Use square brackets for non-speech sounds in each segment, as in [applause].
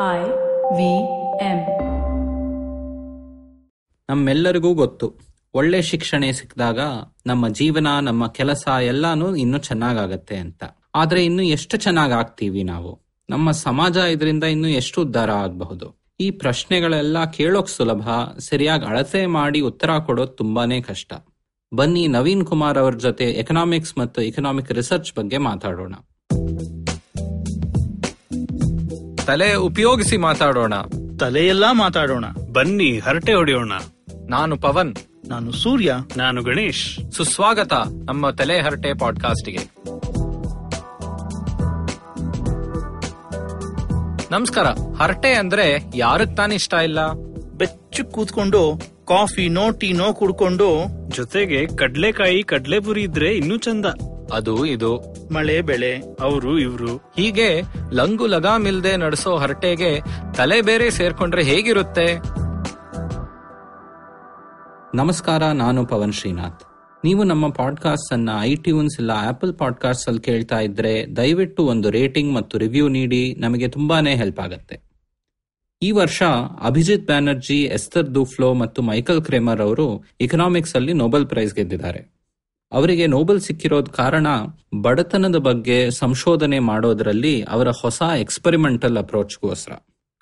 I V M. ನಮ್ಮೆಲ್ಲರಿಗೂ ಗೊತ್ತು. ಒಳ್ಳೆ ಶಿಕ್ಷಣ ಸಿಕ್ಕಿದಾಗ ನಮ್ಮ ಜೀವನ, ನಮ್ಮ ಕೆಲಸ ಎಲ್ಲಾನು ಇನ್ನು ಚೆನ್ನಾಗಾಗತ್ತೆ ಅಂತ. ಆದ್ರೆ ಇನ್ನು ಎಷ್ಟು ಚೆನ್ನಾಗ್ ಆಗ್ತೀವಿ ನಾವು? ನಮ್ಮ ಸಮಾಜ ಇದರಿಂದ ಇನ್ನು ಎಷ್ಟು ಉದ್ಧಾರ ಆಗಬಹುದು? ಈ ಪ್ರಶ್ನೆಗಳೆಲ್ಲ ಕೇಳೋಕ್ ಸುಲಭ, ಸರಿಯಾಗಿ ಅಳತೆ ಮಾಡಿ ಉತ್ತರ ಕೊಡೋದು ತುಂಬಾನೇ ಕಷ್ಟ. ಬನ್ನಿ ನವೀನ್ ಕುಮಾರ್ ಅವ್ರ ಜೊತೆ ಎಕನಾಮಿಕ್ಸ್ ಮತ್ತು ಎಕನಾಮಿಕ್ ರಿಸರ್ಚ್ ಬಗ್ಗೆ ಮಾತಾಡೋಣ. ತಲೆ ಉಪಯೋಗಿಸಿ ಮಾತಾಡೋಣ. ತಲೆಯೆಲ್ಲಾ ಮಾತಾಡೋಣ. ಬನ್ನಿ ಹರಟೆ ಹೊಡೆಯೋಣ. ನಾನು ಪವನ್. ನಾನು ಸೂರ್ಯ. ನಾನು ಗಣೇಶ್. ಸುಸ್ವಾಗತ ನಮ್ಮ ತಲೆ ಹರಟೆ ಪಾಡ್ಕಾಸ್ಟ್ಗೆ. ನಮಸ್ಕಾರ. ಹರಟೆ ಅಂದ್ರೆ ಯಾರಕ್ ತಾನೇ ಇಷ್ಟ ಇಲ್ಲ? ಬೆಚ್ಚು ಕೂತ್ಕೊಂಡು ಕಾಫಿನೋ ಟೀನೋ ಕುಡ್ಕೊಂಡು. ಜೊತೆಗೆ ಕಡ್ಲೆಕಾಯಿ ಕಡ್ಲೆಪುರಿ ಇದ್ರೆ ಇನ್ನೂ ಚಂದ. ಅದು ಇದು. ಮಳೆ ಬೆಳೆ ಅವರು ಇವ್ರು. ಹೀಗೆ ಲಂಗು ಲಗಾಮಿಲ್ದೆ ನಡೆಸೋ ಹರಟೆಗೆ ತಲೆ ಬೇರೆ ಸೇರ್ಕೊಂಡ್ರೆ ಹೇಗಿರುತ್ತೆ? ನಮಸ್ಕಾರ ನಾನು ಪವನ್ ಶ್ರೀನಾಥ್. ನೀವು ನಮ್ಮ ಪಾಡ್ಕಾಸ್ಟ್ ಅನ್ನ ಐಟ್ಯೂನ್ಸ್ ಇಲ್ಲ ಆಪಲ್ ಪಾಡ್ಕಾಸ್ಟ್ ಅಲ್ಲಿ ಕೇಳ್ತಾ ಇದ್ರೆ ದಯವಿಟ್ಟು ಒಂದು ರೇಟಿಂಗ್ ಮತ್ತು ರಿವ್ಯೂ ನೀಡಿ ನಮಗೆ ತುಂಬಾನೇ ಹೆಲ್ಪ್ ಆಗುತ್ತೆ. ಈ ವರ್ಷ ಅಭಿಜಿತ್ ಬ್ಯಾನರ್ಜಿ ಎಸ್ತರ್ ದುಫ್ಲೋ ಮತ್ತು ಮೈಕಲ್ ಕ್ರೇಮರ್ ಅವರು ಇಕನಾಮಿಕ್ಸ್ ಅಲ್ಲಿ ನೊಬೆಲ್ ಪ್ರೈಸ್ ಗೆದ್ದಿದ್ದಾರೆ. ಅವರಿಗೆ ನೋಬೆಲ್ ಸಿಕ್ಕಿರೋದ್ ಕಾರಣ ಬಡತನದ ಬಗ್ಗೆ ಸಂಶೋಧನೆ ಮಾಡೋದ್ರಲ್ಲಿ ಅವರ ಹೊಸ ಎಕ್ಸ್ಪೆರಿಮೆಂಟಲ್ ಅಪ್ರೋಚ್ಗೋಸ್ಕರ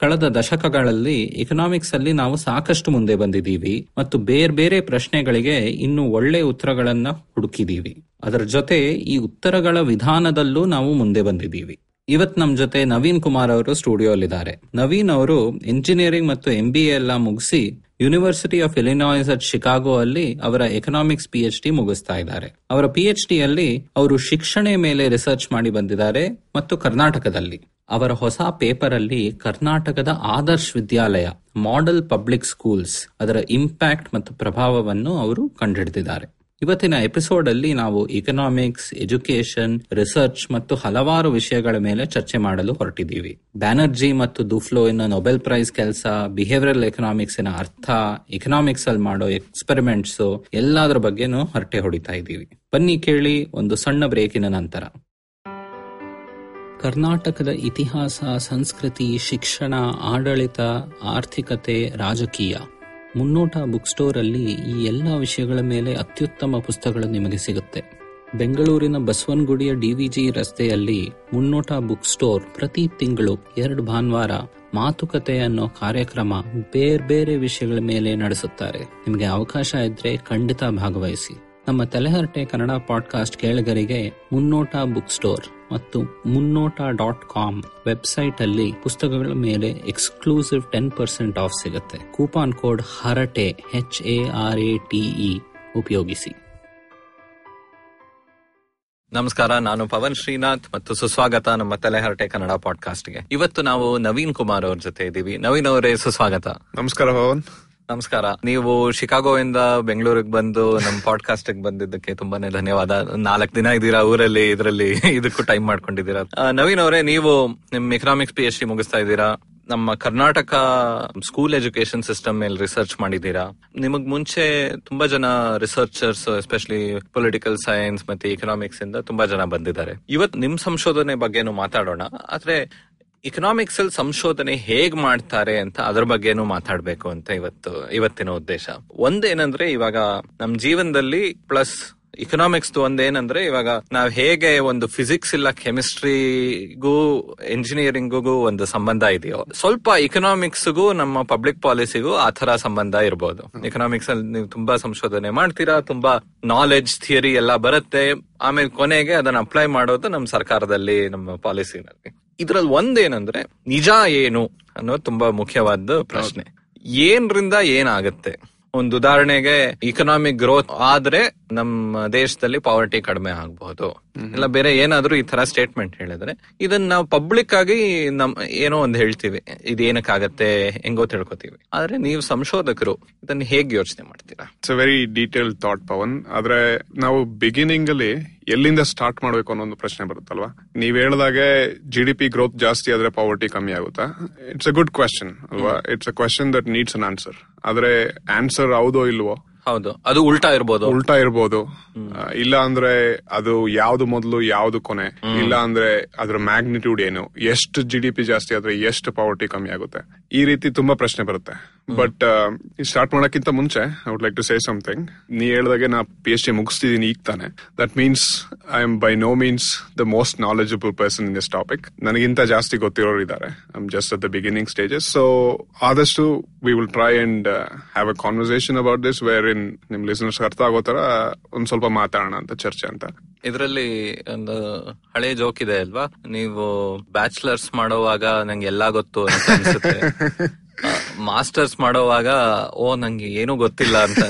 ಕಳೆದ ದಶಕಗಳಲ್ಲಿ ಎಕನಾಮಿಕ್ಸ್ ಅಲ್ಲಿ ನಾವು ಸಾಕಷ್ಟು ಮುಂದೆ ಬಂದಿದ್ದೀವಿ ಮತ್ತು ಬೇರೆ ಬೇರೆ ಪ್ರಶ್ನೆಗಳಿಗೆ ಇನ್ನು ಒಳ್ಳೆ ಉತ್ತರಗಳನ್ನ ಹುಡುಕಿದೀವಿ ಅದರ ಜೊತೆ ಈ ಉತ್ತರಗಳ ವಿಧಾನದಲ್ಲೂ ನಾವು ಮುಂದೆ ಬಂದಿದ್ದೀವಿ. ಇವತ್ ನಮ್ ಜೊತೆ ನವೀನ್ ಕುಮಾರ್ ಅವರು ಸ್ಟುಡಿಯೋಲಿದ್ದಾರೆ. ನವೀನ್ ಅವರು ಇಂಜಿನಿಯರಿಂಗ್ ಮತ್ತು ಎಂ ಬಿ ಎಲ್ಲ ಮುಗಿಸಿ university of Illinois at Chicago ಅಲ್ಲಿ ಅವರ ಎಕನಾಮಿಕ್ಸ್ ಪಿ ಎಚ್ ಡಿ ಮುಗಿಸ್ತಾ ಇದ್ದಾರೆ. ಅವರ ಪಿ ಎಚ್ ಡಿ ಅಲ್ಲಿ ಅವರು ಶಿಕ್ಷಣ ಮೇಲೆ ರಿಸರ್ಚ್ ಮಾಡಿ ಬಂದಿದ್ದಾರೆ ಮತ್ತು ಕರ್ನಾಟಕದಲ್ಲಿ. ಅವರ ಹೊಸ ಪೇಪರ್ ಅಲ್ಲಿ ಕರ್ನಾಟಕದ Adarsh Vidyalaya model public schools ಅದರ ಇಂಪ್ಯಾಕ್ಟ್ ಮತ್ತು ಪ್ರಭಾವವನ್ನು ಅವರು ಕಂಡುಹಿಡಿದಿದ್ದಾರೆ. ಇವತ್ತಿನ ಎಪಿಸೋಡ್ ಅಲ್ಲಿ ನಾವು ಇಕನಾಮಿಕ್ಸ್ ಎಜುಕೇಶನ್ ರಿಸರ್ಚ್ ಮತ್ತು ಹಲವಾರು ವಿಷಯಗಳ ಮೇಲೆ ಚರ್ಚೆ ಮಾಡಲು ಹೊರಟಿದ್ದೀವಿ. ಬ್ಯಾನರ್ಜಿ ಮತ್ತು ದುಫ್ಲೋ ಇನ್ನು ನೊಬೆಲ್ ಪ್ರೈಸ್ ಕೆಲಸ ಬಿಹೇವಿಯರಲ್ ಎಕನಾಮಿಕ್ಸ್ನ ಅರ್ಥ ಎಕನಾಮಿಕ್ಸ್ ಅಲ್ಲಿ ಮಾಡೋ ಎಕ್ಸ್ಪೆರಿಮೆಂಟ್ಸ್ ಎಲ್ಲದರ ಬಗ್ಗೆನೂ ಹರಟೆ ಹೊಡಿತಾ ಇದ್ದೀವಿ. ಬನ್ನಿ ಕೇಳಿ ಒಂದು ಸಣ್ಣ ಬ್ರೇಕಿನ ನಂತರ. ಕರ್ನಾಟಕದ ಇತಿಹಾಸ, ಸಂಸ್ಕೃತಿ, ಶಿಕ್ಷಣ, ಆಡಳಿತ, ಆರ್ಥಿಕತೆ, ರಾಜಕೀಯ. ಮುನ್ನೋಟ ಬುಕ್ ಸ್ಟೋರ್ ಅಲ್ಲಿ ಈ ಎಲ್ಲ ವಿಷಯಗಳ ಮೇಲೆ ಅತ್ಯುತ್ತಮ ಪುಸ್ತಕಗಳು ನಿಮಗೆ ಸಿಗುತ್ತೆ. ಬೆಂಗಳೂರಿನ ಬಸವನಗುಡಿಯ ಡಿವಿಜಿ ರಸ್ತೆಯಲ್ಲಿ ಮುನ್ನೋಟ ಬುಕ್ ಸ್ಟೋರ್ ಪ್ರತಿ ತಿಂಗಳು ಎರಡು ಭಾನುವಾರ ಮಾತುಕತೆ ಅನ್ನೋ ಕಾರ್ಯಕ್ರಮ ಬೇರೆ ಬೇರೆ ವಿಷಯಗಳ ಮೇಲೆ ನಡೆಸುತ್ತಾರೆ. ನಿಮಗೆ ಅವಕಾಶ ಇದ್ರೆ ಖಂಡಿತ ಭಾಗವಹಿಸಿ. ನಮ್ಮ ತಲೆಹರಟೆ ಕನ್ನಡ ಪಾಡ್ಕಾಸ್ಟ್ ಕೇಳಗರಿಗೆ ಮುನ್ನೋಟ ಬುಕ್ ಸ್ಟೋರ್ ಮತ್ತು ಮುನ್ನೋಟ ಡಾಟ್ ಕಾಮ್ ವೆಬ್ಸೈಟ್ ಅಲ್ಲಿ ಪುಸ್ತಕಗಳ ಮೇಲೆ ಎಕ್ಸ್ಕ್ಲೂಸಿವ್ ಟೆನ್ ಪರ್ಸೆಂಟ್ ಆಫ್ ಸಿಗುತ್ತೆ. Coupon code Harate H A R A T E ಉಪಯೋಗಿಸಿ. ನಮಸ್ಕಾರ ನಾನು ಪವನ್ ಶ್ರೀನಾಥ್ ಮತ್ತು ಸುಸ್ವಾಗತ ನಮ್ಮ ತಲೆಹರಟೆ ಕನ್ನಡ ಪಾಡ್ಕಾಸ್ಟ್ಗೆ. ಇವತ್ತು ನಾವು ನವೀನ್ ಕುಮಾರ್ ಅವ್ರ ಜೊತೆ ಇದ್ದೀವಿ ನವೀನ್ ಅವರೇ ಸುಸ್ವಾಗತ. ನಮಸ್ಕಾರ ಪವನ್. ನಮಸ್ಕಾರ. ನೀವು ಶಿಕಾಗೋಯಿಂದ ಬೆಂಗಳೂರಿಗೆ ಬಂದು ನಮ್ಮ ಪಾಡ್ಕಾಸ್ಟ್ ಬಂದಿದ್ದಕ್ಕೆ ತುಂಬಾನೇ ಧನ್ಯವಾದ. ನಾಲ್ಕ್ ದಿನ ಇದ್ದೀರಾ ಊರಲ್ಲಿ, ಇದರಲ್ಲಿ, ಇದಕ್ಕೂ ಟೈಮ್ ಮಾಡ್ಕೊಂಡಿದ್ದೀರಾ? ನವೀನ್ ಅವರೇ, ನೀವು ನಿಮ್ ಎಕನಾಮಿಕ್ಸ್ ಪಿ ಎಚ್ ಡಿ ಮುಗಿಸ್ತಾ ಇದ್ದೀರಾ? ನಮ್ಮ ಕರ್ನಾಟಕ ಸ್ಕೂಲ್ ಎಜುಕೇಶನ್ ಸಿಸ್ಟಮ್ ಮೇಲೆ ರಿಸರ್ಚ್ ಮಾಡಿದ್ದೀರಾ? ನಿಮಗ್ ಮುಂಚೆ ತುಂಬಾ ಜನ ರಿಸರ್ಚರ್ಸ್ ಎಸ್ಪೆಷಲಿ ಪೊಲಿಟಿಕಲ್ ಸೈನ್ಸ್ ಮತ್ತೆ ಎಕನಾಮಿಕ್ಸ್ ಇಂದ ತುಂಬಾ ಜನ ಬಂದಿದ್ದಾರೆ. ಇವತ್ತು ನಿಮ್ ಸಂಶೋಧನೆ ಬಗ್ಗೆನೂ ಮಾತಾಡೋಣ. ಆದ್ರೆ ಇಕನಾಮಿಕ್ಸ್ ಅಲ್ಲಿ ಸಂಶೋಧನೆ ಹೇಗ್ ಮಾಡ್ತಾರೆ ಅಂತ ಅದ್ರ ಬಗ್ಗೆನೂ ಮಾತಾಡ್ಬೇಕು ಅಂತ ಇವತ್ತು, ಇವತ್ತಿನ ಉದ್ದೇಶ. ಒಂದೇನಂದ್ರೆ ಇವಾಗ ನಮ್ ಜೀವನದಲ್ಲಿ ಪ್ಲಸ್ ಇಕನಾಮಿಕ್ಸ್ ಒಂದೇನಂದ್ರೆ ಇವಾಗ ನಾವ್ ಹೇಗೆ ಒಂದು ಫಿಸಿಕ್ಸ್ ಇಲ್ಲ ಕೆಮಿಸ್ಟ್ರಿಗೂ ಇಂಜಿನಿಯರಿಂಗ್ಗೂ ಒಂದು ಸಂಬಂಧ ಇದೆಯೋ. ಸ್ವಲ್ಪ ಇಕನಾಮಿಕ್ಸ್ಗೂ ನಮ್ಮ ಪಬ್ಲಿಕ್ ಪಾಲಿಸಿಗೂ ಆ ತರ ಸಂಬಂಧ ಇರಬಹುದು ಎಕನಾಮಿಕ್ಸ್ ಅಲ್ಲಿ ನೀವು ತುಂಬಾ ಸಂಶೋಧನೆ ಮಾಡ್ತೀರಾ, ತುಂಬಾ ನಾಲೆಡ್ಜ್ ಥಿಯರಿ ಎಲ್ಲ ಬರುತ್ತೆ. ಆಮೇಲೆ ಕೊನೆಗೆ ಅದನ್ನ ಅಪ್ಲೈ ಮಾಡೋದು ನಮ್ಮ ಸರ್ಕಾರದಲ್ಲಿ ನಮ್ಮ ಪಾಲಿಸಿನಲ್ಲಿ ಇದ್ರಲ್ಲಿ ಒಂದೇನಂದ್ರೆ ನಿಜ ಏನು ಅನ್ನೋದು ತುಂಬಾ ಮುಖ್ಯವಾದ ಪ್ರಶ್ನೆ. ಏನ್ರಿಂದ ಏನಾಗುತ್ತೆ? ಒಂದು ಉದಾಹರಣೆಗೆ ಇಕನಾಮಿಕ್ ಗ್ರೋತ್ ಆದ್ರೆ ನಮ್ಮ ದೇಶದಲ್ಲಿ ಪಾವರ್ಟಿ ಕಡಿಮೆ ಆಗಬಹುದು ಇಲ್ಲ ಬೇರೆ ಏನಾದ್ರೂ ಈ ತರ ಸ್ಟೇಟ್ಮೆಂಟ್ ಹೇಳಿದ್ರೆ ಇದನ್ನ ನಾವು ಪಬ್ಲಿಕ್ ಆಗಿ ನಮ್ ಏನೋ ಒಂದ್ ಹೇಳ್ತೀವಿ. ಇದು ಏನಕ್ಕಾಗತ್ತೆ ಹೆಂಗೋ ತಿಳ್ಕೊತೀವಿ. ಆದ್ರೆ ನೀವು ಸಂಶೋಧಕರು ಇದನ್ನ ಹೇಗ್ ಯೋಚನೆ ಮಾಡ್ತೀರಾ? It's very detail thought Pavan ಆದ್ರೆ ನಾವು ಬಿಗಿನಿಂಗ್ ಅಲ್ಲಿ ಎಲ್ಲಿಂದ ಸ್ಟಾರ್ಟ್ ಮಾಡ್ಬೇಕು ಅನ್ನೋ ಒಂದು ಪ್ರಶ್ನೆ ಬರುತ್ತಲ್ವಾ? ನೀವ್ ಹೇಳ್ದಾಗೆ ಜಿ ಡಿ ಪಿ ಗ್ರೋತ್ ಜಾಸ್ತಿ ಆದ್ರೆ ಪಾವರ್ಟಿ ಕಮ್ಮಿ ಆಗುತ್ತಾ? ಇಟ್ಸ್ ಅ ಗುಡ್ ಕ್ವಶನ್ ಅಲ್ವಾ? It's a question that needs an answer ಆದ್ರೆ ಆನ್ಸರ್ ಹೌದೋ ಇಲ್ವೋ? ಹೌದು. ಅದು ಉಲ್ಟಾ ಇರ್ಬೋದು. ಉಲ್ಟಾ ಇರ್ಬೋದು. ಇಲ್ಲ ಅಂದ್ರೆ ಅದು ಯಾವ್ದು ಮೊದಲು ಯಾವ್ದು ಕೊನೆ. ಇಲ್ಲ ಅಂದ್ರೆ ಅದ್ರ ಮ್ಯಾಗ್ನಿಟ್ಯೂಡ್ ಏನು? ಎಷ್ಟು ಜಿ ಡಿ ಪಿ ಜಾಸ್ತಿ ಆದ್ರೆ ಎಷ್ಟು ಪಾವರ್ಟಿ ಕಮ್ಮಿ ಆಗುತ್ತೆ? ಈ ರೀತಿ ತುಂಬಾ ಪ್ರಶ್ನೆ ಬರುತ್ತೆ. ಬಟ್ ಸ್ಟಾರ್ಟ್ ಮಾಡೋಕ್ಕಿಂತ ಮುಂಚೆ I would like to say something ನೀ ಹೇಳ್ದಾಗೆ ನಾ ಪಿ ಎಚ್ ಡಿ ಮುಗಿಸ್ತಿದ್ದೀನಿ ಈಗ ತಾನೆ. That means I am by no means the most knowledgeable person in this topic ನನಗಿಂತ ಜಾಸ್ತಿ ಗೊತ್ತಿರೋರು ಇದ್ದಾರೆ. I am just at the beginning stages so ಆದಷ್ಟು we will try and have a conversation about this where in ನಿಮ್ listeners ಅರ್ಥ ಆಗೋ ತರ ಒಂದ್ ಸ್ವಲ್ಪ ಮಾತಾಡೋಣ ಅಂತ ಚರ್ಚೆ ಅಂತ. ಇದರಲ್ಲಿ ಒಂದು ಹಳೆ ಜೋಕ್ ಇದೆ ಅಲ್ವಾ? ನೀವು ಬ್ಯಾಚುಲರ್ಸ್ ಮಾಡೋವಾಗ ನಂಗೆ ಎಲ್ಲಾ ಗೊತ್ತು ಅಂತ ಅನ್ಸುತ್ತೆ. [laughs] ಮಾಸ್ಟರ್ಸ್ ಮಾಡೋವಾಗ ಓ ನಂಗೆ ಏನು ಗೊತ್ತಿಲ್ಲ ಅಂತ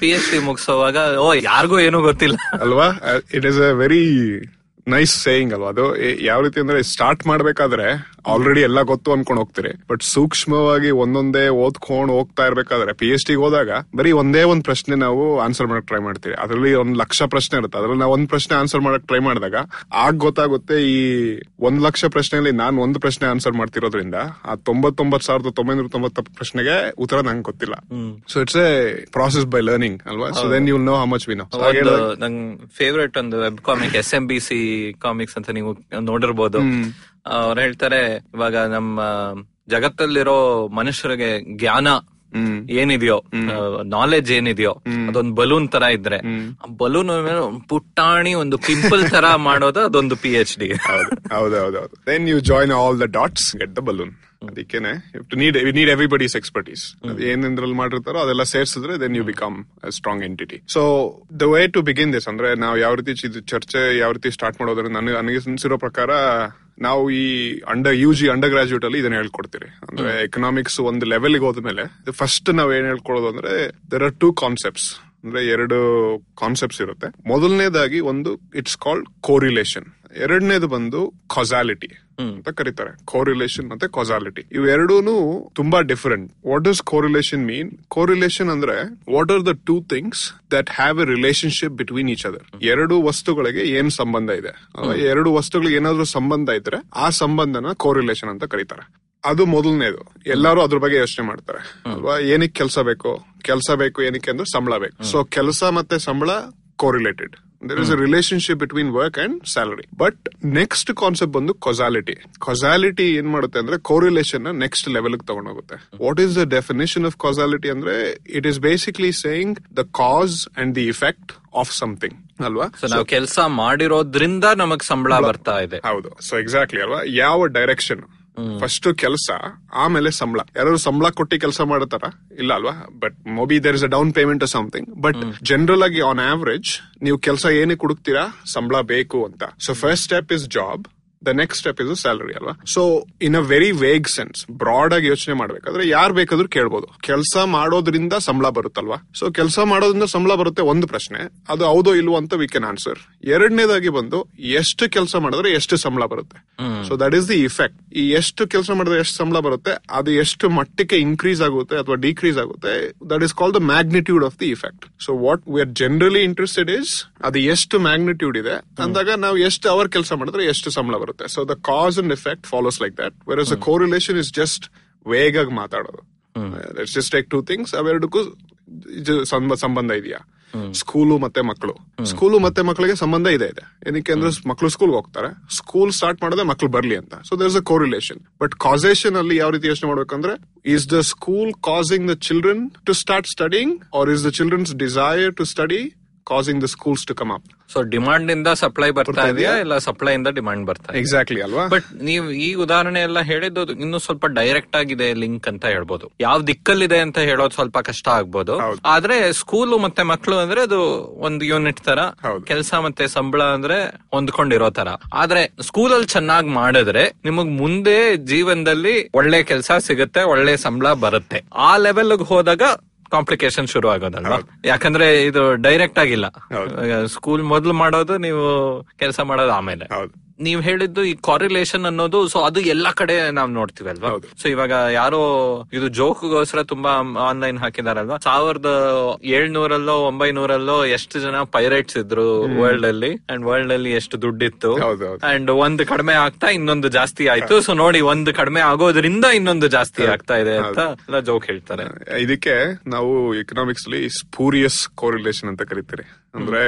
ಪಿ ಎಚ್ ಡಿ ಮುಗಿಸೋವಾಗ ಓ ಯಾರಿಗೂ ಏನು ಗೊತ್ತಿಲ್ಲ. ಅಲ್ವಾ? It is a very nice saying ಅಲ್ವಾ? ಅದು ಯಾವ ರೀತಿ ಅಂದ್ರೆ ಸ್ಟಾರ್ಟ್ ಮಾಡ್ಬೇಕಾದ್ರೆ ಆಲ್ರೆಡಿ ಎಲ್ಲ ಗೊತ್ತು ಅನ್ಕೊಂಡ್ ಹೋಗ್ತೀರಿ. ಬಟ್ ಸೂಕ್ಷ್ಮವಾಗಿ ಒಂದೊಂದೇ ಓದ್ಕೊಂಡ್ ಹೋಗ್ತಾ ಇರ್ಬೇಕಾದ್ರೆ ಪಿ ಎಚ್ ಡಿ ಹೋದಾಗ ಬರೀ ಒಂದೇ ಒಂದ್ ಪ್ರಶ್ನೆ ನಾವು ಆನ್ಸರ್ ಮಾಡಕ್ ಟ್ರೈ ಮಾಡ್ತೀವಿ ಅದರಲ್ಲಿ ಒಂದ್ ಲಕ್ಷ ಪ್ರಶ್ನೆ ಇರುತ್ತೆ. ಅದ್ರಲ್ಲಿ ನಾವು ಒಂದ್ ಪ್ರಶ್ನೆ ಆನ್ಸರ್ ಮಾಡಕ್ ಟ್ರೈ ಮಾಡಿದಾಗ ಆಗ ಗೊತ್ತಾಗುತ್ತೆ ಈ ಒಂದ್ ಲಕ್ಷ ಪ್ರಶ್ನೆಯಲ್ಲಿ ನಾನು ಒಂದು ಪ್ರಶ್ನೆ ಆನ್ಸರ್ ಮಾಡ್ತಿರೋದ್ರಿಂದ ಆ ತೊಂಬತ್ತೊಂಬತ್ ಸಾವಿರದ ತೊಂಬೈನೂರ ತೊಂಬತ್ತ ಪ್ರಶ್ನೆಗೆ ಉತ್ತರ ನಂಗೆ ಗೊತ್ತಿಲ್ಲ. So it's a process by learning ಅಲ್ವಾ? So then you know how much we know ನಂಗ್ ಫೇವ್ರೆಟ್ ಒಂದು web comic S M B C comics ಅಂತ ನೀವು ನೋಡಿರ್ಬೋದು. ಅವ್ರು ಹೇಳ್ತಾರೆ ಇವಾಗ ನಮ್ಮ ಜಗತ್ತಲ್ಲಿರೋ ಮನುಷ್ಯರಿಗೆ ಜ್ಞಾನ ಏನಿದೆಯೋ ನಾಲೆಜ್ ಏನಿದೆಯೋ ಅದೊಂದು ಬಲೂನ್ ತರ ಇದ್ರೆ ಬಲೂನ್ ಪುಟ್ಟಾಣಿ ಒಂದು ಪಿಂಪಲ್ ತರ ಮಾಡೋದು ಅದೊಂದು ಪಿ ಎಚ್ ಡಿ ಹೌದೌದೌದು then you join all the dots get the balloon ಅದಕ್ಕೇನೆ ನೀಡ್ ನೀಡ್ ಎವ್ರಿಬಡೀಸ್ ಎಕ್ಸ್ಪರ್ಟೀಸ್ ಏನೇನ್ರಲ್ಲಿ ಮಾಡಿರ್ತಾರೋ ಅದೆಲ್ಲ ಸೇರ್ಸಿದ್ರೆ then you become strong entity so the way to begin this ಅಂದ್ರೆ ನಾವು ಯಾವ ರೀತಿ ಚರ್ಚೆ ಯಾವ ರೀತಿ ಸ್ಟಾರ್ಟ್ ಮಾಡೋದ್ರೆ ನನಗೆ ನನಗೆ ಅನ್ಸಿರೋ ಪ್ರಕಾರ ನಾವು ಈ under U G under graduate ಅಲ್ಲಿ ಇದನ್ನ ಹೇಳ್ಕೊಡ್ತೀರಿ. ಅಂದ್ರೆ ಎಕನಾಮಿಕ್ಸ್ ಒಂದು ಲೆವೆಲ್ಗೆ ಹೋದ್ಮೇಲೆ ಫಸ್ಟ್ ನಾವ್ ಏನ್ ಹೇಳ್ಕೊಡೋದು ಅಂದ್ರೆ ದರ್ ಆರ್ ಟೂ ಕಾನ್ಸೆಪ್ಟ್ಸ್ ಅಂದ್ರೆ ಎರಡು ಕಾನ್ಸೆಪ್ಟ್ಸ್ ಇರುತ್ತೆ. ಮೊದಲನೇದಾಗಿ ಒಂದು ಇಟ್ಸ್ ಕಾಲ್ಡ್ ಕೋರಿಲೇಷನ್ ಎರಡನೇದು ಬಂದು ಕಾಸಾಲಿಟಿ ಅಂತ ಕರೀತಾರೆ. ಕೋರಿಲೇಷನ್ ಮತ್ತೆ ಕಾಸಾಲಿಟಿ ಇವೆರಡೂನು ತುಂಬಾ different what does correlation mean correlation ಅಂದ್ರೆ what are the two things that have a relationship between each other ಎರಡು ವಸ್ತುಗಳಿಗೆ ಏನ್ ಸಂಬಂಧ ಇದೆ? ಎರಡು ವಸ್ತುಗಳಿಗೆ ಏನಾದ್ರೂ ಸಂಬಂಧ ಇದ್ರೆ ಆ ಸಂಬಂಧನ ಕೋರಿಲೇಷನ್ ಅಂತ ಕರೀತಾರೆ. ಅದು ಮೊದಲನೇದು. ಎಲ್ಲರೂ ಅದ್ರ ಬಗ್ಗೆ ಯೋಚನೆ ಮಾಡ್ತಾರೆ. ಅಲ್ವಾ? ಏನಕ್ಕೆ ಕೆಲಸ ಬೇಕು? ಕೆಲಸ ಬೇಕು ಏನಕ್ಕೆ ಅಂದ್ರೆ ಸಂಬಳ ಬೇಕು. ಸೊ ಕೆಲಸ ಮತ್ತೆ ಸಂಬಳ correlated there is a relationship between work and salary but next concept ಬಂದು ಕೊಸಾಲಿಟಿ ಕೊಸಾಲಿಟಿ ಏನ್ ಮಾಡುತ್ತೆ ಅಂದ್ರೆ correlation next level ತಗೊಂಡೋಗುತ್ತೆ. What is the definition of causality ಅಂದ್ರೆ it is basically saying the cause and the effect of something ಅಲ್ವಾ? ನಾವು ಕೆಲಸ ಮಾಡಿರೋದ್ರಿಂದ ನಮಗ್ ಸಂಬಳ ಬರ್ತಾ ಇದೆ. ಹೌದು. ಸೊ ಎಕ್ಸಾಕ್ಟ್ಲಿ ಅಲ್ವಾ? ಯಾವ ಡೈರೆಕ್ಷನ್ ಫಸ್ಟ್ ಕೆಲಸ ಆಮೇಲೆ ಸಂಬಳ. ಯಾರು ಸಂಬಳ ಕೊಟ್ಟಿ ಕೆಲಸ ಮಾಡತಾರ ಇಲ್ಲ ಅಲ್ವಾ? But maybe there is a down payment something but general ಆಗಿ ಆನ್ ಆವರೇಜ್ ನೀವು ಕೆಲಸ ಏನೇ ಹುಡುಕ್ತೀರಾ? ಸಂಬಳ ಬೇಕು ಅಂತ. So first step is job the next step is salary ಅಲ್ವಾ? So in a very vague sense broad ಆಗಿ ಯೋಚನೆ ಮಾಡ್ಬೇಕಾದ್ರೆ ಯಾರು ಬೇಕಾದ್ರೂ ಕೇಳ್ಬೋದು. ಕೆಲಸ ಮಾಡೋದ್ರಿಂದ ಸಂಬಳ ಬರುತ್ತಲ್ವಾ? ಸೊ ಕೆಲಸ ಮಾಡೋದ್ರಿಂದ ಸಂಬಳ ಬರುತ್ತೆ ಒಂದು ಪ್ರಶ್ನೆ. ಅದು ಹೌದೋ ಇಲ್ವೋ ಅಂತ ವಿ ಕೆನ್ ಆನ್ಸರ್ ಎರಡನೇದಾಗಿ ಬಂದು ಎಷ್ಟು ಕೆಲಸ ಮಾಡಿದ್ರೆ ಎಷ್ಟು ಸಂಬಳ ಬರುತ್ತೆ? So that is the effect ಈ ಎಷ್ಟು ಕೆಲಸ ಮಾಡಿದ್ರೆ ಎಷ್ಟು ಸಂಬಳ ಬರುತ್ತೆ ಅದು ಎಷ್ಟು ಮಟ್ಟಕ್ಕೆ ಇನ್ಕ್ರೀಸ್ ಆಗುತ್ತೆ ಅಥವಾ ಡಿಕ್ರೀಸ್ ಆಗುತ್ತೆ that is call the magnitude of the effect so what we are generally interested is ಅದು ಎಷ್ಟು ಮ್ಯಾಗ್ನಿಟ್ಯೂಡ್ ಇದೆ ಅಂದಾಗ ನಾವು ಎಷ್ಟು ಅವರ್ ಕೆಲಸ ಮಾಡಿದ್ರೆ ಎಷ್ಟು ಸಂಬಳ ಬರುತ್ತೆ? So the cause and effect follows like that where is a correlation is just ವೇಗಾಗಿ ಮಾತಾಡೋದು. ಜಸ್ಟ್ ಟೇಕ್ ಟೂ ಥಿಂಗ್ಸ್ ಅವೆರಡಕ್ಕೂ ಸಂಬಂಧ ಇದೆಯಾ? ಸ್ಕೂಲು ಮತ್ತೆ ಮಕ್ಕಳು ಸ್ಕೂಲು ಮತ್ತೆ ಮಕ್ಕಳಿಗೆ ಸಂಬಂಧ ಇದೆ ಇದೆ. ಏನಕ್ಕೆ ಅಂದ್ರೆ ಮಕ್ಕಳು ಸ್ಕೂಲ್ಗೆ ಹೋಗ್ತಾರೆ. ಸ್ಕೂಲ್ ಸ್ಟಾರ್ಟ್ ಮಾಡದೆ ಮಕ್ಕಳು ಬರ್ಲಿ ಅಂತ. So there is a correlation but causation ಅಲ್ಲಿ ಯಾವ ರೀತಿ ಯೋಚನೆ ಮಾಡ್ಬೇಕಂದ್ರೆ is the school causing the children to start studying or is the children's desire to study causing the schools to come up so demand ಇಂದ supply ಬರ್ತಾ ಇದೆಯಾ? ಇಲ್ಲ supply ಇಂದ ಡಿಮಾಂಡ್ ಬರ್ತಾ ಎಕ್ಸಾಕ್ಟ್ಲಿ ಅಲ್ವಾ? ಬಟ್ ನೀವು ಈ ಉದಾಹರಣೆ ಎಲ್ಲ ಹೇಳಿದ್ದು ಇನ್ನು ಸ್ವಲ್ಪ ಡೈರೆಕ್ಟ್ ಆಗಿದೆ ಲಿಂಕ್ ಅಂತ ಹೇಳ್ಬೋದು. ಯಾವ ದಿಕ್ಕಲ್ಲಿದೆ ಅಂತ ಹೇಳೋದು ಸ್ವಲ್ಪ ಕಷ್ಟ ಆಗ್ಬೋದು. ಆದ್ರೆ ಸ್ಕೂಲು ಮತ್ತೆ ಮಕ್ಕಳು ಅಂದ್ರೆ ಅದು ಒಂದು ಯೂನಿಟ್ ತರ. ಕೆಲಸ ಮತ್ತೆ ಸಂಬಳ ಅಂದ್ರೆ ಹೊಂದ್ಕೊಂಡಿರೋ ತರ. ಆದ್ರೆ ಸ್ಕೂಲ್ ಅಲ್ಲಿ ಚೆನ್ನಾಗಿ ಮಾಡಿದ್ರೆ ನಿಮಗ್ ಮುಂದೆ ಜೀವನದಲ್ಲಿ ಒಳ್ಳೆ ಕೆಲಸ ಸಿಗುತ್ತೆ ಒಳ್ಳೆ ಸಂಬಳ ಬರುತ್ತೆ. ಆ ಲೆವೆಲ್ ಹೋದಾಗ ಕಾಂಪ್ಲಿಕೇಶನ್ ಶುರು ಆಗೋದಲ್ಲ ಯಾಕಂದ್ರೆ ಇದು ಡೈರೆಕ್ಟ್ ಆಗಿಲ್ಲ. ಸ್ಕೂಲ್ ಮೊದಲು ಮಾಡೋದು ನೀವು ಕೆಲಸ ಮಾಡೋದು ಆಮೇಲೆ. ನೀವ್ ಹೇಳಿದ್ದು ಈ ಕಾರಿಲೇಷನ್ ಅನ್ನೋದು ಸೊ ಅದು ಎಲ್ಲಾ ಕಡೆ ನಾವ್ ನೋಡ್ತೀವಿ ಅಲ್ವಾ? ಸೊ ಇವಾಗ ಯಾರೋ ಇದು ಜೋಕ್ಗೋಸ್ಕರ ತುಂಬಾ ಆನ್ಲೈನ್ ಹಾಕಿದಾರಲ್ವಾ? ಸಾವಿರದ ಏಳ್ನೂರಲ್ಲೋ ಒಂಬೈನೂರಲ್ಲೋ ಎಷ್ಟು ಜನ ಪೈರೇಟ್ಸ್ ಇದ್ರು ವರ್ಲ್ಡ್ ಅಲ್ಲಿ ಅಂಡ್ ವರ್ಲ್ಡ್ ಅಲ್ಲಿ ಎಷ್ಟು ದುಡ್ಡಿತ್ತು. ಅಂಡ್ ಒಂದು ಕಡಿಮೆ ಆಗ್ತಾ ಇನ್ನೊಂದು ಜಾಸ್ತಿ ಆಯ್ತು. ಸೊ ನೋಡಿ ಒಂದು ಕಡಿಮೆ ಆಗೋದ್ರಿಂದ ಇನ್ನೊಂದು ಜಾಸ್ತಿ ಆಗ್ತಾ ಇದೆ ಅಂತ ಎಲ್ಲ ಜೋಕ್ ಹೇಳ್ತಾರೆ. ಇದಕ್ಕೆ ನಾವು ಎಕನಾಮಿಕ್ಸ್ ಅಲ್ಲಿ ಸ್ಪೂರಿಯಸ್ ಕೋರಿಲೇಷನ್ ಅಂತ ಕರಿತೀರಿ. ಅಂದ್ರೆ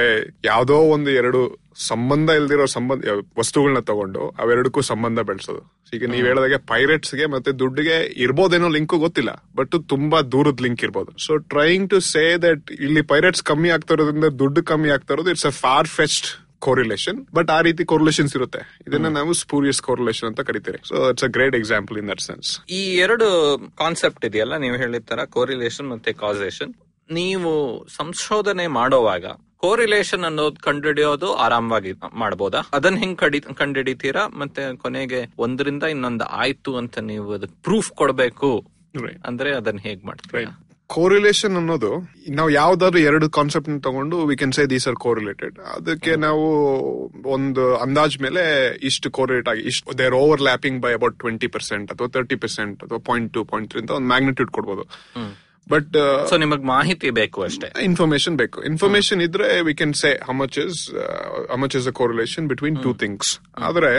ಯಾವ್ದೋ ಒಂದು ಎರಡು ಸಂಬಂಧ ಇಲ್ದಿರೋ ಸಂಬಂಧ ವಸ್ತುಗಳನ್ನ ತಗೊಂಡು ಅವೆರಡಕ್ಕೂ ಸಂಬಂಧ ಬೆಳೆಸೋದು. ಈಗ ನೀವ್ ಹೇಳಿದಾಗೆ ಪೈರೇಟ್ಸ್ಗೆ ಮತ್ತೆ ದುಡ್ಡಿಗೆ ಇರ್ಬೋದೇನೋ ಲಿಂಕ್ ಗೊತ್ತಿಲ್ಲ ಬಟ್ ತುಂಬಾ ದೂರದ ಲಿಂಕ್ ಇರ್ಬೋದು. So trying to say that ಇಲ್ಲಿ ಪೈರೇಟ್ಸ್ ಕಮ್ಮಿ ಆಗ್ತಾ ಇರೋದ್ರಿಂದ ದುಡ್ಡು ಕಮ್ಮಿ ಆಗ್ತಾ ಇರೋದು it's a far fetched correlation but ಆ ರೀತಿ ಕೋರಿಲೇಷನ್ಸ್ ಇರುತ್ತೆ. ಇದನ್ನ ನಾವು ಸ್ಪೂರಿಯಸ್ ಕೋರಿಲೇಷನ್ ಅಂತ ಕರಿತೀರಿ. So it's a great example in that sense ಈ ಎರಡು ಕಾನ್ಸೆಪ್ಟ್ ಇದೆಯಲ್ಲ ನೀವು ಹೇಳಿದ ತರ ಕೋರಿಲೇಷನ್ ಮತ್ತೆ ಕಾಸೇಷನ್ ನೀವು ಸಂಶೋಧನೆ ಮಾಡೋವಾಗ ಕೋರಿಲೇಷನ್ ಅನ್ನೋದು ಕಂಡುಹಿಡಿಯೋದು ಆರಾಮವಾಗಿ ಮಾಡಬಹುದಾ ಅದನ್ನ ಹೆಂಗ್ ಕಡಿ ಕಂಡುಹಿಡಿತೀರಾ? ಮತ್ತೆ ಕೊನೆಗೆ ಒಂದರಿಂದ ಇನ್ನೊಂದು ಆಯ್ತು ಅಂತ ನೀವು ಅದಕ್ಕೆ ಪ್ರೂಫ್ ಕೊಡ್ಬೇಕು ಅಂದ್ರೆ ಅದನ್ನ ಹೇಗ್ ಮಾಡ್ತೀರಾ? ಕೋರಿಲೇಷನ್ ಅನ್ನೋದು ನಾವು ಯಾವ್ದಾದ್ರು ಎರಡು ಕಾನ್ಸೆಪ್ಟ್ ತಗೊಂಡು we can say these are correlated ಅದಕ್ಕೆ ನಾವು ಒಂದು ಅಂದಾಜ್ ಮೇಲೆ ಇಷ್ಟು ಕೋರಿಲೇಟ್ ಆಗಿ ಇಷ್ಟು there overlapping by about twenty percent ಅಥವಾ ತರ್ಟಿ ಪರ್ಸೆಂಟ್ ಅಥವಾ ಪಾಯಿಂಟ್ ಟು ಪಾಯಿಂಟ್ ತ್ರೀ ಅಂತ ಒಂದು ಮ್ಯಾಗ್ನಿಟ್ಯೂಡ್ ಕೊಡ್ಬೋದು. ಬಟ್ ಸೊ ನಿಮಗೆ ಮಾಹಿತಿ ಬೇಕು ಅಷ್ಟೇ? ಇನ್ಫಾರ್ಮೇಶನ್ ಬೇಕು. ಇನ್ಫಾರ್ಮೇಶನ್ ಇದ್ರೆ we can say how much much is how much much is a correlation between two things ಆದ್ರೆ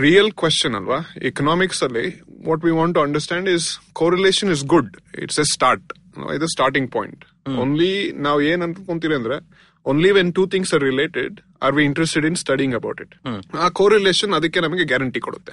ರಿಯಲ್ ಕ್ವೆಶನ್ ಅಲ್ವಾ? ಎಕನಾಮಿಕ್ಸ್ ಅಲ್ಲಿ what we want to understand is correlation is good it's a start ಇದು starting point only ನಾವು ಏನ್ ಅನ್ಕೊಂತೀವಿ ಅಂದ್ರೆ only when two things are related are we interested in studying about it ಆ correlation ಅದಕ್ಕೆ ನಮಗೆ ಗ್ಯಾರಂಟಿ ಕೊಡುತ್ತೆ.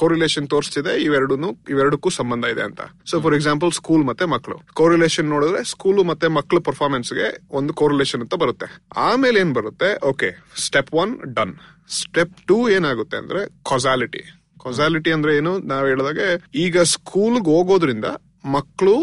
ಕೋರಿಲೇಷನ್ ತೋರಿಸ್ತಿದೆ ಇವೆರಡು ಇವೆರಡಕ್ಕೂ ಸಂಬಂಧ ಇದೆ ಅಂತ. ಸೊ ಫಾರ್ ಎಕ್ಸಾಂಪಲ್ ಸ್ಕೂಲ್ ಮತ್ತೆ ಮಕ್ಕಳು ಕೋರಿಲೇಷನ್ ನೋಡಿದ್ರೆ ಸ್ಕೂಲ್ ಮತ್ತೆ ಮಕ್ಕಳ ಪರ್ಫಾರ್ಮೆನ್ಸ್ಗೆ ಒಂದು ಕೋರಿಲೇಷನ್ ಅಂತ ಬರುತ್ತೆ. ಆಮೇಲೆ ಏನ್ ಬರುತ್ತೆ? Okay step one done step two ಏನಾಗುತ್ತೆ ಅಂದ್ರೆ ಕೊಸಾಲಿಟಿ ಕೊಸಾಲಿಟಿ ಅಂದ್ರೆ ಏನು? ನಾವ್ ಹೇಳಿದಾಗೆ ಈಗ ಸ್ಕೂಲ್ಗೆ ಹೋಗೋದ್ರಿಂದ ಮಕ್ಕಳು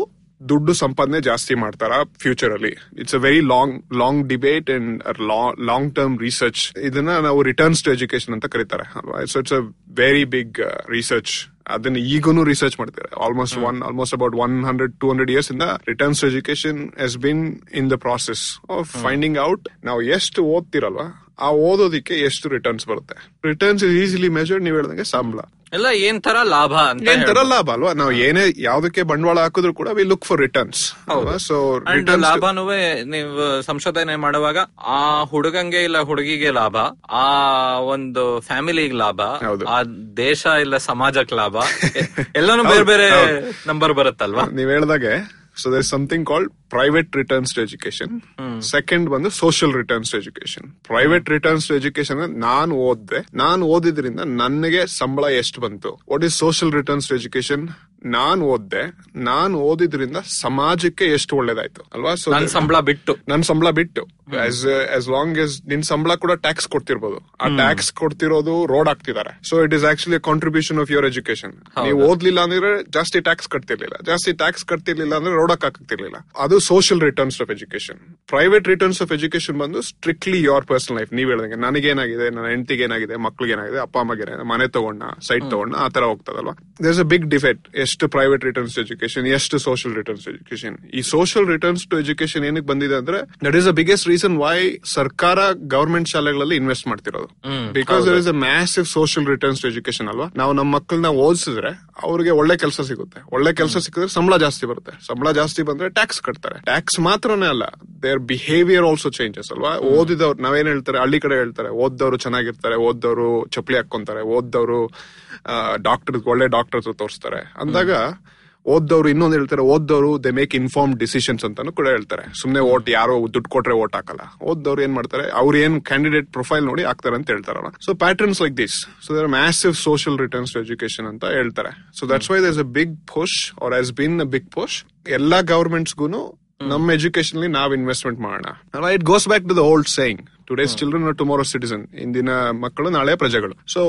ದುಡ್ಡು ಸಂಪಾದನೆ ಜಾಸ್ತಿ ಮಾಡ್ತಾರ ಫ್ಯೂಚರ್ ಅಲ್ಲಿ? It's a very long long debate and long term research ಇದನ್ನ ನಾವು ರಿಟರ್ನ್ಸ್ ಟು ಎಜುಕೇಶನ್ ಅಂತ ಕರೀತಾರೆ. So it's a very big research ಅದನ್ನ ಈಗೂನು ರಿಸರ್ಚ್ ಮಾಡ್ತಾರೆ. Almost one almost about one hundred two hundred years ಇಂದ returns education has been in the process of finding out ನಾವು ಎಷ್ಟು ಓದ್ತಿರಲ್ವಾ? ಆ ಓದೋದಿಕ್ಕೆ ಎಷ್ಟು ರಿಟರ್ನ್ಸ್ ಬರುತ್ತೆ? ರಿಟರ್ನ್ಸ್ ಇಸ್ ಈಸಿಲಿ ಮೆಜರ್ಡ್ ನೀವು ಹೇಳ್ದಂಗೆ ಸಂಬಳ. ಎಲ್ಲ ಏನ್ ತರ ಲಾಭ ಅಂತ ಏನ್ ತರ ಲಾಭ ಅಲ್ವಾ? ನಾವು ಏನೇ ಯಾವ್ದಕ್ಕೆ ಬಂಡವಾಳ ಹಾಕಿದ್ರು ಕೂಡ we look for returns so ಲಾಭನುವೆ ನೀವು ಸಂಶೋಧನೆ ಮಾಡುವಾಗ ಆ ಹುಡುಗಂಗೆ ಇಲ್ಲ ಹುಡುಗಿಗೆ ಲಾಭ ಆ ಒಂದು ಫ್ಯಾಮಿಲಿಗೆ ಲಾಭ. ಆ ದೇಶ ಇಲ್ಲ ಸಮಾಜಕ್ಕೆ ಲಾಭ [laughs] ಎಲ್ಲಾನು ಬೇರೆ ಬೇರೆ ನಂಬರ್ ಬರುತ್ತಲ್ವಾ? ನೀವ್ ಹೇಳ್ದಾಗೆ so there something called private returns to education second ಬಂದು social returns to education private returns to education ನಾನು ಓದ್ದೆ. ನಾನು ಓದಿದ್ರಿಂದ ನನಗೆ ಸಂಬಳ ಎಷ್ಟು ಬಂತು? What is social returns to education ನಾನ್ ಓದ್ದೆ ನಾನ್ ಓದಿದ್ರಿಂದ ಸಮಾಜಕ್ಕೆ ಎಷ್ಟು ಒಳ್ಳೇದಾಯ್ತು ಅಲ್ವಾ? ಸೊ ನನ್ ಸಂಬಳ ಬಿಟ್ಟು. ನನ್ ಸಂಬಳ ಬಿಟ್ಟು. ಆಸ್ ಆಸ್ ಲಾಂಗ್ ಎಸ್ ನಿನ್ ಸಂಬಳ ಕೂಡ ಟ್ಯಾಕ್ಸ್ ಕೊಡ್ತಿರ್ಬೋದು. ಆ ಟ್ಯಾಕ್ಸ್ ಕೊಡ್ತಿರೋದು ರೋಡ್ ಹಾಕ್ತಿದ್ದಾರೆ. So it is actually contribution of your education ನೀವು ಓದ್ಲಿಲ್ಲ ಅಂದ್ರೆ ಜಾಸ್ತಿ ಟ್ಯಾಕ್ಸ್ ಕಟ್ತಿರ್ಲಿಲ್ಲ. ಜಾಸ್ತಿ ಟ್ಯಾಕ್ಸ್ ಕಟ್ತಿರ್ಲಿಲ್ಲ ಅಂದ್ರೆ ರೋಡ್ ಹಾಕ್ತಿರ್ಲಿಲ್ಲ. ಅದು social returns of education private returns of education ಬಂದು ಸ್ಟ್ರಿಕ್ಟ್ಲಿ ಯುವರ್ ಪರ್ಸನಲ್ ಲೈಫ್ ನೀವ್ ಹೇಳಿದಂಗೆ ನನಗೇನಾಗಿದೆ ನನ್ನ ಹೆಂಡತಿಗೆ ಏನಾಗಿದೆ ಮಕ್ಳಿಗೆ ಏನಾಗಿದೆ ಅಪ್ಪ ಅಮ್ಮಗೆ ಏನಾಗಿದೆ ಮನೆ ತಗೊಂಡ ಸೈಟ್ ತಗೊಂಡ ಆ ತರ ಹೋಗ್ತದಲ್ವಾ? ದೇರ್ಸ್ ಅ ಬಿಗ್ ಡಿಫೆಕ್ಟ್ ಎಷ್ಟು ಪ್ರೈವೇಟ್ ರಿಟರ್ನ್ಸ್ ಟು ಎಜುಕೇಶನ್ ಎಷ್ಟು ಸೋಷಿಯಲ್ ರಿಟರ್ನ್ಸ್ ಟು ಎಜುಕೇಶನ್ ಈ ಸೋಷಿಯಲ್ ರಿಟರ್ನ್ಸ್ ಟು ಎಜುಕೇಶನ್ ಏನಕ್ಕೆ ಬಂದಿದೆ ಅಂದ್ರೆ that is a biggest reason why ಸರ್ಕಾರ ಗವರ್ಮೆಂಟ್ ಶಾಲೆಗಳಲ್ಲಿ ಇನ್ವೆಸ್ಟ್ ಮಾಡ್ತಿರೋದು. Because there is a massive social returns to education ಅಲ್ವಾ? ನಾವು ನಮ್ಮ ಮಕ್ಕಳನ್ನ ಓದಿಸಿದ್ರೆ ಅವ್ರಿಗೆ ಒಳ್ಳೆ ಕೆಲಸ ಸಿಗುತ್ತೆ. ಒಳ್ಳೆ ಕೆಲಸ ಸಿಕ್ಕಿದ್ರೆ ಸಂಬಳ ಜಾಸ್ತಿ ಬರುತ್ತೆ. ಸಂಬಳ ಜಾಸ್ತಿ ಬಂದ್ರೆ ಟ್ಯಾಕ್ಸ್ ಕಟ್ತಾರೆ. ಟ್ಯಾಕ್ಸ್ ಮಾತ್ರನೇ ಅಲ್ಲ ದೇರ್ ಬಿಹೇವಿಯರ್ ಆಲ್ಸೋ ಚೇಂಜಸ್ ಅಲ್ವಾ? ಓದಿದವ್ರು ನಾವೇನ್ ಹೇಳ್ತಾರೆ? ಹಳ್ಳಿ ಕಡೆ ಹೇಳ್ತಾರೆ ಓದ್ದವ್ರು ಚೆನ್ನಾಗಿರ್ತಾರೆ ಓದ್ದವ್ರು ಚಪ್ಪಲಿ ಹಾಕೊಂತಾರೆ ಓದ್ದವ್ರು ಡಾಕ್ಟರ್ ಒಳ್ಳೆ ಡಾಕ್ಟರ್ ತೋರಿಸ್ತಾರೆ. ಅಂದಾಗ ಓದ್ದವ್ರು ಇನ್ನೊಂದು ಹೇಳ್ತಾರೆ ಓದ್ದವ್ರು ದೇ ಮೇಕ್ ಇನ್ಫಾರ್ಮ್ ಡಿಸಿಷನ್ಸ್ ಅಂತಾನು ಕೂಡ ಹೇಳ್ತಾರೆ. ಸುಮ್ನೆ ಓಟ್ ಯಾರೋ ದುಡ್ಡು ಕೊಟ್ರೆ ಓಟ್ ಹಾಕಲ್ಲ. ಓದ್ದವ್ರು ಏನ್ ಮಾಡ್ತಾರೆ ಅವ್ರ ಏನ್ ಕ್ಯಾಂಡಿಡೇಟ್ ಪ್ರೊಫೈಲ್ ನೋಡಿ ಹಾಕ್ತಾರೆ ಅಂತ ಹೇಳ್ತಾರಲ್ಲ so patterns like this so there massive social returns to education ಅಂತ ಹೇಳ್ತಾರೆ. So that's why there's a big push or has been a big push ಎಲ್ಲಾ ಗವರ್ಮೆಂಟ್ಸ್ಗೂ ನಮ್ಮ ಎಜುಕೇಶನ್ ಅಲ್ಲಿ ನಾವು ಇನ್ವೆಸ್ಟ್ಮೆಂಟ್ ಮಾಡೋಣ. It goes back to the old saying today's children tomorrow citizen ಇಂದಿನ ಮಕ್ಕಳು ನಾಳೆ ಪ್ರಜೆಗಳು. So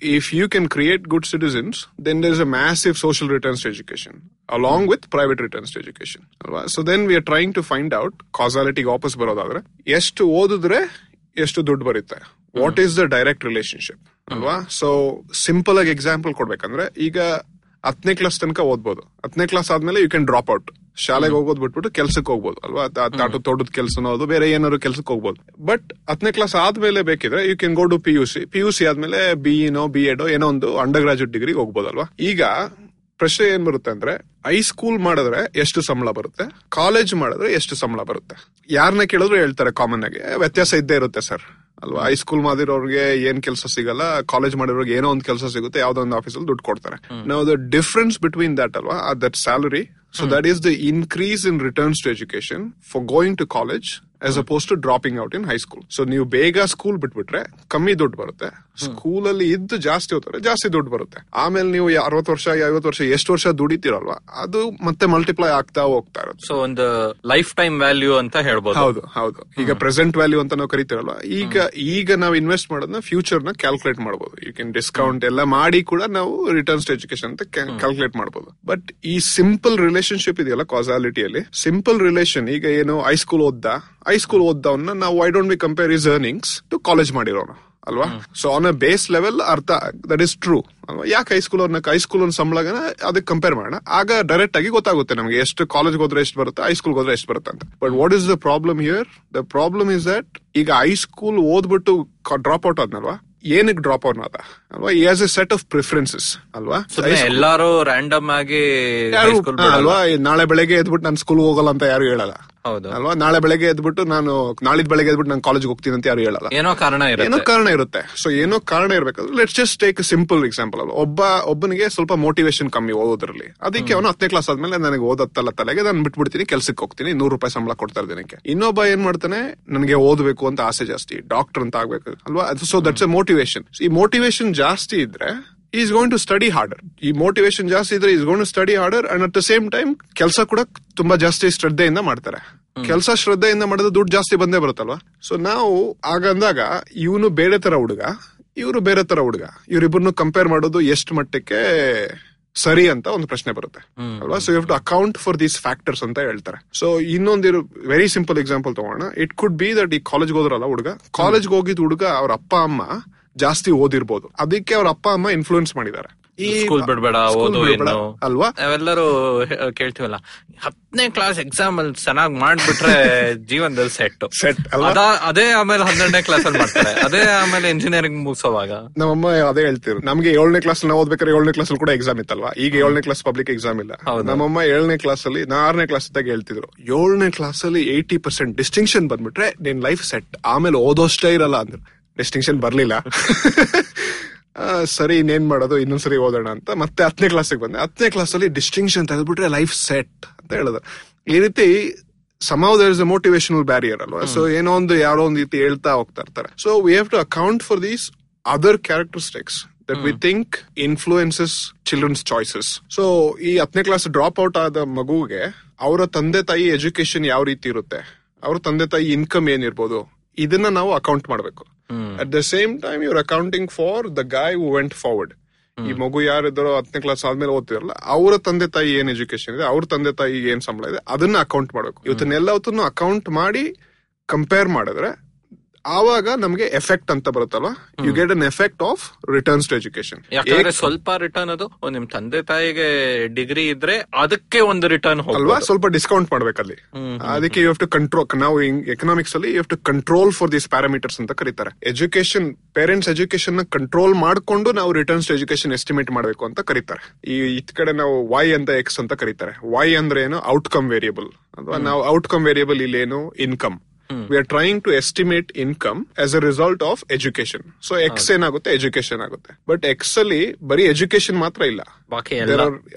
if you can create good citizens, then there's a massive social returns to education, along with private returns to education. So then we are trying to find out causality ಬರೋದಾದ್ರೆ ಎಷ್ಟು ಓದಿದ್ರೆ ಎಷ್ಟು ದುಡ್ಡು ಬರುತ್ತೆ what is the direct relationship ಅಲ್ವಾ so simple ಆಗಿ example ಕೊಡ್ಬೇಕಂದ್ರೆ ಈಗ ಹತ್ತನೇ ಕ್ಲಾಸ್ ತನಕ ಓದ್ಬೋದು ಹತ್ತನೇ ಕ್ಲಾಸ್ ಆದ್ಮೇಲೆ ಯು ಕ್ಯಾನ್ ಡ್ರಾಪ್ ಔಟ್ ಶಾಲೆಗೆ ಹೋಗೋದ್ ಬಿಟ್ಬಿಟ್ಟು ಕೆಲ್ಸಕ್ಕೆ ಹೋಗ್ಬೋದು ಅಲ್ವಾ? ತಾಟು ತೋಟದ ಕೆಲಸನೋ ಅದು ಬೇರೆ ಏನಾದ್ರು ಕೆಲ್ಸಕ್ಕೆ ಹೋಗ್ಬೋದು. ಬಟ್ ಹತ್ತನೇ ಕ್ಲಾಸ್ ಆದ್ಮೇಲೆ ಬೇಕಿದ್ರೆ you can go to P U C P U C ಆದ್ಮೇಲೆ ಬಿ ನೋ ಬಿ ಎಡ್ ಏನೋ ಒಂದು ಅಂಡರ್ ಗ್ರಾಜುಯೇಟ್ ಡಿಗ್ರಿಗೆ ಹೋಗ್ಬೋದಲ್ವಾ ಈಗ ಪ್ರಶ್ನೆ ಏನ್ ಬರುತ್ತೆ ಅಂದ್ರೆ ಹೈಸ್ಕೂಲ್ ಮಾಡಿದ್ರೆ ಎಷ್ಟು ಸಂಬಳ ಬರುತ್ತೆ? ಕಾಲೇಜ್ ಮಾಡಿದ್ರೆ ಎಷ್ಟು ಸಂಬಳ ಬರುತ್ತೆ? ಯಾರನ್ನ ಕೇಳಿದ್ರು ಹೇಳ್ತಾರೆ ಕಾಮನ್ ಆಗಿ. ವ್ಯತ್ಯಾಸ ಇದ್ದೇ ಇರುತ್ತೆ ಸರ್ ಅಲ್ವಾ? ಹೈಸ್ಕೂಲ್ ಮಾಡಿರೋರ್ಗೆ ಏನ್ ಕೆಲಸ ಸಿಗಲ್ಲ ಕಾಲೇಜ್ ಮಾಡಿರೋರ್ಗೆ ಏನೋ ಒಂದು ಕೆಲಸ ಸಿಗುತ್ತೆ ಯಾವ್ದೋ ಒಂದು ಆಫೀಸಲ್ಲಿ ದುಡ್ಡು ಕೊಡ್ತಾರೆ. ನಾವು ದ ಡಿಫ್ರೆನ್ಸ್ ಬಿಟ್ವೀನ್ ದಟ್ ಅಲ್ವಾ that salary so that is the increase in returns to education for going to college as opposed to dropping out in high school so ನೀವು ಬೇಗ ಸ್ಕೂಲ್ ಬಿಟ್ಬಿಟ್ರೆ ಕಮ್ಮಿ ದುಡ್ಡು ಬರುತ್ತೆ. ಸ್ಕೂಲ್ ಅಲ್ಲಿ ಇದ್ದು ಜಾಸ್ತಿ ಹೋಗ್ತಾರೆ ಜಾಸ್ತಿ ದುಡ್ಡು ಬರುತ್ತೆ. ಆಮೇಲೆ ನೀವು ಅರವತ್ ವರ್ಷ ಐವತ್ತು ವರ್ಷ ಎಷ್ಟು ವರ್ಷ ದುಡಿತೀರಲ್ವಾ ಅದು ಮತ್ತೆ ಮಲ್ಟಿಪ್ಲೈ ಆಗ್ತಾ ಹೋಗ್ತಾ ಇರೋದು. ಸೊ ಒಂದು ಲೈಫ್ ಟೈಮ್ ವ್ಯಾಲ್ಯೂ ಅಂತ ಹೇಳ್ಬೋದು. ಹೌದು ಹೌದು. ಈಗ ಪ್ರೆಸೆಂಟ್ ವ್ಯಾಲ್ಯೂ ಅಂತ ನಾವು ಕರಿತೀರಲ್ವಾ ಈಗ ಈಗ ನಾವು ಇನ್ವೆಸ್ಟ್ ಮಾಡೋದನ್ನ ಫ್ಯೂಚರ್ನ ಕ್ಯಾಲ್ಕುಲೇಟ್ ಮಾಡಬಹುದು ಯು ಕ್ಯಾನ್ ಡಿಸ್ಕೌಂಟ್ ಎಲ್ಲ ಮಾಡಿ ಕೂಡ ನಾವು ರಿಟರ್ನ್ಸ್ ಟು ಎಜುಕೇಶನ್ ಅಂತ ಕ್ಯಾಲ್ಕುಲೇಟ್ ಮಾಡಬಹುದು ಬಟ್ ಈ ಸಿಂಪಲ್ ರಿಲೇಶನ್ಶಿಪ್ ಇದೆಯಲ್ಲ ಕಾಸಾಲಿಟಿಯಲ್ಲಿ ಸಿಂಪಲ್ ರಿಲೇಶನ್ ಈಗ ಏನು ಹೈಸ್ಕೂಲ್ ಓದ್ದ ಹೈಸ್ಕೂಲ್ ಓದ್ದವನ್ನ ನಾವು I don't be compare is earnings to college ಮಾಡಿರೋನು ಅಲ್ವಾ? So on a base level ಅರ್ಥ ದಟ್ ಇಸ್ ಟ್ರೂ ಅಲ್ವಾ? ಯಾಕೆ ಹೈಸ್ಕೂಲ್ ಅವ್ರನ್ನ ಹೈಸ್ಕೂಲ್ ಒಂದು ಸಂಬಳಗನ ಅದಕ್ಕೆ ಕಂಪೇರ್ ಮಾಡೋಣ? ಆಗ ಡೈರೆಕ್ಟ್ ಆಗಿ ಗೊತ್ತಾಗುತ್ತೆ ನಮಗೆ ಎಷ್ಟು ಕಾಲೇಜ್ ಹೋದ್ರೆ ಎಷ್ಟು ಬರುತ್ತೆ ಹೈಸ್ಕೂಲ್ ಹೋದ್ರೆ ಎಷ್ಟು ಬರುತ್ತೆ ಅಂತ. But what is the problem here the problem is that ಈಗ ಹೈಸ್ಕೂಲ್ ಓದ್ಬಿಟ್ಟು ಡ್ರಾಪ್ ಔಟ್ ಆದ್ನಲ್ವಾ? ಏನಕ್ಕೆ ಡ್ರಾಪ್ ಔಟ್ ಆದ? ಅಲ್ವಾ? ಈ as a set of preferences ಅಲ್ವಾ? ಎಲ್ಲರೂ ರ್ಯಾಂಡಮ್ ಆಗಿ ಹಾ. ಅಲ್ವಾ? ನಾಳೆ ಬೆಳಗ್ಗೆ ಎದ್ಬಿಟ್ಟು ನಾನು ಸ್ಕೂಲ್ ಹೋಗಲ್ಲ ಅಂತ ಯಾರು ಹೇಳಲ್ಲ. ಅಲ್ವಾ? ನಾಳೆ ಬೆಳಗ್ಗೆ ಎದ್ಬಿಟ್ಟು ನಾನು ನಾಳಿದ್ ಬೆಳಗ್ಗೆ ಎದ್ಬಿಟ್ಟು ನಾನು ಕಾಲೇಜ್ ಹೋಗ್ತೀನಿ ಅಂತ ಯಾರು ಹೇಳಲ್ಲ. ಏನೋ ಕಾರಣ ಏನೋ ಇರುತ್ತೆ ಕಾರಣ ಇರುತ್ತೆ. ಸೊ ಏನೋ ಕಾರಣ ಇರಬೇಕಾದ್ರೆ let's just take simple example ಅಲ್ಲ ಒಬ್ಬ ಒಬ್ಬನಿಗೆ ಸ್ವಲ್ಪ ಮೋಟಿವೇಶನ್ ಕಮ್ಮಿ ಓದೋದ್ರಲ್ಲಿ. ಅದಕ್ಕೆ ಅವನು ಹತ್ತನೇ ಕ್ಲಾಸ್ ಆದ್ಮೇಲೆ ನನಗೆ ಓದತ್ತಲ್ಲ ತಲೆಗೆ ನಾನು ಬಿಟ್ಬಿಡ್ತೀನಿ ಕೆಲ್ಸಕ್ಕೆ ಹೋಗ್ತೀನಿ ನೂರು ರೂಪಾಯಿ ಸಂಬಳ ಕೊಡ್ತಾರೆ ದಿನಕ್ಕೆ. ಇನ್ನೊಬ್ಬ ಏನ್ ಮಾಡ್ತಾನೆ? ನನಗೆ ಓದಬೇಕು ಅಂತ ಆಸೆ ಜಾಸ್ತಿ. ಡಾಕ್ಟರ್ ಅಂತ ಆಗ್ಬೇಕು. ಅಲ್ವಾ? ಸೊ ದಟ್ಸ್ ಎ ಮೋಟಿವೇಶನ್ ಈ ಮೋಟಿವೇಶನ್ ಜಾಸ್ತಿ ಇದ್ರೆ is going to study harder ಈ ಮೋಟಿವೇಶನ್ ಜಾಸ್ತಿ ಇದ್ರೆ is going to study harder and at the same time ಕೆಲಸ ಕೂಡ ತುಂಬಾ ಜಾಸ್ತಿ ಶ್ರದ್ಧೆಯಿಂದ ಮಾಡ್ತಾರೆ. ಕೆಲಸ ಶ್ರದ್ಧೆಯಿಂದ ಮಾಡಿದ್ರೆ ದುಡ್ಡು ಜಾಸ್ತಿ ಬಂದೇ ಬರುತ್ತಲ್ವಾ? ಸೊ ನಾವು ಆಗಂದಾಗ ಇವನು ಬೇರೆ ತರ ಹುಡುಗ ಇವರು ಬೇರೆ ತರ ಹುಡುಗ. ಇವರಿಬ್ಬರನ್ನು ಕಂಪೇರ್ ಮಾಡೋದು ಎಷ್ಟು ಮಟ್ಟಕ್ಕೆ ಸರಿ ಅಂತ ಒಂದು ಪ್ರಶ್ನೆ ಬರುತ್ತೆ. ಅಲ್ವಾ? So you to account for these factors ಅಂತ ಹೇಳ್ತಾರೆ. ಸೊ ಇನ್ನೊಂದಿರು ವೆರಿ ಸಿಂಪಲ್ ಎಕ್ಸಾಂಪಲ್ ತಗೋಣ. ಇಟ್ ಕುಡ್ ಬಿ ದಟ್ ಈ ಕಾಲೇಜ್ ಹೋದ್ರಲ್ಲ ಹುಡುಗ. ಕಾಲೇಜ್ಗೆ ಹೋಗಿದ್ ಹುಡುಗ ಅವ್ರ ಅಪ್ಪ ಅಮ್ಮ ಜಾಸ್ತಿ ಓದಿರ್ಬೋದು. ಅದಕ್ಕೆ ಅವ್ರ ಅಪ್ಪ ಅಮ್ಮ ಇನ್ಫ್ಲೂಯೆನ್ಸ್ ಮಾಡಿದ್ದಾರೆ. ಈ ಸ್ಕೂಲ್ ಬಿಡ್ಬೇಡ ಓದು ಏನು ಅಲ್ವಾ? ನಾವೆಲ್ಲರೂ ಕೇಳ್ತೀವಲ್ಲ. ಹತ್ತನೇ ಕ್ಲಾಸ್ ಎಕ್ಸಾಮ್ ಅಲ್ಲಿ ಚೆನ್ನಾಗಿ ಮಾಡ್ಬಿಟ್ರೆ [laughs] ಜೀವನದಲ್ಲಿ ಸೆಟ್ ಸೆಟ್ ಅದೇ ಆಮೇಲೆ ಹನ್ನೆರಡನೇ ಕ್ಲಾಸ್ ಅಲ್ಲಿ ಮಾಡ್ತಾರೆ. ಅದೇ ಆಮೇಲೆ ಇಂಜಿನಿಯರಿಂಗ್ ಮುಗಿಸೋವಾಗ. ನಮ್ಮಮ್ಮ ಅದೇ ಹೇಳ್ತಿರು ನಮ್ಗೆ ಏಳನೇ ಕ್ಲಾಸ್ ನಾವು ಓದ್ಬೇಕಾದ್ರೆ ಏಳನೇ ಕ್ಲಾಸ್ ಕೂಡ ಎಕ್ಸಾಮ್ ಇತ್ತಲ್ವಾ? ಈಗ ಏಳನೇ ಕ್ಲಾಸ್ ಪಬ್ಲಿಕ್ ಎಕ್ಸಾಮ್ ಇಲ್ಲ. ನಮ್ಮಮ್ಮ ಏಳನೇ ಕ್ಲಾಸ್ ಅಲ್ಲಿ ನಾ ಆರನೇ ಕ್ಲಾಸ್ ಇದ್ದಾಗ ಹೇಳ್ತಿದ್ರು ಏಳನೇ ಕ್ಲಾಸ್ ಅಲ್ಲಿ ಏಯ್ಟಿ ಪರ್ಸೆಂಟ್ ಡಿಸ್ಟಿಂಕ್ಷನ್ ಬಂದ್ಬಿಟ್ರೆ ನಿನ್ ಲೈಫ್ ಸೆಟ್ ಆಮೇಲೆ ಓದೋಷ್ಟೇ ಇರಲ್ಲ ಅಂದ್ರು. ಡಿಸ್ಟಿಂಕ್ಷನ್ ಬರಲಿಲ್ಲ. ಸರಿ ಇನ್ನೇನ್ ಮಾಡೋದು? ಇನ್ನೊಂದ್ಸರಿ ಓದೋಣ ಅಂತ ಮತ್ತೆ ಹತ್ತನೇ ಕ್ಲಾಸಿಗೆ ಬಂದೆ. ಹತ್ತನೇ ಕ್ಲಾಸಲ್ಲಿ ಡಿಸ್ಟಿಂಕ್ಷನ್ ತೆಗೆದ್ಬಿಟ್ರೆ ಲೈಫ್ ಸೆಟ್ ಅಂತ ಹೇಳಿದ್ರು ಈ ರೀತಿ somehow there is a motivational barrier ಅಲ್ವಾ? ಸೊ ಏನೋ ಒಂದು ಯಾರೋ ಒಂದು ರೀತಿ ಹೇಳ್ತಾ ಹೋಗ್ತಾ ಇರ್ತಾರೆ. So we have to account for these other characteristics that we think influences children's choices so ಈ ಹತ್ತನೇ ಕ್ಲಾಸ್ ಡ್ರಾಪ್ ಔಟ್ ಆದ ಮಗುಗೆ ಅವರ ತಂದೆ ತಾಯಿ ಎಜುಕೇಶನ್ ಯಾವ ರೀತಿ ಇರುತ್ತೆ? ಅವ್ರ ತಂದೆ ತಾಯಿ ಇನ್ಕಮ್ ಏನಿರ್ಬೋದು? ಇದನ್ನ ನಾವು ಅಕೌಂಟ್ ಮಾಡಬೇಕು. At the same time your accounting for the guy who went forward ಈ ಮಗು ಯಾರಿದ್ರು ಹತ್ತನೇ ಕ್ಲಾಸ್ ಆದ್ಮೇಲೆ ಓದ್ತಿರಲ್ಲ ಅವರ ತಂದೆ ತಾಯಿ ಏನ್ ಎಜುಕೇಶನ್ ಇದೆ ಅವ್ರ ತಂದೆ ತಾಯಿ ಏನ್ ಸಂಬಳ ಇದೆ ಅದನ್ನ ಅಕೌಂಟ್ ಮಾಡಬೇಕು. ಇವತ್ತನ್ನೆಲ್ಲವತ್ತನ್ನು ಅಕೌಂಟ್ ಮಾಡಿ ಕಂಪೇರ್ ಮಾಡಿದ್ರೆ ಆವಾಗ ನಮಗೆ ಎಫೆಕ್ಟ್ ಅಂತ ಬರುತ್ತಲ್ವಾ? You get an effect of returns to education ಯಾಕಂದ್ರೆ ಸ್ವಲ್ಪ ರಿಟರ್ನ್ ಅದು ನಿಮ್ ತಂದೆ ತಾಯಿಗೆ ಡಿಗ್ರಿ ಇದ್ರೆ ಅದಕ್ಕೆ ಒಂದು ರಿಟರ್ನ್ ಅಲ್ವಾ? ಸ್ವಲ್ಪ ಡಿಸ್ಕೌಂಟ್ ಮಾಡ್ಬೇಕಲ್ಲಿ. ಅದಕ್ಕೆ ಯು ಹ್ಯಾವ್ ಟು ಕಂಟ್ರೋಲ್ ನಾವು ಎಕನಾಮಿಕ್ಸ್ ಅಲ್ಲಿ you have to control for these parameters ಅಂತ ಕರೀತಾರೆ. ಎಜುಕೇಶನ್ ಪೇರೆಂಟ್ಸ್ ಎಜುಕೇಶನ್ನ ಕಂಟ್ರೋಲ್ ಮಾಡ್ಕೊಂಡು ನಾವು ರಿಟರ್ನ್ಸ್ ಟು ಎಜುಕೇಶನ್ ಎಸ್ಟಿಮೇಟ್ ಮಾಡಬೇಕು ಅಂತ ಕರೀತಾರೆ. ಈ ಇತ್ ಕಡೆ ನಾವು ವೈ ಅಂತ ಎಕ್ಸ್ ಅಂತ ಕರೀತಾರೆ. ವೈ ಅಂದ್ರೆ ಏನು? ಔಟ್ಕಮ್ ವೇರಿಯಬಲ್ ಅಥವಾ ನಾವು ಔಟ್ಕಮ್ ವೇರಿಯಬಲ್ ಇಲ್ಲಿ ಏನು income we are trying to estimate income as a result of education so X ಏನಾಗುತ್ತೆ? ಎಜುಕೇಶನ್ ಆಗುತ್ತೆ. ಬಟ್ ಎಕ್ಸ್ ಅಲ್ಲಿ ಬರೀ ಎಜುಕೇಶನ್ ಮಾತ್ರ ಇಲ್ಲ.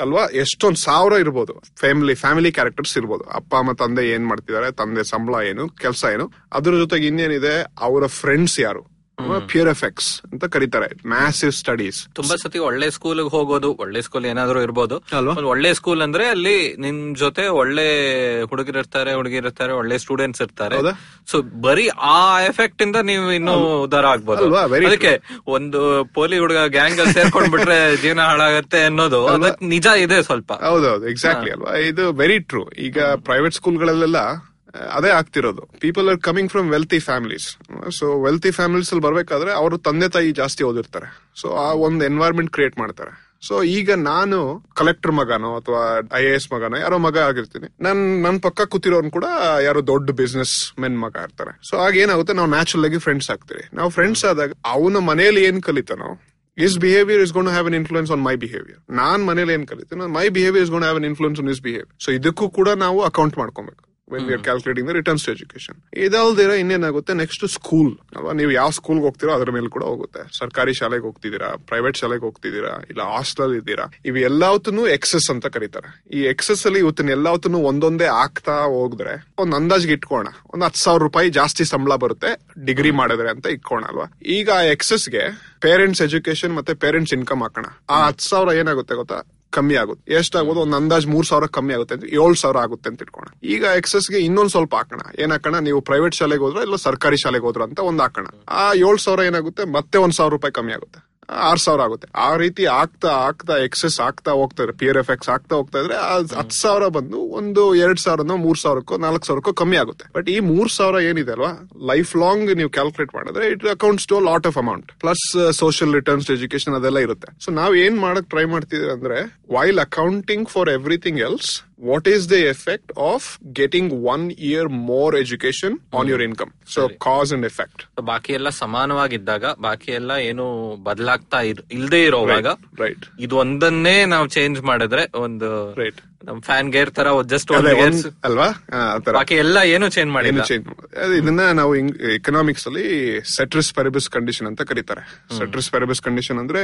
ಅಲ್ವಾ? ಎಷ್ಟೊಂದ್ ಸಾವಿರ ಇರ್ಬೋದು. ಫ್ಯಾಮಿಲಿ ಫ್ಯಾಮಿಲಿ ಕ್ಯಾರೆಕ್ಟರ್ಸ್ ಇರ್ಬೋದು. ಅಪ್ಪ ಅಮ್ಮ ತಂದೆ ಏನ್ ಮಾಡ್ತಿದ್ದಾರೆ? ತಂದೆ ಸಂಬಳ ಏನು? ಕೆಲಸ ಏನು? ಅದ್ರ ಜೊತೆಗೆ ಇನ್ನೇನಿದೆ? ಅವರ ಫ್ರೆಂಡ್ಸ್ ಯಾರು? ಪ್ಯೂರ್ ಎಫೆಕ್ಟ್ಸ್ ಅಂತ ಕರೀತಾರೆ. ಮ್ಯಾಸಿವ್ ಸ್ಟಡೀಸ್ ತುಂಬಾ ಸತಿ ಒಳ್ಳೆ ಸ್ಕೂಲ್ ಹೋಗೋದು ಒಳ್ಳೆ ಸ್ಕೂಲ್ ಏನಾದ್ರೂ ಇರ್ಬೋದು? ಒಳ್ಳೆ ಸ್ಕೂಲ್ ಅಂದ್ರೆ ಅಲ್ಲಿ ನಿಮ್ ಜೊತೆ ಒಳ್ಳೆ ಹುಡುಗಿರಿರ್ತಾರೆ ಹುಡುಗಿರಿರ್ತಾರೆ ಒಳ್ಳೆ ಸ್ಟೂಡೆಂಟ್ಸ್ ಇರ್ತಾರೆ? ಸೊ ಬರೀ ಆ ಎಫೆಕ್ಟ್ ಇಂದ ನೀವು ಇನ್ನು ಉದಾರ ಆಗ್ಬೋದು. ಅದಕ್ಕೆ ಒಂದು ಪೋಲಿ ಹುಡುಗ ಗ್ಯಾಂಗ್ ಅಲ್ಲಿ ಸೇರ್ಕೊಂಡ್ಬಿಟ್ರೆ [laughs] ಜೀವನ ಹಾಳಾಗತ್ತೆ ಅನ್ನೋದು ಅದಕ್ಕೆ ನಿಜ ಇದೆ ಸ್ವಲ್ಪ. ಹೌದೌದು. ಎಕ್ಸಾಕ್ಟ್ಲಿ ಅಲ್ವಾ? ಇದು ವೆರಿ ಟ್ರೂ ಈಗ ಪ್ರೈವೇಟ್ ಸ್ಕೂಲ್ಗಳಲ್ಲೆಲ್ಲ ಅದೇ ಆಗ್ತಿರೋದು. People are coming from wealthy families so wealthy families ಅಲ್ಲಿ ಬರ್ಬೇಕಾದ್ರೆ ಅವರು ತಂದೆ ತಾಯಿ ಜಾಸ್ತಿ ಓದಿರ್ತಾರೆ. ಸೊ ಆ ಒಂದು ಎನ್ವೈರ್ಮೆಂಟ್ ಕ್ರಿಯೇಟ್ ಮಾಡ್ತಾರೆ. ಸೊ ಈಗ ನಾನು ಕಲೆಕ್ಟರ್ ಮಗನೋ ಅಥವಾ ಐ ಎ ಎಸ್ ಮಗನೋ, ಯಾರೋ ಮಗ ಆಗಿರ್ತೀನಿ. ನನ್ ನನ್ ಪಕ್ಕ ಕೂತಿರೋನ್ ಕೂಡ ಯಾರೋ ದೊಡ್ಡ ಬಿಸ್ನೆಸ್ ಮೆನ್ ಮಗ ಇರ್ತಾರೆ. ಸೊ ಆಗ ಏನಾಗುತ್ತೆ? ನಾವು ನ್ಯಾಚುರಲ್ ಆಗಿ ಫ್ರೆಂಡ್ಸ್ ಆಗ್ತೀವಿ. ನಾವು ಫ್ರೆಂಡ್ಸ್ ಆದಾಗ ಅವನ ಮನೆಯಲ್ಲಿ ಏನ್ ಕಲಿತಾನೋ his behaviour is gonna have an influence on my behaviour ನಾನ್ ಮನೇಲಿ ಏನ್ ಕಲಿತೀನಿ my behaviour is gonna have an influence on his behaviour so ಇದಕ್ಕೂ ಕೂಡ ನಾವು ಅಕೌಂಟ್ ಮಾಡ್ಕೊಬೇಕು. When we are calculating the returns to education ಇದಲ್ದಿರ ಇನ್ನೇನಾಗುತ್ತೆ ನೆಕ್ಸ್ಟ್ ಸ್ಕೂಲ್ ಅಲ್ವಾ? ನೀವು ಯಾವ ಸ್ಕೂಲ್ಗೆ ಹೋಗ್ತೀರೋ ಅದ್ರ ಮೇಲೆ ಕೂಡ ಹೋಗುತ್ತೆ. ಸರ್ಕಾರಿ ಶಾಲೆಗೆ ಹೋಗ್ತಿದ್ದೀರಾ? ಪ್ರೈವೇಟ್ ಶಾಲೆಗೆ ಹೋಗ್ತಿದ್ದೀರಾ? ಇಲ್ಲ ಹಾಸ್ಟೆಲ್ ಇದ್ದೀರಾ? ಇವು ಎಲ್ಲಾವತ್ತೂ ಎಕ್ಸಸ್ ಅಂತ ಕರೀತಾರೆ. ಈ ಎಕ್ಸಸ್ ಅಲ್ಲಿ ಇವತ್ತಿನ ಎಲ್ಲಾವತ್ತೂ ಒಂದೊಂದೇ ಆಗ್ತಾ ಹೋಗಿದ್ರೆ ಒಂದ್ ಅಂದಾಜ್ಗೆ ಇಟ್ಕೋಣ ಒಂದ್ ಹತ್ತು ಸಾವಿರ ರೂಪಾಯಿ ಜಾಸ್ತಿ ಸಂಬಳ ಬರುತ್ತೆ ಡಿಗ್ರಿ ಮಾಡಿದ್ರೆ ಅಂತ ಇಟ್ಕೋಣ ಅಲ್ವಾ? ಈಗ ಆ ಎಕ್ಸಸ್ಗೆ ಪೇರೆಂಟ್ಸ್ ಎಜುಕೇಶನ್ ಮತ್ತೆ ಪೇರೆಂಟ್ಸ್ ಇನ್ಕಮ್ ಹಾಕೋಣ. ಆ ಹತ್ತು ಸಾವಿರ ಏನಾಗುತ್ತೆ ಗೊತ್ತಾ? ಕಮ್ಮಿ ಆಗುತ್ತೆ. ಎಷ್ಟಾಗೋದು ಒಂದ್ ಅಂದಾಜ್ ಮೂರ್ ಸಾವಿರ ಕಮ್ಮಿ ಆಗುತ್ತೆ ಅಂತ, ಏಳು ಸಾವಿರ ಆಗುತ್ತೆ ಅಂತ ಇಟ್ಕೋಣ ಈಗ ಎಕ್ಸಸ್ಗೆ ಇನ್ನೊಂದ್ ಸ್ವಲ್ಪ ಹಾಕೋಣ. ಏನ್ ಹಾಕೋಣ ನೀವು ಪ್ರೈವೇಟ್ ಶಾಲೆಗೆ ಹೋದ್ರ ಇಲ್ಲ ಸರ್ಕಾರಿ ಶಾಲೆಗೆ ಹೋದ್ರ ಅಂತ ಒಂದ್ ಹಾಕೋಣ. ಆ ಏಳು ಸಾವಿರ ಏನಾಗುತ್ತೆ? ಮತ್ತೆ ಒಂದ್ ಸಾವಿರ ರೂಪಾಯಿ ಕಮ್ಮಿ ಆಗುತ್ತೆ. ಆರ್ ಸಾವಿರ ಆಗುತ್ತೆ. ಆ ರೀತಿ ಆಗ್ತಾ ಆಗ್ತಾ ಎಕ್ಸೆಸ್ ಆಗ್ತಾ ಹೋಗ್ತಾ ಇದ್ರೆ ಎಫ್ ಎಕ್ಸ್ ಆಗ್ತಾ ಹೋಗ್ತಾ ಇದ್ರೆ ಹತ್ತು ಸಾವಿರ ಬಂದು ಒಂದು ಎರಡ್ ಸಾವಿರನೋ ಮೂರ್ ಸಾವಿರಕ್ಕೋ ನಾಲ್ಕು ಸಾವಿರಕ್ಕೋ ಕಮ್ಮಿ ಆಗುತ್ತೆ. ಬಟ್ ಈ ಮೂರ್ ಸಾವಿರ ಏನಿದೆ ಅಲ್ವಾ? ಲೈಫ್ ಲಾಂಗ್ ನೀವು ಕ್ಯಾಲ್ಕುಲೇಟ್ ಮಾಡಿದ್ರೆ it accounts to lot of amount plus social returns education ಅದೆಲ್ಲ ಇರುತ್ತೆ. ಸೊ ನಾವ್ ಏನ್ ಮಾಡಕ್ ಟ್ರೈ ಮಾಡ್ತಿದ್ರೆ ಅಂದ್ರೆ while accounting for everything else what is the effect of getting one year more education on your income? So cause and effect So, ಬಾಕಿ ಎಲ್ಲ ಸಮಾನವಾಗಿದ್ದಾಗ ಬಾಕಿ ಎಲ್ಲ ಏನು ಬದಲಾಗ್ತಾ ಇಲ್ದೇ ಇರೋವಾಗ ರೈಟ್ ಇದು ಒಂದನ್ನೇ ನಾವು ಚೇಂಜ್ ಮಾಡಿದ್ರೆ ಒಂದು ರೈಟ್ ನಮ್ ಫ್ಯಾನ್ ಗೇರ್ ತರ ಜಸ್ಟ್ ಅಲ್ವಾ? ಬಾಕಿ ಎಲ್ಲ ಏನು ಚೇಂಜ್ ಮಾಡಿ ಚೇಂಜ್ ಇದನ್ನ ನಾವು ಎಕನಾಮಿಕ್ಸ್ ಅಲ್ಲಿ ಸೆಟ್ರಿಸ್ ಪೆರಬಿಸ್ ಕಂಡೀಷನ್ ಅಂತ ಕರೀತಾರೆ. ಸೆಟ್ರಿಸ್ ಪೆರಬಿಸ್ ಕಂಡೀಷನ್ ಅಂದ್ರೆ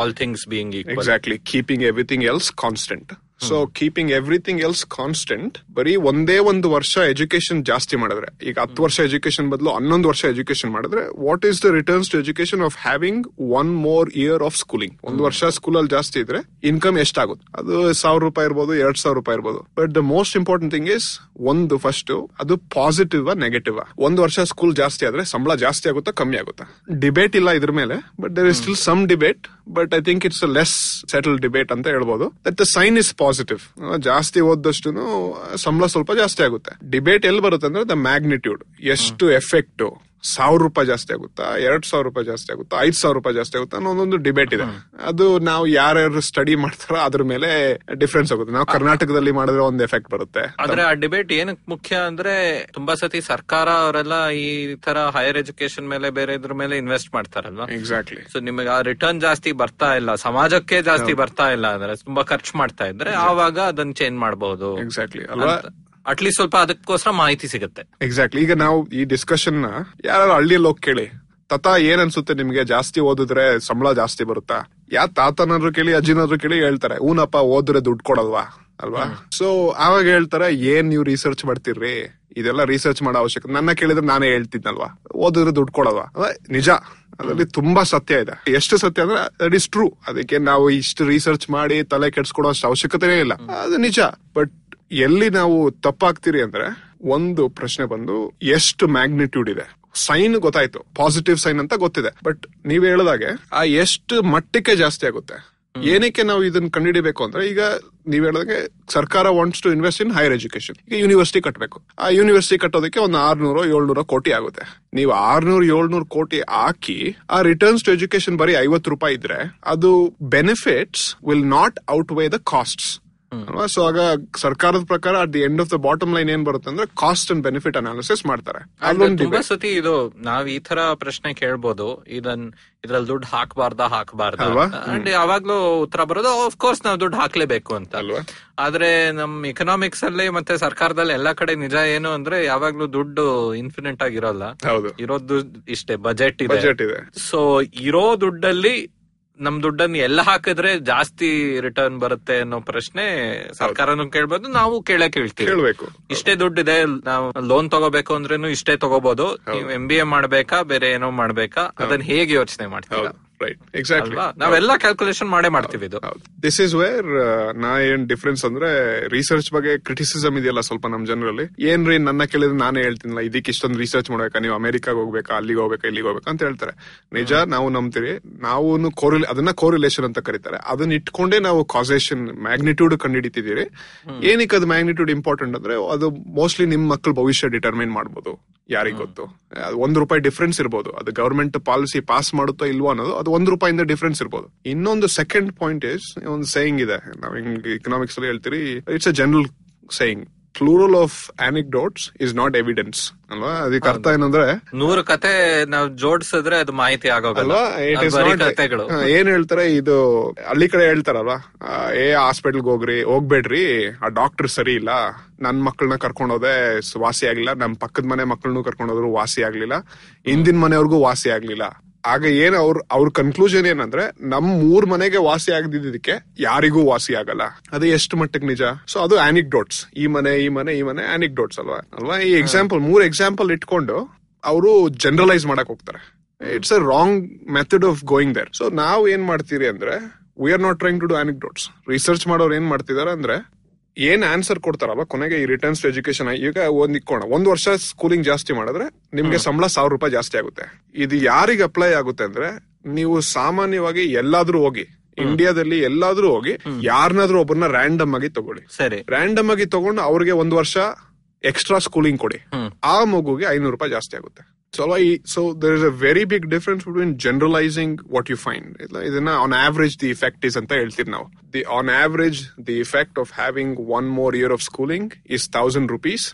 all things being exactly keeping everything else constant so keeping everything else constant ಬರೀ ಒಂದೇ ಒಂದು ವರ್ಷ ಎಜುಕೇಶನ್ ಜಾಸ್ತಿ ಮಾಡಿದ್ರೆ ಈಗ ಹತ್ತು ವರ್ಷ ಎಜುಕೇಶನ್ ಬದಲು ಹನ್ನೊಂದು ವರ್ಷ ಎಜುಕೇಶನ್ ಮಾಡಿದ್ರೆ what is the returns to education of having one more year of schooling ಒಂದು ವರ್ಷ ಸ್ಕೂಲಲ್ಲಿ ಜಾಸ್ತಿ ಇದ್ರೆ ಇನ್ಕಮ್ ಎಷ್ಟಾಗುತ್ತೆ? ಅದು ಸಾವಿರ ರೂಪಾಯಿ ಇರ್ಬೋದು ಎರಡ್ ಸಾವಿರ ರೂಪಾಯಿ ಇರ್ಬೋದು. But the most important thing is ಒಂದು ಫಸ್ಟ್ ಅದು ಪಾಸಿಟಿವ್ ನೆಗೆಟಿವ್ ಒಂದು ವರ್ಷ ಸ್ಕೂಲ್ ಜಾಸ್ತಿ ಆದ್ರೆ ಸಂಬಳ ಜಾಸ್ತಿ ಆಗುತ್ತಾ ಕಮ್ಮಿ ಆಗುತ್ತಾ? ಡಿಬೇಟ್ ಇಲ್ಲ ಇದ್ರ ಮೇಲೆ but there is still some debate but I think it's less settle debate ಅಂತ ಹೇಳ್ಬೋದು. That the sign is positive ಜಾಸ್ತಿ ಓದಷ್ಟು ಸಂಬಳ ಸ್ವಲ್ಪ ಜಾಸ್ತಿ ಆಗುತ್ತೆ. ಡಿಬೇಟ್ ಎಲ್ಲಿ ಬರುತ್ತೆ ಅಂದ್ರೆ ದ ಮ್ಯಾಗ್ನಿಟ್ಯೂಡ್ ಎಷ್ಟು ಎಫೆಕ್ಟ್ ಸಾವಿರ ರೂಪಾಯಿ ಜಾಸ್ತಿ ಆಗುತ್ತಾ ಎರಡ್ ಸಾವಿರ ರೂಪಾಯಿ ಜಾಸ್ತಿ ಆಗುತ್ತಾ ಐದ್ ಸಾವಿರ ರೂಪಾಯಿ ಜಾಸ್ತಿ ಆಗುತ್ತಾ ಅನ್ನೋ ಒಂದು ಡಿಬೇಟ್ ಇದೆ. ಅದು ನಾವು ಯಾರ್ಯಾರು ಸ್ಟಡಿ ಮಾಡ್ತಾರೋ ಅದ್ರ ಮೇಲೆ ಡಿಫ್ರೆನ್ಸ್ ಆಗುತ್ತೆ. ನಾವು ಕರ್ನಾಟಕದಲ್ಲಿ ಮಾಡಿದ್ರೆ ಒಂದು ಎಫೆಕ್ಟ್ ಬರುತ್ತೆ ಆದ್ರೆ ಆ ಡಿಬೇಟ್ ಏನಕ್ ಮುಖ್ಯ ಅಂದ್ರೆ ತುಂಬಾ ಸತಿ ಸರ್ಕಾರ ಅವರೆಲ್ಲ ಈ ತರ ಹೈಯರ್ ಎಜುಕೇಶನ್ ಮೇಲೆ ಬೇರೆ ಇದ್ರ ಮೇಲೆ ಇನ್ವೆಸ್ಟ್ ಮಾಡ್ತಾರಲ್ವಾ? ಎಕ್ಸಾಕ್ಟ್ಲಿ ಸೊ ನಿಮಗೆ ಆ ರಿಟರ್ನ್ ಜಾಸ್ತಿ ಬರ್ತಾ ಇಲ್ಲ ಸಮಾಜಕ್ಕೆ ಜಾಸ್ತಿ ಬರ್ತಾ ಇಲ್ಲ ಅಂದ್ರೆ ತುಂಬಾ ಖರ್ಚು ಮಾಡ್ತಾ ಇದ್ರೆ ಆವಾಗ ಅದನ್ನ ಚೇಂಜ್ ಮಾಡಬಹುದು ಎಕ್ಸಾಕ್ಟ್ಲಿ ಅಲ್ವಾ? ಅಟ್ಲೀಸ್ಟ್ ಸ್ವಲ್ಪ ಅದಕ್ಕೋಸ್ಕರ ಮಾಹಿತಿ ಸಿಗುತ್ತೆ. ಎಕ್ಸಾಕ್ಟ್ಲಿ ಈಗ ನಾವು ಈ ಡಿಸ್ಕಷನ್ನ ಯಾರು ಹಳ್ಳಿಯಲ್ಲಿ ಹೋಗಿ ಕೇಳಿ ತಾತ ಏನ್ ಅನ್ಸುತ್ತೆ ನಿಮ್ಗೆ? ಜಾಸ್ತಿ ಓದಿದ್ರೆ ಸಂಬಳ ಜಾಸ್ತಿ ಬರುತ್ತಾ? ಯಾ ತಾತನಾದ್ರು ಕೇಳಿ ಅಜ್ಜಿನಾದ್ರು ಕೇಳಿ ಹೇಳ್ತಾರೆ ಊನಪ್ಪ ಓದ್ರೆ ದುಡ್ಡು ಕೊಡಲ್ವಾ? ಅಲ್ವಾ? ಸೊ ಅವಾಗ ಹೇಳ್ತಾರೆ ಏನ್ ನೀವು ರಿಸರ್ಚ್ ಮಾಡ್ತಿರ್ರಿ? ಇದೆಲ್ಲ ರಿಸರ್ಚ್ ಮಾಡೋ ಅವಶ್ಯಕತೆ ನನ್ನ ಕೇಳಿದ್ರೆ ನಾನೇ ಹೇಳ್ತಿದ್ನಲ್ವಾ? ಓದಿದ್ರೆ ದುಡ್ಡು ಕೊಡಲ್ವಾ? ಅದೇ ನಿಜ. ಅದರಲ್ಲಿ ತುಂಬಾ ಸತ್ಯ ಇದೆ. ಎಷ್ಟು ಸತ್ಯ ಅಂದ್ರೆ ದಟ್ ಇಸ್ ಟ್ರೂ ಅದಕ್ಕೆ ನಾವು ಇಷ್ಟು ರಿಸರ್ಚ್ ಮಾಡಿ ತಲೆ ಕೆಡ್ಸ್ಕೊಡೋ ಅವಶ್ಯಕತೆನೇ ಇಲ್ಲ. ಅದು ನಿಜ. ಬಟ್ ಎಲ್ಲಿ ನಾವು ತಪ್ಪಾಗ್ತೀರಿ ಅಂದ್ರೆ ಒಂದು ಪ್ರಶ್ನೆ ಬಂದು ಎಷ್ಟು ಮ್ಯಾಗ್ನಿಟ್ಯೂಡ್ ಇದೆ? ಸೈನ್ ಗೊತ್ತಾಯ್ತು. ಪಾಸಿಟಿವ್ ಸೈನ್ ಅಂತ ಗೊತ್ತಿದೆ. ಬಟ್ ನೀವ್ ಹೇಳ್ದಾಗೆ ಆ ಎಷ್ಟು ಮಟ್ಟಕ್ಕೆ ಜಾಸ್ತಿ ಆಗುತ್ತೆ? ಏನಕ್ಕೆ ನಾವು ಇದನ್ನ ಕಂಡುಹಿಡಿಬೇಕು ಅಂದ್ರೆ ಈಗ ನೀವ್ ಹೇಳ್ದಂಗೆ ಸರ್ಕಾರ wants to invest in higher education ಈಗ ಯೂನಿವರ್ಸಿಟಿ ಕಟ್ಟಬೇಕು ಆ ಯೂನಿವರ್ಸಿಟಿ ಕಟ್ಟೋದಕ್ಕೆ ಒಂದು ಆರ್ನೂರು ಏಳ್ನೂರ ಕೋಟಿ ಆಗುತ್ತೆ. ನೀವು ಆರ್ನೂರು ಏಳ್ನೂರು ಕೋಟಿ ಹಾಕಿ ಆ ರಿಟರ್ನ್ಸ್ ಟು ಎಜುಕೇಶನ್ ಬರೀ ಐವತ್ತು ರೂಪಾಯಿ ಇದ್ರೆ ಅದು benefits will not outweigh the costs so ಆಗ ಸರ್ಕಾರದ ಪ್ರಕಾರ at the end of the bottom line ಏನ್ ಬರುತ್ತೆ ಅಂದ್ರೆ ಕಾಸ್ಟ್ ಅಂಡ್ ಬೆನಿಫಿಟ್ ಅನಾಲಿಸಿಸ್ ಮಾಡ್ತಾರೆ. ತುಂಬಾ. ಸತಿ ಇದು ನಾವ್ ಈ ತರ ಪ್ರಶ್ನೆ ಕೇಳ್ಬೋದು. ಇದನ್ ಇದ್ರಲ್ಲಿ ದುಡ್ಡು ಹಾಕಬಾರ್ದ ಹಾಕಬಾರ್ದ? ಅಂಡ್ ಯಾವಾಗ್ಲೂ ಉತ್ತರ ಬರೋದು ಆಫ್ ಕೋರ್ಸ್ ನಾವು ದುಡ್ಡು ಹಾಕ್ಲೇಬೇಕು ಅಂತ. ಅಲ್ವಾ? ಆದ್ರೆ ನಮ್ ಎಕನಾಮಿಕ್ಸ್ ಅಲ್ಲಿ ಮತ್ತೆ ಸರ್ಕಾರದಲ್ಲಿ ಎಲ್ಲಾ ಕಡೆ ನಿಜ ಏನು ಅಂದ್ರೆ ಯಾವಾಗ್ಲೂ ದುಡ್ಡು ಇನ್ಫಿನಿಟ್ ಆಗಿರೋಲ್ಲ. ಹೌದು. ಇರೋದು ಇಷ್ಟೇ ಬಜೆಟ್ ಇದೆ. ಬಜೆಟ್ ಇದೆ. ಸೊ ಇರೋ ದುಡ್ಡಲ್ಲಿ ನಮ್ ದುಡ್ಡನ್ನ ಎಲ್ಲ ಹಾಕಿದ್ರೆ ಜಾಸ್ತಿ ರಿಟರ್ನ್ ಬರುತ್ತೆ ಅನ್ನೋ ಪ್ರಶ್ನೆ ಸರ್ಕಾರನು ಕೇಳ್ಬೋದು ನಾವು ಕೇಳಕ್ ಹೇಳ್ತೀವಿ ಕೇಳ್ಬೇಕು. ಇಷ್ಟೇ ದುಡ್ಡಿದೆ ನಾವು ಲೋನ್ ತಗೋಬೇಕು ಅಂದ್ರೇನು ಇಷ್ಟೇ ತಗೋಬಹುದು ನೀವು ಎಂ ಬಿ ಎ ಮಾಡ್ಬೇಕಾ ಬೇರೆ ಏನೋ ಮಾಡ್ಬೇಕಾ? ಅದನ್ನ ಹೇಗೆ ಯೋಚನೆ ಮಾಡ್ತೀರಾ? ರೈಟ್ ಎಕ್ಸಾಕ್ಟ್ಲಿ ನಾವೆಲ್ಲ ಕ್ಯಾಲ್ಕುಲೇಷನ್ ಮಾಡೇ ಮಾಡ್ತೀವಿ ಇದು. ದಿಸ್ ಇಸ್ ವೇರ್ ನಾ ಏನ್ ಡಿಫ್ರೆನ್ಸ್ ಅಂದ್ರೆ ರಿಸರ್ಚ್ ಬಗ್ಗೆ ಕ್ರಿಟಿಸಿಸಮ್ ಇದೆಯಲ್ಲ ಸ್ವಲ್ಪ ನಮ್ ಜನರಲ್ಲಿ. ಏನ್ರಿ ನನ್ನ ಕೇಳಿದ್ರೆ ನಾನೇ ಹೇಳ್ತೀನಿಲ್ಲ ಇದಕ್ಕೆ ಇಷ್ಟೊಂದು ರಿಸರ್ಚ್ ಮಾಡ್ಬೇಕಾ? ನೀವು ಅಮೆರಿಕಾಗ ಹೋಗ್ಬೇಕಾ? ಅಲ್ಲಿಗೆ ಹೋಗ್ಬೇಕಾ? ಇಲ್ಲಿಗೆ ಹೋಗ್ಬೇಕಾ? ಅಂತ ಹೇಳ್ತಾರೆ. ನಿಜ ನಾವು ನಂಬ್ತೀವಿ. ನಾವು ಕೋರಿಲ್ ಅದನ್ನ ಕೋರಿಲೇಷನ್ ಅಂತ ಕರೀತಾರೆ. ಅದನ್ನ ಇಟ್ಕೊಂಡೇ ನಾವು ಕಾಸೇಷನ್ ಮ್ಯಾಗ್ನಿಟ್ಯೂಡ್ ಕಂಡುಹಿಡಿತಿದ್ದೀರಿ. ಏನಕ್ಕೆ ಅದು ಮ್ಯಾಗ್ನಿಟ್ಯೂಡ್ ಇಂಪಾರ್ಟೆಂಟ್ ಅಂದ್ರೆ ಅದು ಮೋಸ್ಟ್ಲಿ ನಿಮ್ ಮಕ್ಕಳ ಭವಿಷ್ಯ ಡಿಟರ್ಮೈನ್ ಮಾಡ್ಬೋದು. ಯಾರಿಗ್ ಗೊತ್ತು? ಅದು ಒಂದ್ ರೂಪಾಯಿ ಡಿಫ್ರೆನ್ಸ್ ಇರ್ಬೋದು. ಅದು ಗವರ್ಮೆಂಟ್ ಪಾಲಿಸಿ ಪಾಸ್ ಮಾಡುತ್ತೋ ಇಲ್ವೋ ಅನ್ನೋದು ಅದು ಒಂದು ರೂಪಾಯಿಂದ ಡಿಫ್ರೆನ್ಸ್ ಇರ್ಬೋದು. ಇನ್ನೊಂದು ಸೆಕೆಂಡ್ ಪಾಯಿಂಟ್ ಇಸ್ ಒಂದು ಸೇಯಿಂಗ್ ಇದೆ. ನಾವು ಹಿಂಗ್ ಇಕನಾಮಿಕ್ಸ್ ಅಲ್ಲಿ ಹೇಳ್ತೀರಿ it's a general saying plural of anecdotes is not evidence ಅಲ್ವಾ? ಅದಕ್ಕೆ ಅರ್ಥ ಏನಂದ್ರೆ ನೂರು ಕತೆ ನಾವು ಜೋಡಿಸಿದ್ರೆ ಅದು ಮಾಹಿತಿ ಆಗೋಗಲ್ಲ. ಅಲ್ವಾ? ಇಟ್ ಇಸ್ ನಾಟ್ ಕತೆಗಳು. ಏನ್ ಹೇಳ್ತಾರೆ ಇದು ಹಳ್ಳಿ ಕಡೆ ಹೇಳ್ತಾರಲ್ವಾ? ಆ, ಏ ಹಾಸ್ಪಿಟಲ್ಗೆ ಹೋಗ್ರಿ ಹೋಗ್ಬೇಡ್ರಿ ಆ ಡಾಕ್ಟರ್ ಸರಿ ಇಲ್ಲ ನನ್ ಮಕ್ಕಳನ್ನ ಕರ್ಕೊಂಡೋದೆ ವಾಸಿ ಆಗ್ಲಿಲ್ಲ ನಮ್ ಪಕ್ಕದ ಮನೆ ಮಕ್ಕಳನ್ನು ಕರ್ಕೊಂಡೋದ್ರು ವಾಸಿ ಆಗ್ಲಿಲ್ಲ ಹಿಂದಿನ ಮನೆಯವ್ರಿಗೂ ವಾಸಿ ಆಗ್ಲಿಲ್ಲ. ಆಗ ಏನ್ ಅವ್ರ ಅವ್ರ ಕನ್ಕ್ಲೂಷನ್ ಏನಂದ್ರೆ ನಮ್ ಮೂರ್ ಮನೆಗೆ ವಾಸಿ ಆಗದಿದ್ದಕ್ಕೆ ಯಾರಿಗೂ ವಾಸಿ ಆಗಲ್ಲ. ಅದು ಎಷ್ಟು ಮಟ್ಟಿಗೆ ನಿಜ? ಸೊ ಅದು ಆನಿಕ್ಡೋಟ್ಸ್ ಈ ಮನೆ ಈ ಮನೆ ಈ ಮನೆ ಆನಿಕ್ಡೋಟ್ಸ್ ಅಲ್ವಾ? ಅಲ್ವಾ? ಈ ಎಕ್ಸಾಂಪಲ್ ಮೂರ್ ಎಕ್ಸಾಂಪಲ್ ಇಟ್ಕೊಂಡು ಅವರು ಜನರಲೈಸ್ ಮಾಡಕ್ ಹೋಗ್ತಾರೆ. It's a wrong method of going there so ನಾವು ಏನ್ ಮಾಡ್ತೀರಿ ಅಂದ್ರೆ we are not trying to do anecdotes research ಮಾಡೋರು ಏನ್ ಮಾಡ್ತಿದಾರೆ ಅಂದ್ರೆ ಏನ್ ಆನ್ಸರ್ ಕೊಡ್ತಾರಲ್ಲ ಕೊನೆಗೆ ಈ ರಿಟರ್ನ್ಸ್ ಟು ಎಜುಕೇಶನ್ ಈಗ ಒಂದ್ ಇಕ್ಕೋಣ ಒಂದ್ ವರ್ಷ ಸ್ಕೂಲಿಂಗ್ ಜಾಸ್ತಿ ಮಾಡಿದ್ರೆ ನಿಮ್ಗೆ ಸಂಬಳ ಸಾವಿರ ರೂಪಾಯಿ ಜಾಸ್ತಿ ಆಗುತ್ತೆ. ಇದು ಯಾರಿಗೆ ಅಪ್ಲೈ ಆಗುತ್ತೆ ಅಂದ್ರೆ ನೀವು ಸಾಮಾನ್ಯವಾಗಿ ಎಲ್ಲಾದ್ರೂ ಹೋಗಿ ಇಂಡಿಯಾದಲ್ಲಿ ಎಲ್ಲಾದ್ರೂ ಹೋಗಿ ಯಾರನ್ನಾದ್ರೂ ಒಬ್ಬರನ್ನ ರ್ಯಾಂಡಮ್ ಆಗಿ ತಗೊಳ್ಳಿ. ಸರಿ. ರ್ಯಾಂಡಮ್ ಆಗಿ ತಗೊಂಡು ಅವ್ರಿಗೆ ಒಂದ್ ವರ್ಷ ಎಕ್ಸ್ಟ್ರಾ ಸ್ಕೂಲಿಂಗ್ ಕೊಡಿ. ಆ ಮಗುಗೆ ಐನೂರು ರೂಪಾಯಿ ಜಾಸ್ತಿ ಆಗುತ್ತೆ. So so there is a very big difference between generalizing what you find. ಇದನ್ನ on average the effect is ಅಂತ ಹೇಳ್ತೀವಿ ನಾವು the on average the effect of having one more year of schooling is thousand rupees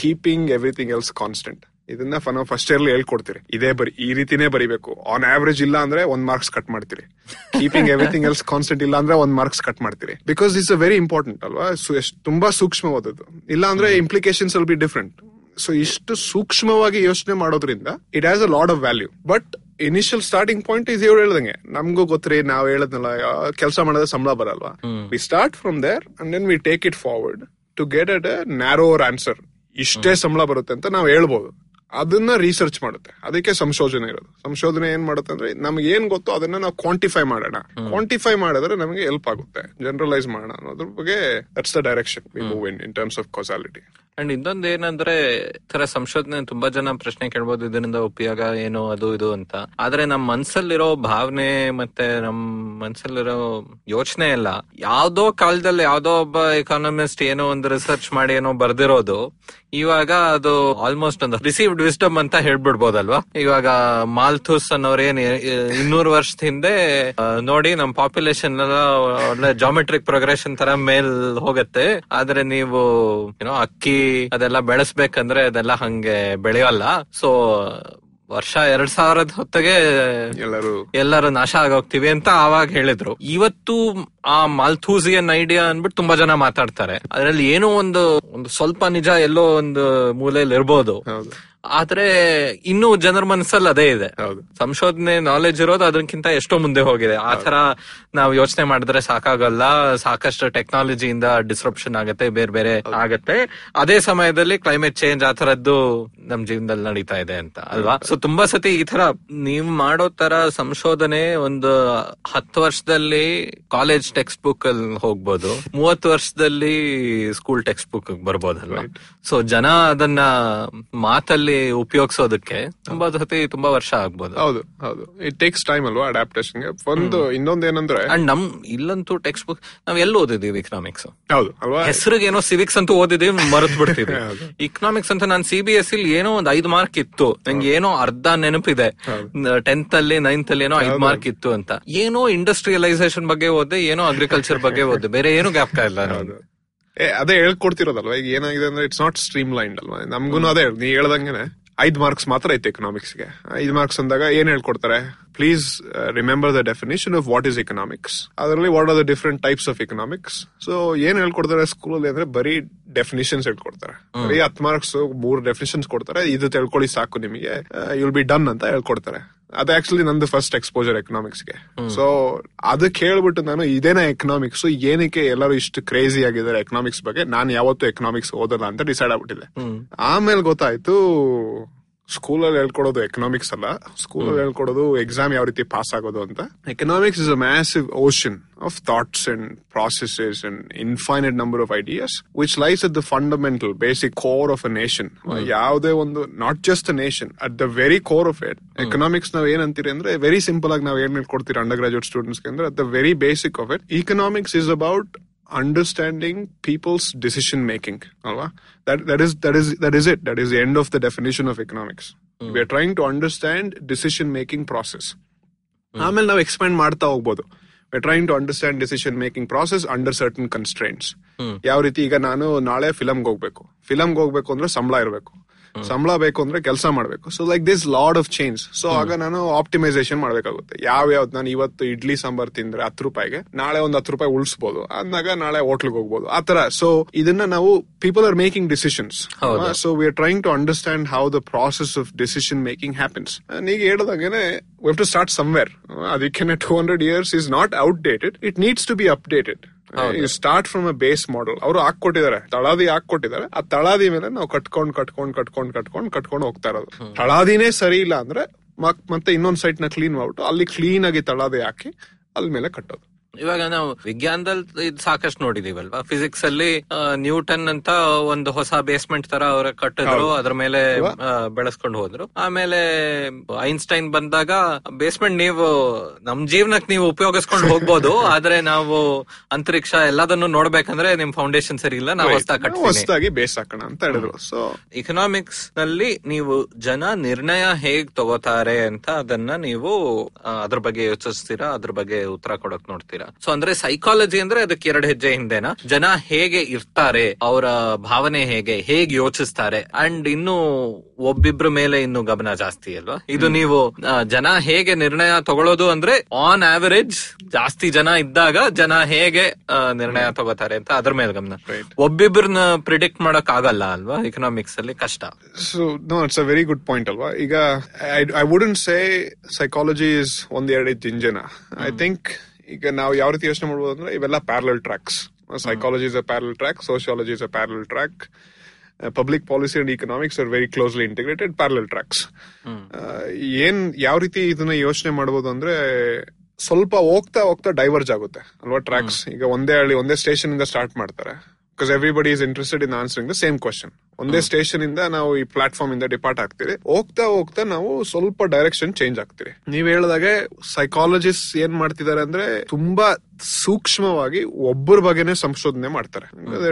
keeping everything else constant ಇದನ್ನ ನಾವು first yearly ಹೇಳ್ಕೊಡ್ತೀರಿ. ಇದೇ ಬರಿ ಈ ರೀತಿನೇ ಬರಿಬೇಕು. ಆನ್ ಆವರೇಜ್ ಇಲ್ಲ ಅಂದ್ರೆ ಒಂದ್ ಮಾರ್ಕ್ಸ್ ಕಟ್ ಮಾಡ್ತೀರಿ. ಕೀಪಿಂಗ್ ಎವ್ರಿಥಿಂಗ್ ಎಲ್ಸ್ ಕಾನ್ಸ್ಟೆಂಟ್ ಇಲ್ಲ ಅಂದ್ರೆ ಒಂದ್ ಮಾರ್ಕ್ಸ್ ಕಟ್ ಮಾಡ್ತೀರಿ. Because it's a very important ಅಲ್ವಾ? ತುಂಬಾ ಸೂಕ್ಷ್ಮವಾದದ್ದು. ಇಲ್ಲ ಅಂದ್ರೆ implications will be different so ಇಷ್ಟು ಸೂಕ್ಷ್ಮವಾಗಿ ಯೋಚನೆ ಮಾಡೋದ್ರಿಂದ it has a lot of value but initial starting point is ಇವ್ರು ಹೇಳ್ದಂಗೆ ನಮಗೂ ಗೊತ್ತ್ರಿ ನಾವ್ ಹೇಳದ್ನಲ್ಲ ಕೆಲಸ ಮಾಡೋದ್ರೆ ಸಂಬಳ ಬರಲ್ವಾ? We start from there and then we take it forward to get at a narrower answer ಇಷ್ಟೇ ಸಂಬಳ ಬರುತ್ತೆ ಅಂತ ನಾವು ಹೇಳ್ಬೋದು. ಅದನ್ನ ರಿಸರ್ಚ್ ಮಾಡುತ್ತೆ. ಅದಕ್ಕೆ ಸಂಶೋಧನೆ ಇರೋದು. ಸಂಶೋಧನೆ ಏನ್ ಮಾಡುತ್ತೆ ಅಂದ್ರೆ ನಮ್ಗೆ ಏನ್ ಗೊತ್ತೋ ಅದನ್ನ ನಾವು ಕ್ವಾಂಟಿಫೈ ಮಾಡೋಣ. ಕ್ವಾಂಟಿಫೈ ಮಾಡಿದ್ರೆ ನಮಗೆ ಹೆಲ್ಪ್ ಆಗುತ್ತೆ. ಜನರಲೈಸ್ ಮಾಡೋಣ ಅನ್ನೋದ್ರ ಬಗ್ಗೆ it's the direction we move in in terms of causality and ಇನ್ನೊಂದ್ ಏನಂದ್ರೆ ತರ ಸಂಶೋಧನೆ ತುಂಬಾ ಜನ ಪ್ರಶ್ನೆ ಕೇಳ್ಬೋದು, ಇದರಿಂದ ಉಪಯೋಗ ಏನು, ಅದು, ಇದು ಅಂತ. ಆದ್ರೆ ನಮ್ ಮನ್ಸಲ್ಲಿರೋ ಭಾವನೆ ಮತ್ತೆ ನಮ್ ಮನ್ಸಲ್ಲಿರೋ ಯೋಚನೆ ಎಲ್ಲ, ಯಾವ್ದೋ ಕಾಲದಲ್ಲಿ ಯಾವ್ದೋ ಒಬ್ಬ ಎಕಾನಮಿಸ್ಟ್ ಏನೋ ಒಂದು ರಿಸರ್ಚ್ ಮಾಡಿ ಏನೋ ಬರ್ದಿರೋದು ಇವಾಗ ಅದು ಆಲ್ಮೋಸ್ಟ್ ಒಂದು ರಿಸೀವ್ಡ್ ವಿಸ್ಟಮ್ ಅಂತ ಹೇಳ್ಬಿಡ್ಬೋದಲ್ವಾ? ಇವಾಗ ಮಾಲ್ಥೂಸ್ ಅನ್ನೋರ್ ಏನ್ ಇನ್ನೂರು ವರ್ಷದ ಹಿಂದೆ ನೋಡಿ ನಮ್ ಪಾಪ್ಯುಲೇಷನ್ ಒಳ್ಳೆ ಜಾಮೆಟ್ರಿಕ್ ಪ್ರೋಗ್ರೆಷನ್ ತರ ಮೇಲ್ ಹೋಗತ್ತೆ. ಆದ್ರೆ ನೀವು ಏನೋ ಅಕ್ಕಿ ಅದೆಲ್ಲ ಬೆಳೆಸ್ಬೇಕಂದ್ರೆ ಅದೆಲ್ಲ ಹಂಗೆ ಬೆಳೆಯಲ್ಲ. ಸೊ ವರ್ಷ ಎರಡ್ ಸಾವಿರದ ಹೊತ್ತಿಗೆ ಎಲ್ಲರೂ ಎಲ್ಲರೂ ನಾಶ ಆಗೋಗ್ತಿವಿ ಅಂತ ಆವಾಗ ಹೇಳಿದ್ರು. ಇವತ್ತು ಆ ಮಾಲ್ಥೂಸಿಯನ್ ಐಡಿಯಾ ಅನ್ಬಿಟ್ಟು ತುಂಬಾ ಜನ ಮಾತಾಡ್ತಾರೆ. ಅದ್ರಲ್ಲಿ ಏನೋ ಒಂದು ಒಂದು ಸ್ವಲ್ಪ ನಿಜ ಎಲ್ಲೋ ಒಂದು ಮೂಲೆಯಲ್ಲಿ ಇರ್ಬೋದು ಹೌದು. ಆದ್ರೆ ಇನ್ನು ಜನರ ಮನಸ್ಸಲ್ಲಿ ಅದೇ ಇದೆ. ಸಂಶೋಧನೆ ನಾಲೆಜ್ ಇರೋದು ಅದಕ್ಕಿಂತ ಎಷ್ಟೋ ಮುಂದೆ ಹೋಗಿದೆ. ಆ ತರ ನಾವು ಯೋಚನೆ ಮಾಡಿದ್ರೆ ಸಾಕಾಗಲ್ಲ. ಸಾಕಷ್ಟು ಟೆಕ್ನಾಲಜಿಯಿಂದ ಡಿಸ್ರಪ್ಷನ್ ಆಗತ್ತೆ ಬೇರೆ ಬೇರೆ ಆಗತ್ತೆ. ಅದೇ ಸಮಯದಲ್ಲಿ ಕ್ಲೈಮೇಟ್ ಚೇಂಜ್ ಆ ತರದ್ದು ನಮ್ ಜೀವನದಲ್ಲಿ ನಡೀತಾ ಇದೆ ಅಂತ ಅಲ್ವಾ? ಸೊ ತುಂಬಾ ಸತಿ ಈ ತರ ನೀವು ಮಾಡೋ ತರ ಸಂಶೋಧನೆ ಒಂದು ಹತ್ತು ವರ್ಷದಲ್ಲಿ ಕಾಲೇಜ್ ಟೆಕ್ಸ್ಟ್ ಬುಕ್ ಅಲ್ಲಿ ಹೋಗ್ಬೋದು. ಮೂವತ್ತು ವರ್ಷದಲ್ಲಿ ಸ್ಕೂಲ್ ಟೆಕ್ಸ್ಟ್ ಬುಕ್ ಬರ್ಬೋದಲ್ವಾ ಸೊ ಜನ ಅದನ್ನ ಮಾತಲ್ಲಿ ಉಪಯೋಗಿಸೋದಕ್ಕೆ ತುಂಬಾ ಸತಿ ತುಂಬಾ ವರ್ಷ ಆಗ್ಬೋದು. ಹೌದು ಹೌದು. ಇಟ್ ಟೇಕ್ಸ್ ಟೈಮ್ ಅಲ್ವಾ ಅಡಾಪ್ಟೇಷನ್ ಒಂದು ಇನ್ನೊಂದ್ ಏನಂದ್ರೆ ಅಂಡ್ ನಮ್ ಇಲ್ಲಂತೂ ಟೆಕ್ಸ್ಟ್ ಬುಕ್ ನಾವ್ ಎಲ್ಲ ಓದಿದೀವಿ ಇಕನಾಮಿಕ್ಸ್ ಹೌದು ಅಲ್ವಾ? ಹೆಸರಿಗೆ ಏನೋ ಸಿವಿಕ್ಸ್ ಅಂತೂ ಓದಿದೀವಿ ಮರೆತು ಬಿಡ್ತೀವಿ ಇಕನಾಮಿಕ್ಸ್ [laughs] ಅಂತ ನಾನು ಸಿ ಬಿ ಎಸ್ ಇಲ್ಲಿ ಏನೋ ಒಂದ್ ಐದ್ ಮಾರ್ಕ್ ಇತ್ತು. ನಂಗೆ ಏನೋ ಅರ್ಧ ನೆನಪಿದೆ. ಟೆಂತ್ ಅಲ್ಲಿ ನೈನ್ತ್ ಅಲ್ಲಿ ಏನೋ ಐದ್ ಮಾರ್ಕ್ ಇತ್ತು ಅಂತ. ಏನೋ ಇಂಡಸ್ಟ್ರಿಯಲೈಸೇಷನ್ ಬಗ್ಗೆ ಓದ್ದೆ ಏನೋ ಅಗ್ರಿಕಲ್ಚರ್ ಬಗ್ಗೆ ಓದೆ ಬೇರೆ ಏನು ಗ್ಯಾಪ್ ಇಲ್ಲ ಅದೇ ಹೇಳ್ಕೊಡ್ತಿರೋದಲ್ವಾ? ಈಗ ಏನಾಗಿದೆ ಅಂದ್ರೆ ಇಟ್ಸ್ ನಾಟ್ ಸ್ಟ್ರೀಮ್ ಲೈನ್ಡ್ ಅಲ್ವಾ ನಮ್ಗೂ ಅದೇ ನೀ ಹೇಳ್ದಂಗೆನೆ ಐದ್ ಮಾರ್ಕ್ಸ್ ಮಾತ್ರ ಐತೆ ಎಕನಾಮಿಕ್ಸ್ಗೆ. ಐದ್ ಮಾರ್ಕ್ಸ್ ಅಂದಾಗ ಏನ್ ಹೇಳ್ಕೊಡ್ತಾರೆ? Please remember the definition of what is economics ಅದರಲ್ಲಿ what are the different types of economics so ಏನ್ ಹೇಳ್ಕೊಡ್ತಾರೆ ಸ್ಕೂಲಲ್ಲಿ ಅಂದ್ರೆ ಬರೀ ಡೆಫಿನೇಷನ್ಸ್ ಹೇಳ್ಕೊಡ್ತಾರೆ. ಬರೀ ಹತ್ ಮಾರ್ಕ್ಸ್ ಮೂರ್ ಡೆಫಿನೇಷನ್ಸ್ ಕೊಡ್ತಾರೆ. ಇದು ತಿಳ್ಕೊಳ್ಳಿ ಸಾಕು ನಿಮಗೆ. ಯುಲ್ ಬಿ ಡನ್ ಅಂತ ಹೇಳ್ಕೊಡ್ತಾರೆ. ಅದು ಆಕ್ಚುಲಿ ನಂದು ಫಸ್ಟ್ ಎಕ್ಸ್ಪೋಜರ್ ಎಕನಾಮಿಕ್ಸ್ಗೆ. ಸೊ ಅದಕ್ಕೆ ಹೇಳ್ಬಿಟ್ಟು ನಾನು ಇದೇನ ಎಕನಾಮಿಕ್ಸ್ ಏನಕ್ಕೆ ಎಲ್ಲರೂ ಇಷ್ಟು ಕ್ರೇಜಿ ಆಗಿದ್ದಾರೆ ಎಕನಾಮಿಕ್ಸ್ ಬಗ್ಗೆ ನಾನು ಯಾವತ್ತು ಎಕನಾಮಿಕ್ಸ್ ಓದಲ್ಲ ಅಂತ ಡಿಸೈಡ್ ಆಗ್ಬಿಟ್ಟಿದೆ ಆಮೇಲೆ ಗೊತ್ತಾಯ್ತು ಸ್ಕೂಲಲ್ಲಿ ಹೇಳ್ಕೊಡೋದು ಎಕನಾಮಿಕ್ಸ್ ಅಲ್ಲ. ಸ್ಕೂಲಲ್ಲಿ ಹೇಳ್ಕೊಡೋದು ಎಕ್ಸಾಮ್ ಯಾವ ರೀತಿ ಪಾಸ್ ಆಗೋದು ಅಂತ. Economics is a massive ocean of thoughts and processes and infinite number of ideas which lies at the fundamental basic core of a nation ಯಾವುದೇ ಒಂದು not just a nation at the very core of it economics ನಾವ್ ಏನಂತೀರಿ ಅಂದ್ರೆ very simple ಆಗಿ ನಾವ್ ಏನ್ ಹೇಳ್ಕೊಡ್ತೀರಿ undergraduate students ಅಂದ್ರೆ at the very basic of it economics is about understanding people's decision making alva that that is that is that is it that is the end of the definition of economics we are trying to understand decision making process ಆಮೇಲೆ ನಾವು expand ಮಾಡ್ತಾ ಹೋಗ್ಬೋದು we trying to understand decision making process under certain constraints ಯಾವ ರೀತಿ ಈಗ ನಾನು ನಾಳೆ ಫಿಲಮ್ಗೆ ಹೋಗ್ಬೇಕು ಫಿಲಮ್ಗೆ ಹೋಗ್ಬೇಕು ಅಂದ್ರೆ ಸಂಬಳ ಇರಬೇಕು ಸಂಬಳ ಬೇಕು ಅಂದ್ರೆ ಕೆಲಸ ಮಾಡ್ಬೇಕು. So like this lot of change so ಆಗ ನಾನು ಆಪ್ಟಿಮೈಸೇಷನ್ ಮಾಡ್ಬೇಕಾಗುತ್ತೆ. ಯಾವ ಯಾವ್ದು ನಾನು ಇವತ್ತು ಇಡ್ಲಿ ಸಾಂಬಾರ್ ತಿಂದ್ರೆ ಹತ್ತು ರೂಪಾಯಿಗೆ ನಾಳೆ ಒಂದ್ ಹತ್ತು ರೂಪಾಯಿ ಉಳಿಸಬಹುದು ಅಂದಾಗ ನಾಳೆ ಹೋಟ್ಲ್ಗೆ ಹೋಗ್ಬೋದು. ಆತರ ಸೊ ಇದನ್ನ ನಾವು people are making decisions so we are trying to understand how the process of decision making happens ನೀವು ಹೇಳದಾಗೇನೆ ವಿ ಟು ಸ್ಟಾರ್ಟ್ ಸಮ್ವೇರ್ ಅದಕ್ಕೆ two hundred years is not outdated it needs to be updated start from a base model ಅವರು ಹಾಕೊಟ್ಟಿದ್ದಾರೆ ತಳಾದಿ ಹಾಕೊಟ್ಟಿದ್ದಾರೆ ಆ ತಳಾದಿ ಮೇಲೆ ನಾವು ಕಟ್ಕೊಂಡ್ ಕಟ್ಕೊಂಡ್ ಕಟ್ಕೊಂಡ್ ಕಟ್ಕೊಂಡ್ ಕಟ್ಕೊಂಡ್ ಹೋಗ್ತಾ ಇರೋದು. ತಳಾದಿನೇ ಸರಿ ಇಲ್ಲ ಅಂದ್ರೆ ಮತ್ತೆ ಇನ್ನೊಂದ್ ಸೈಟ್ನ ಕ್ಲೀನ್ ಮಾಡ್ಬಿಟ್ಟು ಅಲ್ಲಿ ಕ್ಲೀನ್ ಆಗಿ ತಳಾದಿ ಹಾಕಿ ಅಲ್ಲಿ ಮೇಲೆ ಕಟ್ಟೋದು. ಇವಾಗ ನಾವು ವಿಜ್ಞಾನದಲ್ಲಿ ಇದು ಸಾಕಷ್ಟು ನೋಡಿದೀವಲ್ವಾ? ಫಿಸಿಕ್ಸ್ ಅಲ್ಲಿ ನ್ಯೂಟನ್ ಅಂತ ಒಂದು ಹೊಸ ಬೇಸ್ಮೆಂಟ್ ತರ ಅವ್ರ ಕಟ್ಟಿದ್ರು ಅದ್ರ ಮೇಲೆ ಬೆಳೆಸ್ಕೊಂಡು ಹೋದ್ರು. ಆಮೇಲೆ ಐನ್ಸ್ಟೈನ್ ಬಂದಾಗ ಬೇಸ್ಮೆಂಟ್ ನೀವು ನಮ್ ಜೀವನಕ್ಕೆ ನೀವು ಉಪಯೋಗಿಸ್ಕೊಂಡು ಹೋಗ್ಬೋದು [laughs] ಆದ್ರೆ ನಾವು ಅಂತರಿಕ್ಷ ಎಲ್ಲದನ್ನು ನೋಡ್ಬೇಕಂದ್ರೆ ನಿಮ್ ಫೌಂಡೇಶನ್ ಸರಿ ಇಲ್ಲ ನಾವು ಹೊಸ ಕಟ್ಟಿ ಬೇಸ್ ಹಾಕೋಣ ಅಂತ ಹೇಳಿದ್ರು. ಸೊ ಇಕನಾಮಿಕ್ಸ್ನಲ್ಲಿ ನೀವು ಜನ ನಿರ್ಣಯ ಹೇಗ್ ತಗೋತಾರೆ ಅಂತ ಅದನ್ನ ನೀವು ಅದ್ರ ಬಗ್ಗೆ ಯೋಚಿಸ್ತೀರಾ ಅದ್ರ ಬಗ್ಗೆ ಉತ್ತರ ಕೊಡಕ್ ನೋಡ್ತೀರಾ? ಸೊ ಅಂದ್ರೆ ಸೈಕಾಲಜಿ ಅಂದ್ರೆ ಅದಕ್ಕೆ ಎರಡು ಹೆಜ್ಜೆ ಹಿಂದೆನಾ? ಜನ ಹೇಗೆ ಇರ್ತಾರೆ ಅವರ ಭಾವನೆ ಹೇಗೆ ಹೇಗೆ ಯೋಚಿಸ್ತಾರೆ ಅಂಡ್ ಇನ್ನು ಒಬ್ಬಿಬ್ರ ಮೇಲೆ ಇನ್ನು ಗಮನ ಜಾಸ್ತಿ ಅಲ್ವಾ? ಇದು ನೀವು ಜನ ಹೇಗೆ ನಿರ್ಣಯ ತಗೊಳ್ಳೋದು ಅಂದ್ರೆ ಆನ್ ಆವರೇಜ್ ಜಾಸ್ತಿ ಜನ ಇದ್ದಾಗ ಜನ ಹೇಗೆ ನಿರ್ಣಯ ತಗೋತಾರೆ ಅಂತ ಅದ್ರ ಮೇಲೆ ಗಮನ. ಒಬ್ಬಿಬ್ರನ್ನ ಪ್ರಿಡಿಕ್ಟ್ ಮಾಡಕ್ ಆಗಲ್ಲ ಅಲ್ವಾ? ಇಕನಾಮಿಕ್ಸ್ ಅಲ್ಲಿ ಕಷ್ಟ. So no it's a very good point ಅಲ್ವಾ? ಈಗ I would say psychology is ಒಂದ್ ಎರಡು ಇಂಜನ ಐ ಥಿಂಕ್ ಈಗ ನಾವು ಯಾವ ರೀತಿ ಯೋಚನೆ ಮಾಡ್ಬೋದು ಅಂದ್ರೆ ಇವೆಲ್ಲ parallel tracks psychology is a parallel track sociology is a parallel track public policy and economics are very closely integrated parallel tracks ಏನ್ ಯಾವ ರೀತಿ ಇದನ್ನ ಯೋಚನೆ ಮಾಡಬಹುದು ಅಂದ್ರೆ ಸ್ವಲ್ಪ ಹೋಗ್ತಾ ಹೋಗ್ತಾ ಡೈವರ್ಜ್ ಆಗುತ್ತೆ ಅಲ್ವಾ ಟ್ರ್ಯಾಕ್ಸ್ ಈಗ ಒಂದೇ ಹಳ್ಳಿ ಒಂದೇ ಸ್ಟೇಷನ್ ಇಂದ ಸ್ಟಾರ್ಟ್ ಮಾಡ್ತಾರೆ. Because everybody is interested in answering the same question ಒಂದೇ ಸ್ಟೇಷನ್ ಇಂದ ನಾವು ಈ ಪ್ಲಾಟ್ಫಾರ್ಮ್ ಇಂದ ಡಿಪಾರ್ಟ್ ಆಗ್ತೀವಿ ಹೋಗ್ತಾ ಹೋಗ್ತಾ ನಾವು ಸ್ವಲ್ಪ ಡೈರೆಕ್ಷನ್ ಚೇಂಜ್ ಆಗ್ತೀವಿ ನೀವ್ ಹೇಳಿದಾಗೆ ಸೈಕಾಲಜಿಸ್ಟ್ ಏನ್ ಮಾಡ್ತಿದ್ದಾರೆ ಅಂದ್ರೆ ತುಂಬಾ ಸೂಕ್ಷ್ಮವಾಗಿ ಒಬ್ಬರ ಬಗ್ಗೆನೇ ಸಂಶೋಧನೆ ಮಾಡ್ತಾರೆ.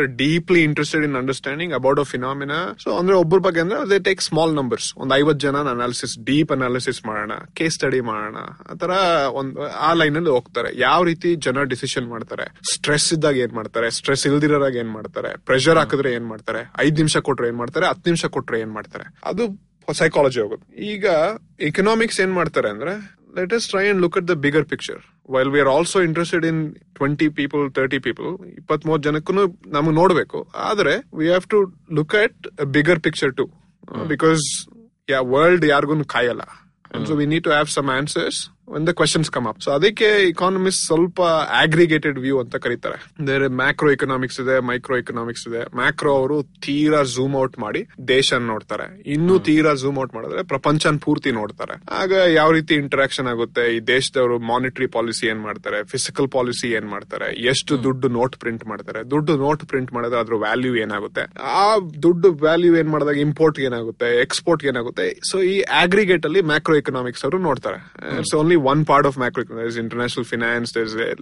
Deeply interested in understanding about a phenomena so ಅಂದ್ರೆ ಒಬ್ಬರ ಬಗ್ಗೆ ಅಂದ್ರೆ ದೇ ಟೇಕ್ ಸ್ಮಾಲ್ ನಂಬರ್ಸ್ ಒಂದ್ ಐವತ್ ಜನ ಅನಾಲಿಸಿಸ್ ಡೀಪ್ ಅನಾಲಿಸಿಸ್ ಮಾಡೋಣ ಕೇಸ್ ಸ್ಟಡಿ ಮಾಡೋಣ. ಆತರ ಒಂದ್ ಆ ಲೈನ್ ಅಲ್ಲಿ ಹೋಗ್ತಾರೆ. ಯಾವ ರೀತಿ ಜನ ಡಿಸಿಷನ್ ಮಾಡ್ತಾರೆ? ಸ್ಟ್ರೆಸ್ ಇದ್ದಾಗ ಏನ್ ಮಾಡ್ತಾರೆ? ಸ್ಟ್ರೆಸ್ ಇಲ್ದಿರಾಗ ಏನ್ ಮಾಡ್ತಾರೆ? ಪ್ರೆಷರ್ ಹಾಕಿದ್ರೆ ಏನ್ ಮಾಡ್ತಾರೆ? ಐದ್ ನಿಮಿಷ ಕೊಟ್ರೆ ಏನ್ ಮಾಡ್ತಾರೆ ಹತ್ತು ನಿಮಿಷ ಕೊಟ್ರೆ ಏನ್ ಮಾಡ್ತಾರೆ. ಅದು ಸೈಕಾಲಜಿ ಹೋಗುತ್ತೆ. ಈಗ ಎಕನಾಮಿಕ್ಸ್ ಏನ್ ಮಾಡ್ತಾರೆ ಅಂದ್ರೆ let's try and look at the bigger picture while we are also interested in twenty people thirty people ಇಪ್ಪತ್ ಮೂವತ್ ಜನಕ್ಕೂ ನಮಗೆ ನೋಡ್ಬೇಕು. ಆದ್ರೆ we have to look at bigger picture to because yeah world ಯಾರಿಗೂ ಕಾಯಲ್ಲ. So we need to have some answers when the questions come up. So ಅದಕ್ಕೆ economists ಸ್ವಲ್ಪ aggregated view ಅಂತ ಕರೀತಾರೆ. ಬೇರೆ ಮ್ಯಾಕ್ರೋ ಇಕನಾಮಿಕ್ಸ್ ಇದೆ ಮೈಕ್ರೋ ಇಕನಾಮಿಕ್ಸ್ ಇದೆ. Macro ಅವರು ತೀರಾ ಝೂಮ್ ಔಟ್ ಮಾಡಿ ದೇಶ ನೋಡ್ತಾರೆ. ಇನ್ನು ತೀರಾ ಝೂಮ್ ಔಟ್ ಮಾಡಿದ್ರೆ ಪ್ರಪಂಚನ್ ಪೂರ್ತಿ ನೋಡ್ತಾರೆ. ಆಗ ಯಾವ ರೀತಿ ಇಂಟರಾಕ್ಷನ್ ಆಗುತ್ತೆ? ಈ ದೇಶದವರು ಮಾನಿಟರಿ ಪಾಲಿಸಿ ಏನ್ ಮಾಡ್ತಾರೆ? ಫಿಸಿಕಲ್ ಪಾಲಿಸಿ ಏನ್ ಮಾಡ್ತಾರೆ? ಎಷ್ಟು ದುಡ್ಡು ನೋಟ್ ಪ್ರಿಂಟ್ ಮಾಡ್ತಾರೆ? ದುಡ್ಡು ನೋಟ್ ಪ್ರಿಂಟ್ ಮಾಡಿದ್ರೆ ಅದ್ರ ವ್ಯಾಲ್ಯೂ ಏನಾಗುತ್ತೆ? ಆ ದುಡ್ಡು ವ್ಯಾಲ್ಯೂ ಏನ್ ಮಾಡಿದಾಗ ಇಂಪೋರ್ಟ್ ಏನಾಗುತ್ತೆ? ಎಕ್ಸ್ಪೋರ್ಟ್ ಏನಾಗುತ್ತೆ? ಸೊ ಈ ಆಗ್ರಿಗೇಟ್ ಅಲ್ಲಿ ಮ್ಯಾಕ್ರೋ ಎಕನಾಮಿಕ್ಸ್ ಅವರು ನೋಡ್ತಾರೆ. It's only one part of macro international finance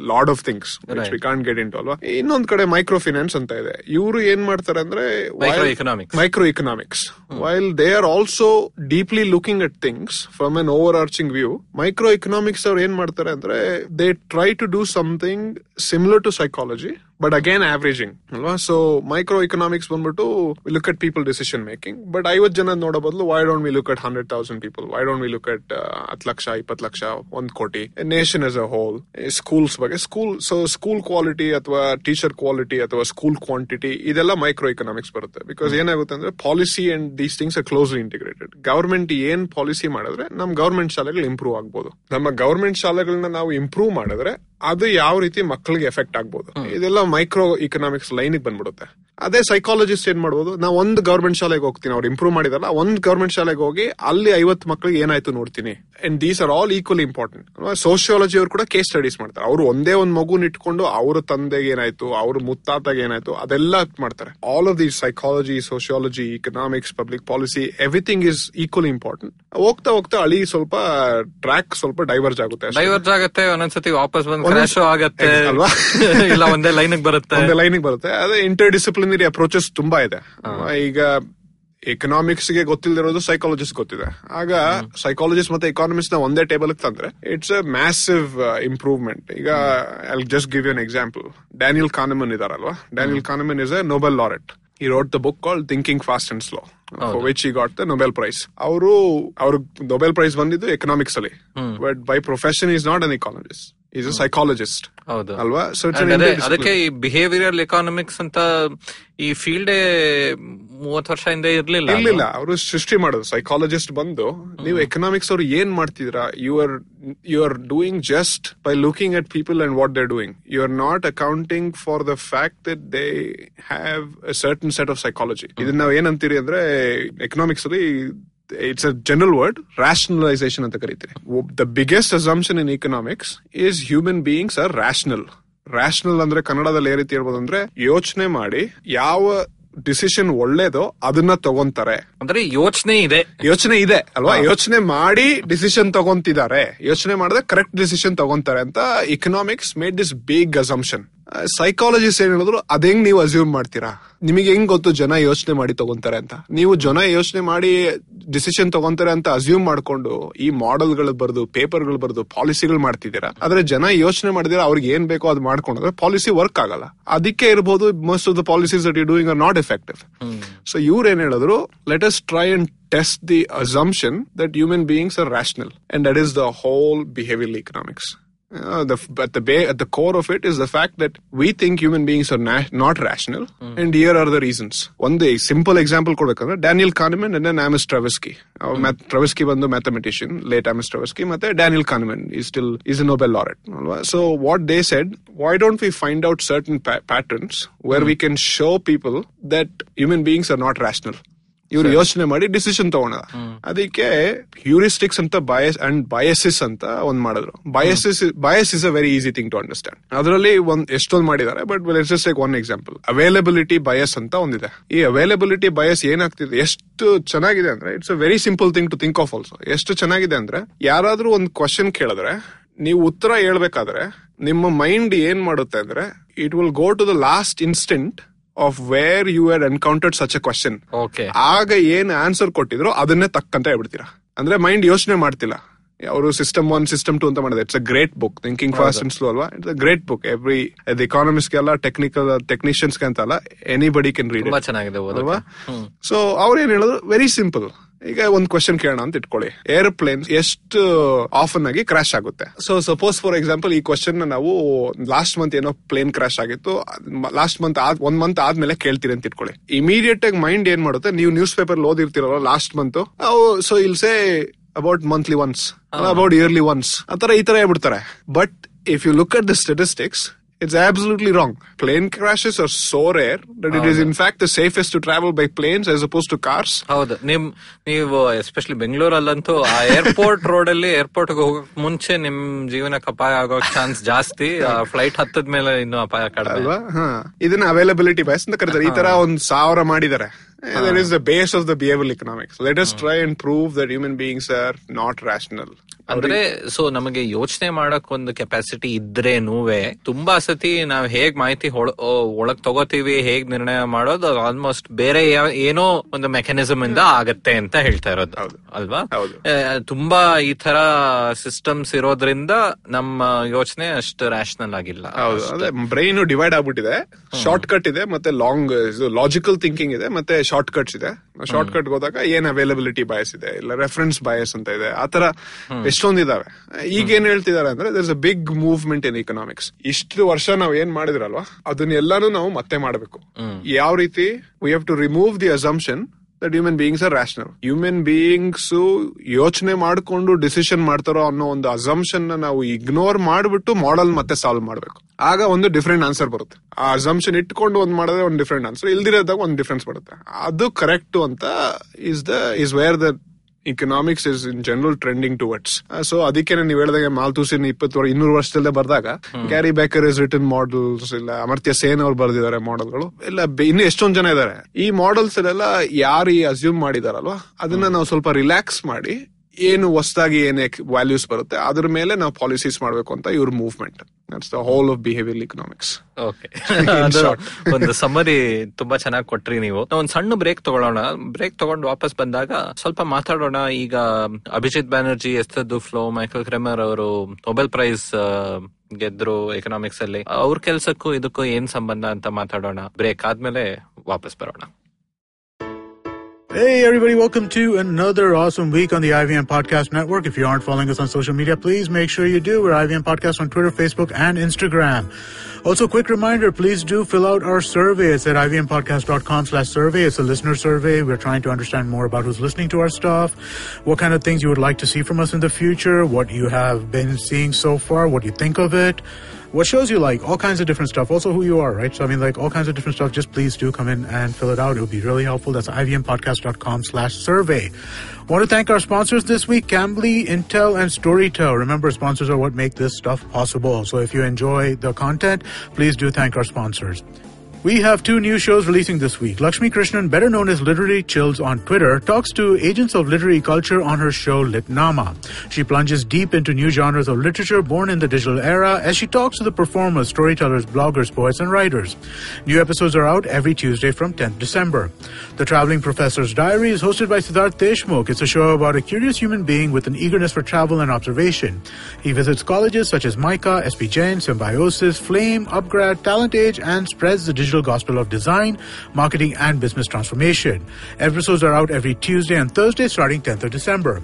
lot of things we can't get into ಅಲ್ವಾ ಇನ್ನೊಂದ್ ಕಡೆ ಮೈಕ್ರೋ ಫಿನಾನ್ಸ್ ಅಂತ ಇದೆ ಇವರು ಏನ್ ಮಾಡ್ತಾರೆ ಅಂದ್ರೆ Microeconomics. Micro economics. While they are also deeply looking at things from an overarching view, micro economics ಅವ್ರು ಏನ್ ಮಾಡ್ತಾರೆ ಅಂದ್ರೆ they try to do something similar to psychology but again averaging ಅಲ್ವಾ? ಸೊ ಮೈಕ್ರೋ ಇಕನಾಮಿಕ್ಸ್ ಬಂದ್ಬಿಟ್ಟು look at people decision making but ಐವತ್ತು ಜನ ನೋಡೋ ಬದಲು why don't we look at hundred thousand people why don't we look at ಹತ್ತು ಲಕ್ಷ, ಇಪ್ಪತ್ತು ಲಕ್ಷ, ಒಂದ್ ಕೋಟಿ? Nation as a whole schools ಬಗ್ಗೆ ಸ್ಕೂಲ್ ಸೊ ಸ್ಕೂಲ್ ಕ್ವಾಲಿಟಿ ಅಥವಾ ಟೀಚರ್ ಕ್ವಾಲಿಟಿ ಅಥವಾ ಸ್ಕೂಲ್ ಕ್ವಾಂಟಿಟಿ ಇದೆಲ್ಲ ಮೈಕ್ರೋ ಇಕನಾಮಿಕ್ಸ್ ಬರುತ್ತೆ. ಬಿಕಾಸ್ ಏನಾಗುತ್ತೆ ಅಂದ್ರೆ policy and these things are closely integrated government ಏನ್ ಪಾಲಿಸಿ ಮಾಡಿದ್ರೆ, ನಮ್ ಗವರ್ಮೆಂಟ್ ಶಾಲೆಗಳು ಇಂಪ್ರೂವ್ ಆಗ್ಬೋದು. ನಮ್ಮ ಗವರ್ಮೆಂಟ್ ಶಾಲೆಗಳನ್ನ ನಾವು ಇಂಪ್ರೂವ್ ಮಾಡಿದ್ರೆ ಅದು ಯಾವ ರೀತಿ ಮಕ್ಕಳಿಗೆ ಎಫೆಕ್ಟ್ ಆಗ್ಬೋದು. ಇದೆಲ್ಲ ಮೈಕ್ರೋ ಇಕನಾಮಿಕ್ಸ್ ಲೈನ್ ಬಂದ್ಬಿಡುತ್ತೆ. ಅದೇ ಸೈಕಾಲಜಿಸ್ಟ್ ಏನ್ ಮಾಡ್ಬೋದು? ನಾವು ಒಂದು ಗವರ್ಮೆಂಟ್ ಶಾಲೆಗೆ ಹೋಗ್ತೀನಿ ಅವ್ರು ಇಂಪ್ರೂವ್ ಮಾಡಿದಾರಲ್ಲ ಒಂದ್ ಗವರ್ಮೆಂಟ್ ಶಾಲೆಗೆ ಹೋಗಿ ಅಲ್ಲಿ ಐವತ್ತು ಮಕ್ಕಳಿಗೆ ಏನಾಯ್ತು ನೋಡ್ತೀನಿ. And these are all equally important sociology ಅವರು ಕೂಡ ಕೇಸ್ ಸ್ಟಡೀಸ್ ಮಾಡ್ತಾರೆ. ಅವರು ಒಂದೇ ಒಂದ್ ಮಗುನ ಇಟ್ಕೊಂಡು ಅವ್ರ ತಂದೆಗೆ ಏನಾಯ್ತು ಅವ್ರ ಮುತ್ತಾತಾಗ ಏನಾಯ್ತು ಅದೆಲ್ಲ ಮಾಡ್ತಾರೆ. All of these psychology sociology economics public policy everything is equally important ಹೋಗ್ತಾ ಹೋಗ್ತಾ ಅಳಿ ಸ್ವಲ್ಪ ಟ್ರ್ಯಾಕ್ ಸ್ವಲ್ಪ ಡೈವರ್ಜ್ ಆಗುತ್ತೆ. ಡೈವರ್ಜ್ ಆಗುತ್ತೆ ಒಂದೊಂದ್ಸತಿ ವಾಪಸ್ ಬಂದು ಕ್ರಾಶ್ ಆಗುತ್ತೆ. [laughs] ಅಲ್ವಾ? ಇಲ್ಲ ಒಂದೇ ಲೈನ್ ಬರುತ್ತೆ. ಒಂದೇ ಲೈನ್ ಬರುತ್ತೆ. ಅದೇ ಇಂಟರ್ ಡಿಸಿಪ್ಲಿನರಿ ಅಪ್ರೋಚಸ್ ತುಂಬಾ ಇದೆ. ಈಗ ಎಕನಾಮಿಕ್ಸ್ಗೆ ಗೊತ್ತಿಲ್ಲದಿರೋದು ಸೈಕಾಲಜಿಸ್ಟ್ ಗೊತ್ತಿದೆ. ಆಗ ಸೈಕಾಲಜಿಸ್ಟ್ ಮತ್ತೆ ಎಕಾನಮಿಸ್ಟ್ನ ಒಂದೇ ಟೇಬಲ್ ತಂದ್ರೆ ಇಟ್ಸ್ ಅ ಮ್ಯಾಸಿವ್ ಇಂಪ್ರೂವ್ಮೆಂಟ್ ಈಗ I just give you an example Daniel Kahneman ಇದಾರಲ್ವಾ? Daniel Kahneman is a Nobel laureate he wrote the book call thinking fast and slow which he got the Nobel prize ಅವರು ಅವ್ರ Nobel prize ಬಂದಿದ್ದು economics ಅಲ್ಲಿ. But by profession he's not an economist he's a psychologist ಹೌದು. ಅಲ್ವಾ? So ಅದಕ್ಕೆ ಈ behavioural economics ಅಂತ ಈ ಫೀಲ್ಡ್ ಮೂವತ್ ವರ್ಷ ಹಿಂದೆ ಇರ್ಲಿಲ್ಲ? ಇರ್ಲಿಲ್ಲ. ಅವರು ಸೃಷ್ಟಿ ಮಾಡೋದು. ಸೈಕಾಲಜಿಸ್ಟ್ ಬಂದು ನೀವು ಎಕನಾಮಿಕ್ಸ್ ಅವ್ರು ಏನ್ ಮಾಡ್ತಿದ್ರ you are you are doing just by looking at people and what they doing you are not accounting for the fact that they have certain set of psychology ಇದನ್ನ ನಾವ್ ಏನಂತೀರಿ ಅಂದ್ರೆ ಎಕನಾಮಿಕ್ಸ್ ಅಲ್ಲಿ it's a general word rationalisation ಅಂತ ಕರಿತೀರಿ. The biggest assumption in economics is human beings are rational rational ಅಂದ್ರೆ ಕನ್ನಡದಲ್ಲಿ ಏ ರೀತಿ ಹೇಳ್ಬೋದು ಅಂದ್ರೆ ಯೋಚನೆ ಮಾಡಿ ಯಾವ ಡಿಸಿಷನ್ ಒಳ್ಳೇದೋ ಅದನ್ನ ತಗೊಂತಾರೆ. ಅಂದ್ರೆ ಯೋಚನೆ ಇದೆ. ಯೋಚನೆ ಇದೆ ಅಲ್ವಾ? ಯೋಚನೆ ಮಾಡಿ ಡಿಸಿಷನ್ ತಗೊಂತಿದ್ದಾರೆ. ಯೋಚನೆ ಮಾಡಿದ್ರೆ ಕರೆಕ್ಟ್ ಡಿಸಿಷನ್ ತಗೊಂತಾರೆ ಅಂತ economics made this big assumption psychologist ಏನ್ ಹೇಳಿದ್ರು ಅದೇಂಗ್ ನೀವು ಅಸ್ಯೂಮ್ ಮಾಡ್ತೀರಾ? ನಿಮಗೆ ಹೆಂಗ್ ಗೊತ್ತು ಜನ ಯೋಚನೆ ಮಾಡಿ ತಗೊಂತಾರೆ ಅಂತ? ನೀವು ಜನ ಯೋಚನೆ ಮಾಡಿ ಡಿಸಿಷನ್ ತಗೊಂತಾರೆ ಅಂತ ಅಸ್ಯೂಮ್ ಮಾಡ್ಕೊಂಡು ಈ ಮಾಡೆಲ್ಗಳು ಬರ್ದು ಪೇಪರ್ಗಳು ಬರ್ದು ಪಾಲಿಸಿಗಳು ಮಾಡ್ತಿದ್ದೀರಾ? ಆದ್ರೆ ಜನ ಯೋಚನೆ ಮಾಡಿದ್ರೆ ಅವ್ರಿಗೆ ಏನ್ ಬೇಕೋ ಅದು ಮಾಡ್ಕೊಂಡ್ರೆ ಪಾಲಿಸಿ ವರ್ಕ್ ಆಗಲ್ಲ. ಅದಕ್ಕೆ ಇರಬಹುದು most of the policies that you doing are not effective so ಇವ್ರು ಏನ್ ಹೇಳಿದ್ರು let us try and test the assumption that human beings are rational and that is the whole behavioral economics. Uh, the, at the ba- at the core of it is the fact that we think human beings are na- not rational, and here are the reasons. One day, simple example ಕೊಡ್ಬೇಕಂದ್ರೆ Daniel Kahneman and then Amos Tversky. Uh, Math- Tversky ಬಂದು mathematician, late Amos Tversky, ಮತ್ತೆ Daniel Kahneman is still is a Nobel laureate. ಅಲ್ವಾ? So what they said, why don't we find out certain pa- patterns where we can show people that human beings are not rational? ಇವ್ರು ಯೋಚನೆ ಮಾಡಿ decision ತಗೊಂಡ ಅದಕ್ಕೆ heuristics ಅಂತ ಬಯಸ್ and ಬಯಸಿಸ್ ಅಂತ ಒಂದ್ ಮಾಡಿದ್ರು. Biases bias is a very easy thing to understand ಅದರಲ್ಲಿ ಒಂದ್ ಎಷ್ಟೊಂದ್ ಮಾಡಿದ್ದಾರೆ but just like one example availability bias ಅಂತ ಒಂದಿದೆ. ಈ ಅವೈಲಬಿಲಿಟಿ ಬಯಸ್ ಏನಾಗ್ತಿದೆ? ಎಷ್ಟು ಚೆನ್ನಾಗಿದೆ ಅಂದ್ರೆ it's a very simple thing to think of also ಎಷ್ಟು ಚೆನ್ನಾಗಿದೆ ಅಂದ್ರೆ ಯಾರಾದ್ರೂ ಒಂದ್ ಕ್ವಶನ್ ಕೇಳಿದ್ರೆ ನೀವು ಉತ್ತರ ಹೇಳ್ಬೇಕಾದ್ರೆ ನಿಮ್ಮ ಮೈಂಡ್ ಏನ್ ಮಾಡುತ್ತೆ ಅಂದ್ರೆ it will go to the last instant of where you had encountered such a question ಆಗ ಏನ್ ಆನ್ಸರ್ ಕೊಟ್ಟಿದ್ರು ಅದನ್ನೇ ತಕ್ಕಂತ ಹೇಳ್ಬಿಡ್ತೀರಾ? ಅಂದ್ರೆ ಮೈಂಡ್ ಯೋಚನೆ ಮಾಡ್ತಿಲ್ಲ. ಅವರು ಸಿಸ್ಟಮ್ ಒನ್ ಸಿಸ್ಟಮ್ ಟು ಅಂತ ಮಾಡಿದೆ. It's a great book thinking fast and slow ಅಲ್ವಾ? It's a great book every ಎಕಾನಮಿಸ್ಗೆಲ್ಲ technical ಟೆಕ್ನಿಷಿಯನ್ಸ್ಗೆ ಅಂತಲ್ಲ ಎನಿಬಡಿ ಕೆನ್ ರೀಡ್ ಚೆನ್ನಾಗಿದೆ ಅಲ್ವಾ? ಸೊ ಅವ್ರು ಏನ್ ಹೇಳಿದ್ರು? ವೆರಿ ಸಿಂಪಲ್ ಈಗ ಒಂದು ಕ್ವಶನ್ ಕೇಳೋಣ ಅಂತ ಇಟ್ಕೊಳ್ಳಿ. ಏರೋಪ್ಲೇನ್ ಎಷ್ಟು ಆಫನ್ ಆಗಿ ಕ್ರಾಶ್ ಆಗುತ್ತೆ? ಸೊ ಸಪೋಸ್ ಫಾರ್ ಎಕ್ಸಾಂಪಲ್ ಈ ಕ್ವಶನ್ ನಾವು ಲಾಸ್ಟ್ ಮಂತ್ ಏನೋ ಪ್ಲೇನ್ ಕ್ರಾಶ್ ಆಗಿತ್ತು. ಲಾಸ್ಟ್ ಮಂತ್ ಒಂದ್ ಮಂತ್ ಆದ್ಮೇಲೆ ಕೇಳ್ತೀರಿ ಅಂತ ಇಟ್ಕೊಳ್ಳಿ. ಇಮಿಡಿಯೇಟ್ ಆಗಿ ಮೈಂಡ್ ಏನ್ ಮಾಡುತ್ತೆ? ನೀವು news paper ಓದಿರ್ತಿರಲ್ಲ last month so else about monthly once about yearly once ಆತರ ಈ ತರ ಹೇಳ್ಬಿಡ್ತಾರೆ. But if you look at the statistics It's absolutely wrong. Plane crashes are so rare that it is in fact the safest to travel by planes as opposed to cars. ಹೌದು. ನಿಮ್ ನೀವು especially ಬೆಂಗಳೂರಲ್ಲಂತೂ ಆ airport road [laughs] ಅಲ್ಲಿ airport ಹೋಗಕ್ ಮುಂಚೆ ನಿಮ್ ಜೀವನಕ್ಕೆ ಅಪಾಯ ಆಗೋ ಚಾನ್ಸ್ ಜಾಸ್ತಿ. ಫ್ಲೈಟ್ ಹತ್ತದ ಮೇಲೆ ಇನ್ನು ಅಪಾಯ ಕಡಿಮೆ. ಅಲ್ವಾ? ಹಾ. ಇದನ್ನ ಅವೈಲಬಿಲಿಟಿ ಬಯಸ್ ಅಂತ ಕರೀತಾರೆ. ಈ ತರ ಒಂದ್ ಸಾವಿರ ಮಾಡಿದ್ದಾರೆ. That is the base of the behaviour economics let us try and prove that human beings are not rational ಅಂದ್ರೆ ಸೊ ನಮಗೆ ಯೋಚನೆ ಮಾಡಕ್ ಒಂದು ಕೆಪಾಸಿಟಿ ಇದ್ರೇನುವೆ ತುಂಬಾ ಸತಿ ನಾವ್ ಹೇಗ್ ಮಾಹಿತಿ ಒಳಗ್ ತಗೋತೀವಿ ಹೇಗ್ ನಿರ್ಣಯ ಮಾಡೋದು ಆಲ್ಮೋಸ್ಟ್ ಬೇರೆ ಏನೋ ಒಂದು ಮೆಕ್ಯಾನಿಸಮ್ ಇಂದ ಆಗತ್ತೆ ಅಂತ ಹೇಳ್ತಾ ಇರೋದು. ಅಲ್ವಾ? ತುಂಬಾ ಈ ತರ ಸಿಸ್ಟಮ್ಸ್ ಇರೋದ್ರಿಂದ ನಮ್ಮ ಯೋಚನೆ ಅಷ್ಟು ರ್ಯಾಷನಲ್ ಆಗಿಲ್ಲ. ಬ್ರೈನ್ ಡಿವೈಡ್ ಆಗ್ಬಿಟ್ಟಿದೆ. ಶಾರ್ಟ್ ಕಟ್ ಇದೆ ಮತ್ತೆ ಲಾಂಗ್ ಲಾಜಿಕಲ್ ಥಿಂಕಿಂಗ್ ಇದೆ ಮತ್ತೆ ಶಾರ್ಟ್ ಕಟ್ಸ್ ಇದೆ. ಶಾರ್ಟ್ ಕಟ್ ಹೋದಾಗ ಏನ್ ಅವೈಲಬಿಲಿಟಿ ಬಯಸ್ ಇದೆ ಇಲ್ಲ ರೆಫರೆನ್ಸ್ ಬಯಸ್ ಅಂತ ಇದೆ. ಆತರ ಎಷ್ಟೊಂದ್ ಇದಾವೆ ಈಗ ಏನ್ ಹೇಳ್ತಿದಾರೆ ಅಂದ್ರೆ there's a big movement in economics ಇಷ್ಟು ವರ್ಷ ನಾವ್ ಏನ್ ಮಾಡಿದ್ರಲ್ವಾ? ಅದನ್ನೆಲ್ಲಾನು ನಾವು ಮತ್ತೆ ಮಾಡಬೇಕು. ಯಾವ ರೀತಿ? We have to remove the assumption that human beings are rational human beings ಯೋಚನೆ ಮಾಡ್ಕೊಂಡು ಡಿಸಿಷನ್ ಮಾಡ್ತಾರೋ ಅನ್ನೋ ಒಂದು ಅಸಂಪ್ಷನ್ ನಾವು ಇಗ್ನೋರ್ ಮಾಡ್ಬಿಟ್ಟು ಮಾಡೆಲ್ ಮತ್ತೆ ಸಾಲ್ವ್ ಮಾಡ್ಬೇಕು. ಆಗ ಒಂದು ಡಿಫ್ರೆಂಟ್ ಆನ್ಸರ್ ಬರುತ್ತೆ. ಆ ಅಸಂಪ್ಷನ್ ಇಟ್ಕೊಂಡು ಒಂದ್ ಮಾಡಿದ್ರೆ ಒಂದು ಡಿಫ್ರೆಂಟ್ ಆನ್ಸರ್ ಇಲ್ದಿರೋದಾಗ ಒಂದು ಡಿಫ್ರೆನ್ಸ್ ಬರುತ್ತೆ. ಅದು ಕರೆಕ್ಟ್ ಅಂತ is the is where the economics is in general trending towards so ಅದಕ್ಕೆ ನೀವು ಹೇಳಿದಾಗ ಮಾಲ್ತೂಸಿನ್ ಇಪ್ಪತ್ತು ಇನ್ನೂರು ವರ್ಷದಲ್ಲೇ ಬರ್ದಾಗ Gary Becker is return models ಇಲ್ಲ ಅಮರ್ತ್ಯ ಸೇನ್ ಅವ್ರು ಬರ್ದಿದ್ದಾರೆ ಮಾಡೆಲ್ಗಳು ಇಲ್ಲ ಬೆ- ಇನ್ನು ಎಷ್ಟೊಂದ್ ಜನ ಇದ್ದಾರೆ ಈ ಮಾಡೆಲ್ಸ್ ಎಲ್ಲ ಯಾರು ಈ ಅಸ್ಯೂಮ್ ಮಾಡಿದಾರಲ್ವಾ? ಅದನ್ನ ನಾವು ಸ್ವಲ್ಪ ರಿಲ್ಯಾಕ್ಸ್ ಮಾಡಿ ಏನು ಹೊಸದಾಗಿ ಏನೇ ವ್ಯಾಲ್ಯೂಸ್ ಬರುತ್ತೆ ಅದ್ರ ಮೇಲೆ ನಾವು ಪಾಲಿಸೀಸ್ ಮಾಡಬೇಕು ಅಂತ ಇವ್ರ movement that's the whole of behaviour economics okay ಒಂದು ಸಮ್ಮರಿ ತುಂಬಾ ಚೆನ್ನಾಗಿ ಕೊಟ್ರಿ ನೀವು. ಒಂದು ಸಣ್ಣ ಬ್ರೇಕ್ ತಗೊಳ್ಳೋಣ. ಬ್ರೇಕ್ ತಗೊಂಡು ವಾಪಸ್ ಬಂದಾಗ ಸ್ವಲ್ಪ ಮಾತಾಡೋಣ. ಈಗ Abhijit Banerjee Esther Duflo Michael Kremer ಅವರು ನೊಬೆಲ್ ಪ್ರೈಸ್ ಗೆದ್ರು ಎಕನಾಮಿಕ್ಸ್ ಅಲ್ಲಿ. ಅವ್ರ ಕೆಲ್ಸಕ್ಕೂ ಇದಕ್ಕೂ ಏನ್ ಸಂಬಂಧ ಅಂತ ಮಾತಾಡೋಣ. ಬ್ರೇಕ್ ಆದ್ಮೇಲೆ ವಾಪಸ್ ಬರೋಣ. Hey, everybody, welcome to another awesome week on the IVM Podcast Network. If you aren't following us on social media, please make sure you do. We're IVM Podcast on Twitter, Facebook, and Instagram. Also, quick reminder, please do fill out our survey. It's at ivmpodcast.com slash survey. It's a listener survey. We're trying to understand more about who's listening to our stuff, what kind of things you would like to see from us in the future, what you have been seeing so far, what you think of it what shows you like, all kinds of different stuff. Also who you are, right? So I mean like all kinds of different stuff. Just please do come in and fill it out. It would be really helpful. That's ivmpodcast.com slash survey. Want to thank our sponsors this week, Cambly, Intel, and Storytel. Remember, sponsors are what make this stuff possible. So if you enjoy the content, please do thank our sponsors. We have two new shows releasing this week. Lakshmi Krishnan, better known as Literary Chills on Twitter, talks to agents of literary culture on her show Litnama. She plunges deep into new genres of literature born in the digital era as she talks to the performers, storytellers, bloggers, poets, and writers. New episodes are out every Tuesday from 10th December. The Traveling Professor's Diary is hosted by Siddharth Deshmukh. It's a show about a curious human being with an eagerness for travel and observation. He visits colleges such as Micah, SP Jain, Symbiosis, Flame, Upgrad, Talent Age, and spreads the digital gospel of design, marketing, and business transformation. Episodes are out every Tuesday and Thursday starting 10th of December.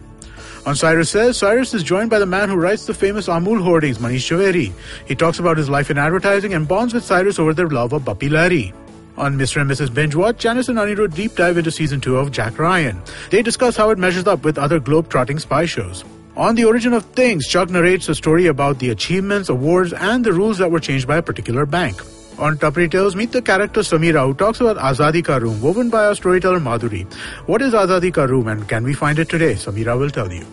On Cyrus Says, Cyrus is joined by the man who writes the famous Amul hoardings, Manish Javeri. He talks about his life in advertising and bonds with Cyrus over their love of Bapi Lari. On Mr. and Mrs. Binge Watch, Janice and Anirudh deep dive into season 2 of Jack Ryan. They discuss how it measures up with other globe-trotting spy shows. On The Origin of Things, Chuck narrates a story about the achievements, awards, and the rules that were changed by a particular bank. On Tapri Tales, meet the character Samira who talks about Azadi Ka Room, woven by our storyteller Madhuri. What is Azadi Ka Room and can we find it today? Samira will tell you.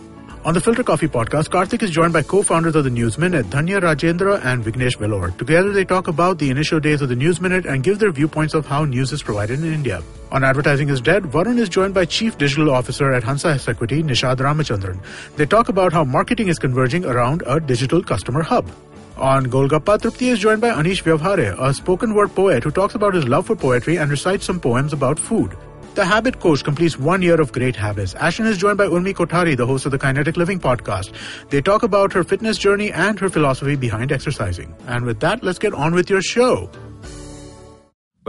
On the Filter Coffee podcast, Karthik is joined by co-founders of the News Minute, Dhanya Rajendra and Vignesh Velor. Together they talk about the initial days of the News Minute and give their viewpoints of how news is provided in India. On Advertising is Dead, Varun is joined by Chief Digital Officer at Hansa Equity, Nishad Ramachandran. They talk about how marketing is converging around a digital customer hub. On Golgappa, Trupti is joined by Anish Vyavhare, a spoken word poet who talks about his love for poetry and recites some poems about food. The Habit Coach completes one year of great habits. Ashton is joined by Urmi Kotari, the host of the Kinetic Living podcast. They talk about her fitness journey and her philosophy behind exercising. And with that, let's get on with your show.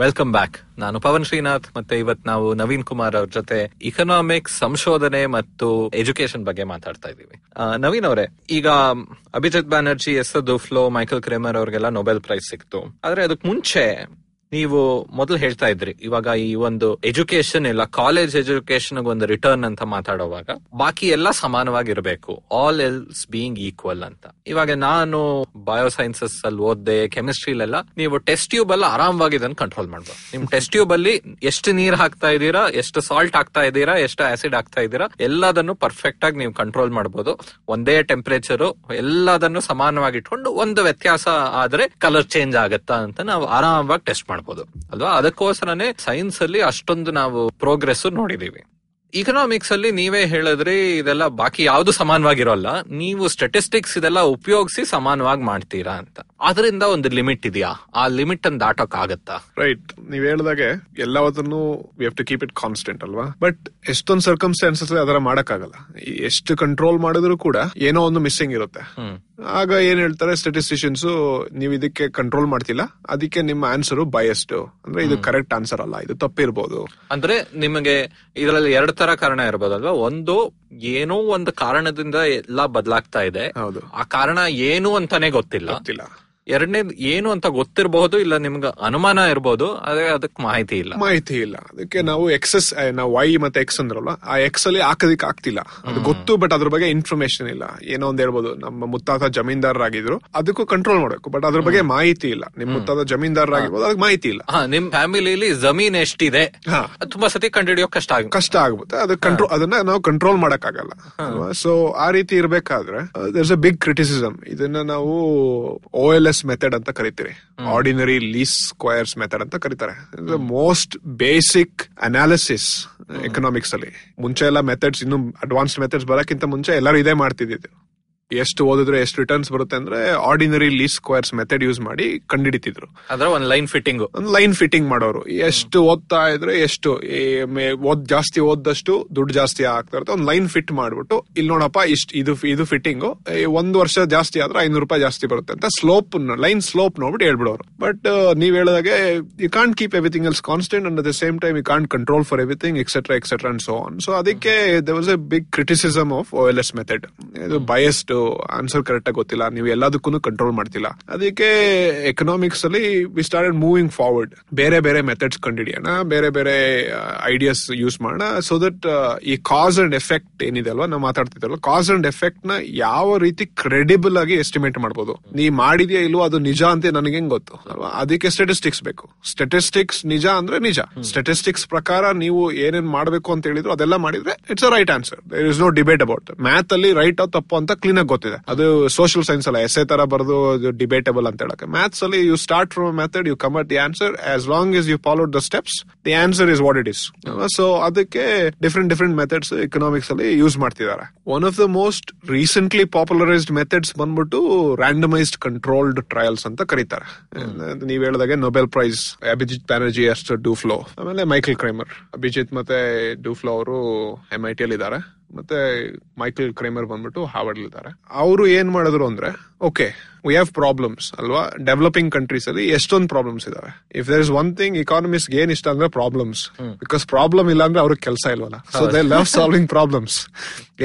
Welcome back ನಾನು ಪವನ್ ಶ್ರೀನಾಥ್, ಮತ್ತೆ ಇವತ್ ನಾವು ನವೀನ್ ಕುಮಾರ್ ಅವ್ರ ಜೊತೆ economics ಸಂಶೋಧನೆ ಮತ್ತು education ಬಗ್ಗೆ ಮಾತಾಡ್ತಾ ಇದೀವಿ ನವೀನ್ ಅವರೇ, ಈಗ ಅಭಿಜಿತ್ ಬ್ಯಾನರ್ಜಿ ಎಸ್ ಫ್ಲೋ ಮೈಕಲ್ ಕ್ರೇಮರ್ ಅವ್ರಿಗೆಲ್ಲ ನೊಬೆಲ್ ಪ್ರೈಸ್ ಸಿಕ್ತು. ಆದ್ರೆ ಅದಕ್ ಮುಂಚೆ ನೀವು ಮೊದಲು ಹೇಳ್ತಾ ಇದ್ರಿ, ಇವಾಗ ಈ ಒಂದು ಎಜುಕೇಶನ್ ಇಲ್ಲ ಕಾಲೇಜ್ ಎಜುಕೇಶನ್ ಒಂದು ರಿಟರ್ನ್ ಅಂತ ಮಾತಾಡುವಾಗ ಬಾಕಿ ಎಲ್ಲ ಸಮಾನವಾಗಿರ್ಬೇಕು. ಆಲ್ ಎಲ್ಸ್ ಬೀಯಿಂಗ್ ಈಕ್ವಲ್ ಅಂತ. ಇವಾಗ ನಾನು ಬಯೋಸೈನ್ಸಸ್ ಅಲ್ಲಿ ಓದ್ದೆ ಕೆಮಿಸ್ಟ್ರಿಲೆಲ್ಲ ನೀವು ಟೆಸ್ಟ್ ಟ್ಯೂಬ್ ಎಲ್ಲ ಆರಾಮವಾಗಿ ಇದನ್ನ ಕಂಟ್ರೋಲ್ ಮಾಡ್ಬೋದು. ನಿಮ್ ಟೆಸ್ಟ್ ಟ್ಯೂಬ್ ಅಲ್ಲಿ ಎಷ್ಟು ನೀರ್ ಹಾಕ್ತಾ ಇದ್ದೀರಾ, ಎಷ್ಟು ಸಾಲ್ಟ್ ಹಾಕ್ತಾ ಇದ್ದೀರಾ, ಎಷ್ಟು ಆಸಿಡ್ ಹಾಕ್ತಾ ಇದ್ದೀರಾ, ಎಲ್ಲದನ್ನು ಪರ್ಫೆಕ್ಟ್ ಆಗಿ ನೀವು ಕಂಟ್ರೋಲ್ ಮಾಡಬಹುದು ಒಂದೇ ಟೆಂಪರೇಚರ್ ಎಲ್ಲದನ್ನು ಸಮಾನವಾಗಿ ಇಟ್ಕೊಂಡು ಒಂದು ವ್ಯತ್ಯಾಸ ಆದ್ರೆ ಕಲರ್ ಚೇಂಜ್ ಆಗತ್ತಾ ಅಂತ ನಾವು ಆರಾಮವಾಗಿ ಟೆಸ್ಟ್ ಅಲ್ವಾ? ಅದಕ್ಕೋಸ್ಕರನೇ ಸೈನ್ಸ್ ಅಲ್ಲಿ ಅಷ್ಟೊಂದು ನಾವು ಪ್ರೋಗ್ರೆಸ್ ನೋಡಿದೀವಿ. ಇಕನಾಮಿಕ್ಸ್ ಅಲ್ಲಿ ನೀವೇ ಹೇಳಿದ್ರಿ ಇದೆಲ್ಲ ಬಾಕಿ ಯಾವ್ದು ಸಮಾನವಾಗಿರೋಲ್ಲ. ನೀವು ಸ್ಟೆಟಿಸ್ಟಿಕ್ಸ್ ಇದೆಲ್ಲ ಉಪಯೋಗಿಸಿ ಸಮಾನವಾಗಿ ಮಾಡ್ತೀರಾ ಅಂತ. ಅದರಿಂದ ಒಂದು ಲಿಮಿಟ್ ಇದೆಯಾ? ಆ ಲಿಮಿಟ್ ಅನ್ನು ದಾಟೋಕ್ ಆಗತ್ತಾ ರೈಟ್ ನೀವ್ ಹೇಳ್ದಾಗೆ ಎಲ್ಲವನ್ನೂ we have to keep it constant ಅಲ್ವಾ? ಬಟ್ ಎಷ್ಟೊಂದು ಸರ್ಕಮ್ಸ್ಟಾನ್ಸಸ್ ಅದರ ಮಾಡಕ್ಕಾಗಲ್ಲ. ಆಗಲ್ಲ ಎಷ್ಟು ಕಂಟ್ರೋಲ್ ಮಾಡಿದ್ರು ಕೂಡ ಏನೋ ಒಂದು ಮಿಸ್ಸಿಂಗ್ ಇರುತ್ತೆ. ಆಗ ಏನ್ ಹೇಳ್ತಾರೆ ಸ್ಟೆಟಿಸ್ಟಿಷಿಯನ್ಸ್ ನೀವು ಇದಕ್ಕೆ ಕಂಟ್ರೋಲ್ ಮಾಡ್ತಿಲ್ಲ ಅದಕ್ಕೆ ನಿಮ್ಮ ಆನ್ಸರ್ ಬಯಸ್ಡ್ ಅಂದ್ರೆ ಇದು ಕರೆಕ್ಟ್ ಆನ್ಸರ್ ಅಲ್ಲ ಇದು ತಪ್ಪಿರ್ಬೋದು. ಅಂದ್ರೆ ನಿಮಗೆ ಇದರಲ್ಲಿ ಎರಡ್ ತರ ಕಾರಣ ಇರ್ಬೋದಲ್ವಾ? ಒಂದು ಏನೋ ಒಂದು ಕಾರಣದಿಂದ ಎಲ್ಲ ಬದಲಾಗ್ತಾ ಇದೆ. ಹೌದು. ಆ ಕಾರಣ ಏನು ಅಂತಾನೆ ಗೊತ್ತಿಲ್ಲ. ಗೊತ್ತಿಲ್ಲ. ಎರಡನೇದು ಏನು ಅಂತ ಗೊತ್ತಿರಬಹುದು ಇಲ್ಲ ನಿಮ್ಗೆ ಅನುಮಾನ ಇರಬಹುದು ಆದ್ರೆ ಅದಕ್ಕೆ ಮಾಹಿತಿ ಇಲ್ಲ. ಮಾಹಿತಿ ಇಲ್ಲ. ಅದಕ್ಕೆ ನಾವು ಎಕ್ಸಸ್ ನಾವು ವೈ ಮತ್ತೆ ಎಕ್ಸ್ ಅಂದ್ರಲ್ಲ ಆ ಎಕ್ಸ್ ಅಲ್ಲಿ ಹಾಕೋದಿಕ್ ಆಗ್ತಿಲ್ಲ. ಅದು ಗೊತ್ತು ಬಟ್ ಅದ್ರ ಬಗ್ಗೆ ಇನ್ಫಾರ್ಮೇಶನ್ ಇಲ್ಲ. ಏನೋ ಒಂದ್ ಹೇಳ್ಬೋದು ನಮ್ಮ ಮುತ್ತಾತ ಜಮೀನ್ದಾರರಾಗಿದ್ರು ಅದಕ್ಕೂ ಕಂಟ್ರೋಲ್ ಮಾಡಬೇಕು ಬಟ್ ಅದ್ರ ಬಗ್ಗೆ ಮಾಹಿತಿ ಇಲ್ಲ. ನಿಮ್ ಮುತ್ತಾತ ಜಮೀನ್ದಾರರಾಗಿರ್ಬೋದು ಅದಕ್ಕೆ ಮಾಹಿತಿ ಇಲ್ಲ. ನಿಮ್ ಫ್ಯಾಮಿಲಿ ಜಮೀನ್ ಎಷ್ಟಿದೆ ತುಂಬಾ ಸತಿ ಕಂಡುಹಿಡಿಯೋ ಕಷ್ಟ ಆಗುತ್ತೆ. ಕಷ್ಟ ಆಗುತ್ತೆ. ಅದು ಕಂಟ್ರೋಲ್ ಅದನ್ನ ನಾವು ಕಂಟ್ರೋಲ್ ಮಾಡಕ್ ಆಗಲ್ಲ ಸೊ ಆ ರೀತಿ ಇರ್ಬೇಕಾದ್ರೆ ದರ್ಸ್ ಅ ಬಿಗ್ ಕ್ರಿಟಿಸಿಸಮ್ ಇದನ್ನ ನಾವು ಓ ಎಲ್ ಎಸ್ ಮೆಥಡ್ ಅಂತ ಕರಿತೀರಿ. ಆರ್ಡಿನರಿ ಲೀಸ್ ಸ್ಕ್ವಯರ್ಸ್ ಮೆಥಡ್ ಅಂತ ಕರೀತಾರೆ. ಮೋಸ್ಟ್ ಬೇಸಿಕ್ ಅನಾಲಿಸಿಸ್ ಎಕನಾಮಿಕ್ಸ್ ಅಲ್ಲಿ. ಮುಂಚೆ ಎಲ್ಲ ಮೆಥಡ್ಸ್ ಇನ್ನು ಅಡ್ವಾನ್ಸ್ಡ್ ಮೆಥಡ್ಸ್ ಬರಕ್ಕಿಂತ ಮುಂಚೆ ಎಲ್ಲರೂ ಇದೇ ಮಾಡ್ತಿದ್ದಿದ್ದು. ಎಷ್ಟು ಓದಿದ್ರೆ ಎಷ್ಟು ರಿಟರ್ನ್ಸ್ ಬರುತ್ತೆ ಅಂದ್ರೆ ordinary least squares method use ಮಾಡಿ ಕಂಡಿಡಿತಿದ್ರು ಅದರ ಒಂದು ಲೈನ್ ಫಿಟ್ಟಿಂಗ್ ಒಂದು ಲೈನ್ ಫಿಟ್ಟಿಂಗ್ ಮಾಡೋರು. ಎಷ್ಟು ಓದ್ತಾ ಇದ್ರೆ ಎಷ್ಟು ಓದ್ ಜಾಸ್ತಿ ಓದ್ದಷ್ಟು ದುಡ್ಡು ಜಾಸ್ತಿ ಆಗ್ತಾ ಇರುತ್ತೆ. ಒಂದು ಲೈನ್ ಫಿಟ್ ಮಾಡ್ಬಿಟ್ಟು ಇಲ್ಲಿ ನೋಡಪ್ಪ ಇಷ್ಟು ಇದು ಇದು ಫಿಟ್ಟಿಂಗ್ ಒಂದು ವರ್ಷ ಜಾಸ್ತಿ ಆದ್ರೆ ಐನೂರು ರೂಪಾಯಿ ಜಾಸ್ತಿ ಬರುತ್ತೆ. ಅಂತ ಸ್ಲೋಪ್ ಲೈನ್ ಸ್ಲೋಪ್ ನೋಡ್ಬಿಟ್ಟು ಹೇಳ್ಬಿಡೋರು. ಬಟ್ ನೀವ್ ಹೇಳಿದಾಗೆ you can't keep everything else constant and the same time you can't control for everything etcetera etcetera and so on so ಅದಕ್ಕೆ they was a big criticism of O L S method ಇದು biased answer correct ಆಗಿ ಗೊತ್ತಿಲ್ಲ. ನೀವು ಎಲ್ಲದಕ್ಕೂ control ಮಾಡ್ತಿಲ್ಲ. ಅದಕ್ಕೆ economics ಅಲ್ಲಿ we started moving forward ಬೇರೆ ಬೇರೆ ಮೆಥಡ್ಸ್ ಕಂಡುಹಿಡಿಯೋಣ ಬೇರೆ ಬೇರೆ ಐಡಿಯಾಸ್ ಯೂಸ್ ಮಾಡೋಣ ಸೊ ದಟ್ ಈ ಕಾಸ್ ಅಂಡ್ ಎಫೆಕ್ಟ್ ಏನಿದೆ ಅಲ್ವಾ ನಾವು ಮಾತಾಡ್ತಿದ್ದಲ್ವ ಕಾಸ್ ಅಂಡ್ ಎಫೆಕ್ಟ್ನ ಯಾವ ರೀತಿ ಕ್ರೆಡಿಬಲ್ ಆಗಿ ಎಸ್ಟಿಮೇಟ್ ಮಾಡಬಹುದು ನೀ ಮಾಡಿದ್ಯಾ ಇಲ್ವೋ ಅದು ನಿಜ ಅಂತ ನನಗೆ ಹೆಂಗ್ ಗೊತ್ತು ಅಲ್ವಾ? ಅದಕ್ಕೆ ಸ್ಟೆಟಿಸ್ಟಿಕ್ಸ್ ಬೇಕು. ಸ್ಟೆಟಿಸ್ಟಿಕ್ಸ್ ನಿಜ ಅಂದ್ರೆ ನಿಜ. ಸ್ಟೆಟಿಸ್ಟಿಕ್ಸ್ ಪ್ರಕಾರ ನೀವು ಏನೇನ್ ಮಾಡಬೇಕು ಅಂತ ಹೇಳಿದ್ರು ಅದೆಲ್ಲ ಮಾಡಿದ್ರೆ it's a right answer there is no debate about math ಅಲ್ಲಿ ರೈಟ್ ತಪ್ಪು ಅಂತ ಕ್ಲೀನ್ ಆಗಿ ಗೊತ್ತಿದೆ. ಅದು ಸೋಷಿಯಲ್ ಸೈನ್ಸ್ ಅಲ್ಲ ಎಸ್ಎ ತರ ಬರೆದು ಡಿಬೇಟಬಲ್ ಅಂತ ಹೇಳಕ್ಕೆ. ಮ್ಯಾಥ್ಸ್ ಅಲ್ಲಿ you start from method you come at the answer as long as you follow the steps the answer is what it is so ಅದಕ್ಕೆ ಡಿಫ್ರೆಂಟ್ ಡಿಫ್ರೆಂಟ್ ಮೆಥಡ್ಸ್ ಎಕನಾಮಿಕ್ಸ್ ಅಲ್ಲಿ use ಮಾಡ್ತಿದ್ದಾರೆ. One of the most recently popularised methods ಬಂದ್ಬಿಟ್ಟು randomised controlled trials ಅಂತ ಕರೀತಾರೆ. ನೀವ್ ಹೇಳಿದಾಗೆ Nobel prize Abhijit Banerjee ಅಷ್ಟು ಡೂಫ್ಲೋ ಆಮೇಲೆ ಮೈಕಲ್ ಕ್ರೈಮರ್ ಅಭಿಜಿತ್ ಮತ್ತೆ ಡೂಫ್ಲೋ ಅವರು ಎಂ ಐ ಟಿ ಅಲ್ಲಿ ಇದ್ದಾರೆ ಮತ್ತೆ ಮೈಕಲ್ ಕ್ರೈಮರ್ ಬಂದ್ಬಿಟ್ಟು ಹಾವಾಡ್ಲಿದ್ದಾರೆ ಅವರು ಏನ್ ಮಾಡಿದ್ರು ಅಂದ್ರೆ ಓಕೆ ವಿ ಹ್ಯಾವ್ ಪ್ರಾಬ್ಲಮ್ಸ್ ಅಲ್ವಾ? ಡೆವಲಪಿಂಗ್ ಕಂಟ್ರೀಸ್ ಅಲ್ಲಿ ಎಷ್ಟೊಂದು ಪ್ರಾಬ್ಲಮ್ಸ್ ಇದಾವೆ. If there is one thing economist ಏನ್ ಇಷ್ಟ ಅಂದ್ರೆ ಪ್ರಾಬ್ಲಮ್ಸ್ ಬಿಕಾಸ್ ಪ್ರಾಬ್ಲಮ್ ಇಲ್ಲ ಅಂದ್ರೆ ಅವ್ರಿಗೆ ಕೆಲಸ ಇಲ್ವಲ್ಲ? So they love solving problems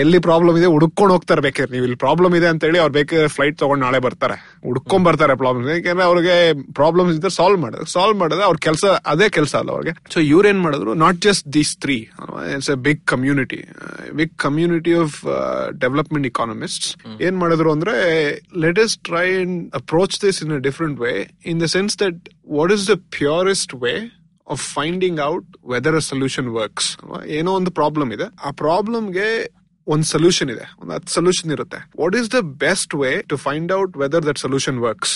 ಎಲ್ಲಿ ಪ್ರಾಬ್ಲಮ್ ಇದೆ ಹುಡ್ಕೊಂಡು ಹೋಗ್ತಾರೆ ಬೇಕಾದ್ರೆ ನೀವು ಇಲ್ಲಿ ಪ್ರಾಬ್ಲಮ್ ಇದೆ ಅಂತ ಹೇಳಿ ಅವ್ರು ಬೇಕಾದ್ರೆ ಫ್ಲೈಟ್ ತಗೊಂಡು ನಾಳೆ ಬರ್ತಾರೆ. ಹುಡ್ಕೊಂಡ್ ಬರ್ತಾರೆ ಪ್ರಾಬ್ಲಮ್ ಯಾಕಂದ್ರೆ ಅವ್ರಿಗೆ ಪ್ರಾಬ್ಲಮ್ಸ್ ಇದ್ರೆ ಸಾಲ್ವ್ ಮಾಡಿದ್ರೆ ಸಾಲ್ವ್ ಮಾಡಿದ್ರೆ ಅವ್ರ ಕೆಲಸ ಅದೇ ಕೆಲಸ ಅಲ್ಲ ಅವ್ರಿಗೆ. ಸೊ ಇವ್ರೇನ್ ಮಾಡಿದ್ರು? Not just these three it's a big community big community of development economist ಏನ್ ಮಾಡಿದ್ರು ಅಂದ್ರೆ let is try and approach this in a different way in the sense that what is the purest way of finding out whether a solution works ಏನೋ ಒಂದು problem ಇದೆ. ಆ ಪ್ರಾಬ್ಲಮ್ಗೆ ಒಂದು solution ಇದೆ. ಒಂದು ಹತ್ತು ಸೊಲ್ಯೂಷನ್ ಇರುತ್ತೆ. What is the best way to find out whether that solution works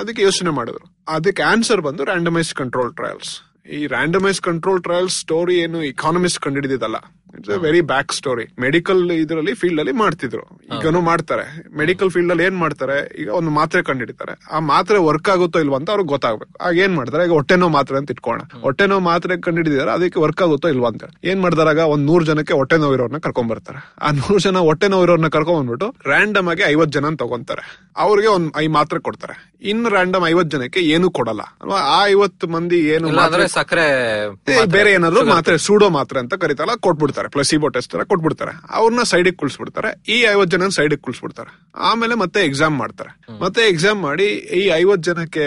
ಅದಕ್ಕೆ ಯೋಚನೆ ಮಾಡಿದ್ರು. ಅದಕ್ಕೆ ಆನ್ಸರ್ ಬಂದು ರ್ಯಾಂಡಮೈಸ್ ಕಂಟ್ರೋಲ್ ಟ್ರಯಲ್ಸ್ ಈ ರ್ಯಾಂಡಮೈಸ್ ಕಂಟ್ರೋಲ್ ಟ್ರಯಲ್ ಸ್ಟೋರಿ ಏನು economist ಕಂಡಿಡಿದಿದ್ದಲ್ಲ. It's a very back story medical ಇದರಲ್ಲಿ ಫೀಲ್ಡ್ ಅಲ್ಲಿ ಮಾಡ್ತಿದ್ರು. ಈಗನು ಮಾಡ್ತಾರೆ. ಮೆಡಿಕಲ್ ಫೀಲ್ಡ್ ಅಲ್ಲಿ ಏನ್ ಮಾಡ್ತಾರೆ? ಈಗ ಒಂದು ಮಾತ್ರೆ ಕಂಡಿಡಿತಾರೆ. ಆ ಮಾತ್ರೆ ವರ್ಕ್ ಆಗುತ್ತೋ ಇಲ್ವಾ ಅಂತ ಅವ್ರಿಗೆ ಗೊತ್ತಾಗ್ಬೇಕು. ಆಗ ಏನ್ ಮಾಡ್ತಾರೆ? ಈಗ ಹೊಟ್ಟೆ ನೋವು ಮಾತ್ರೆ ಅಂತ ಇಟ್ಕೋಣ ಹೊಟ್ಟೆ ನೋವು ಮಾತ್ರೆ ಕಂಡಿಡಿದಾರೆ ಅದಕ್ಕೆ ವರ್ಕ್ ಆಗುತ್ತೋ ಇಲ್ವಾ ಅಂತ ಏನ್ ಮಾಡ್ತಾರಾಗ ಒಂದ್ ನೂರ್ ಜನಕ್ಕೆ ಹೊಟ್ಟೆ ನೋವು ಇರೋರ್ನ ಕರ್ಕೊಂಡ್ ಬರ್ತಾರೆ. ಆ ನೂರ್ ಜನ ಹೊಟ್ಟೆ ನೋವು ಇರೋರ್ನ ಕರ್ಕೊಂಡ್ ಬಂದ್ಬಿಟ್ಟು ರ್ಯಾಂಡಮ್ ಆಗಿ ಐವತ್ ಜನ ತಗೊಂತಾರೆ. ಅವ್ರಿಗೆ ಒಂದ್ ಐ ಮಾತ್ರೆ ಕೊಡ್ತಾರೆ. ಇನ್ ರ್ಯಾಂಡಮ್ ಐವತ್ ಜನಕ್ಕೆ ಏನು ಕೊಡಲ್ಲ. ಅಲ್ವಾ? ಆ ಐವತ್ ಮಂದಿ ಏನು ಮಾತ್ರೆ ಸಕ್ಕರೆ ಬೇರೆ ಏನಾದ್ರು ಮಾತ್ರೆ ಸೂಡೋ ಮಾತ್ರೆ ಅಂತ ಕರಿತಾರ ಕೊಟ್ಬಿಡ್ತಾರೆ. ಪ್ಲಸಿಬೋ ಟೆಸ್ಟ್ ತರ ಕೊಟ್ಬಿಡ್ತಾರೆ. ಅವ್ರನ್ನ ಸೈಡಿಗೆ ಕುಳ್ಸ್ಬಿಡ್ತಾರೆ. ಈ ಐವತ್ ಜನ ಸೈಡಿಗೆ ಕುಳ್ಸ್ಬಿಡ್ತಾರೆ. ಆಮೇಲೆ ಮತ್ತೆ ಎಕ್ಸಾಮ್ ಮಾಡ್ತಾರೆ. ಮತ್ತೆ ಎಕ್ಸಾಮ್ ಮಾಡಿ ಈ ಐವತ್ ಜನಕ್ಕೆ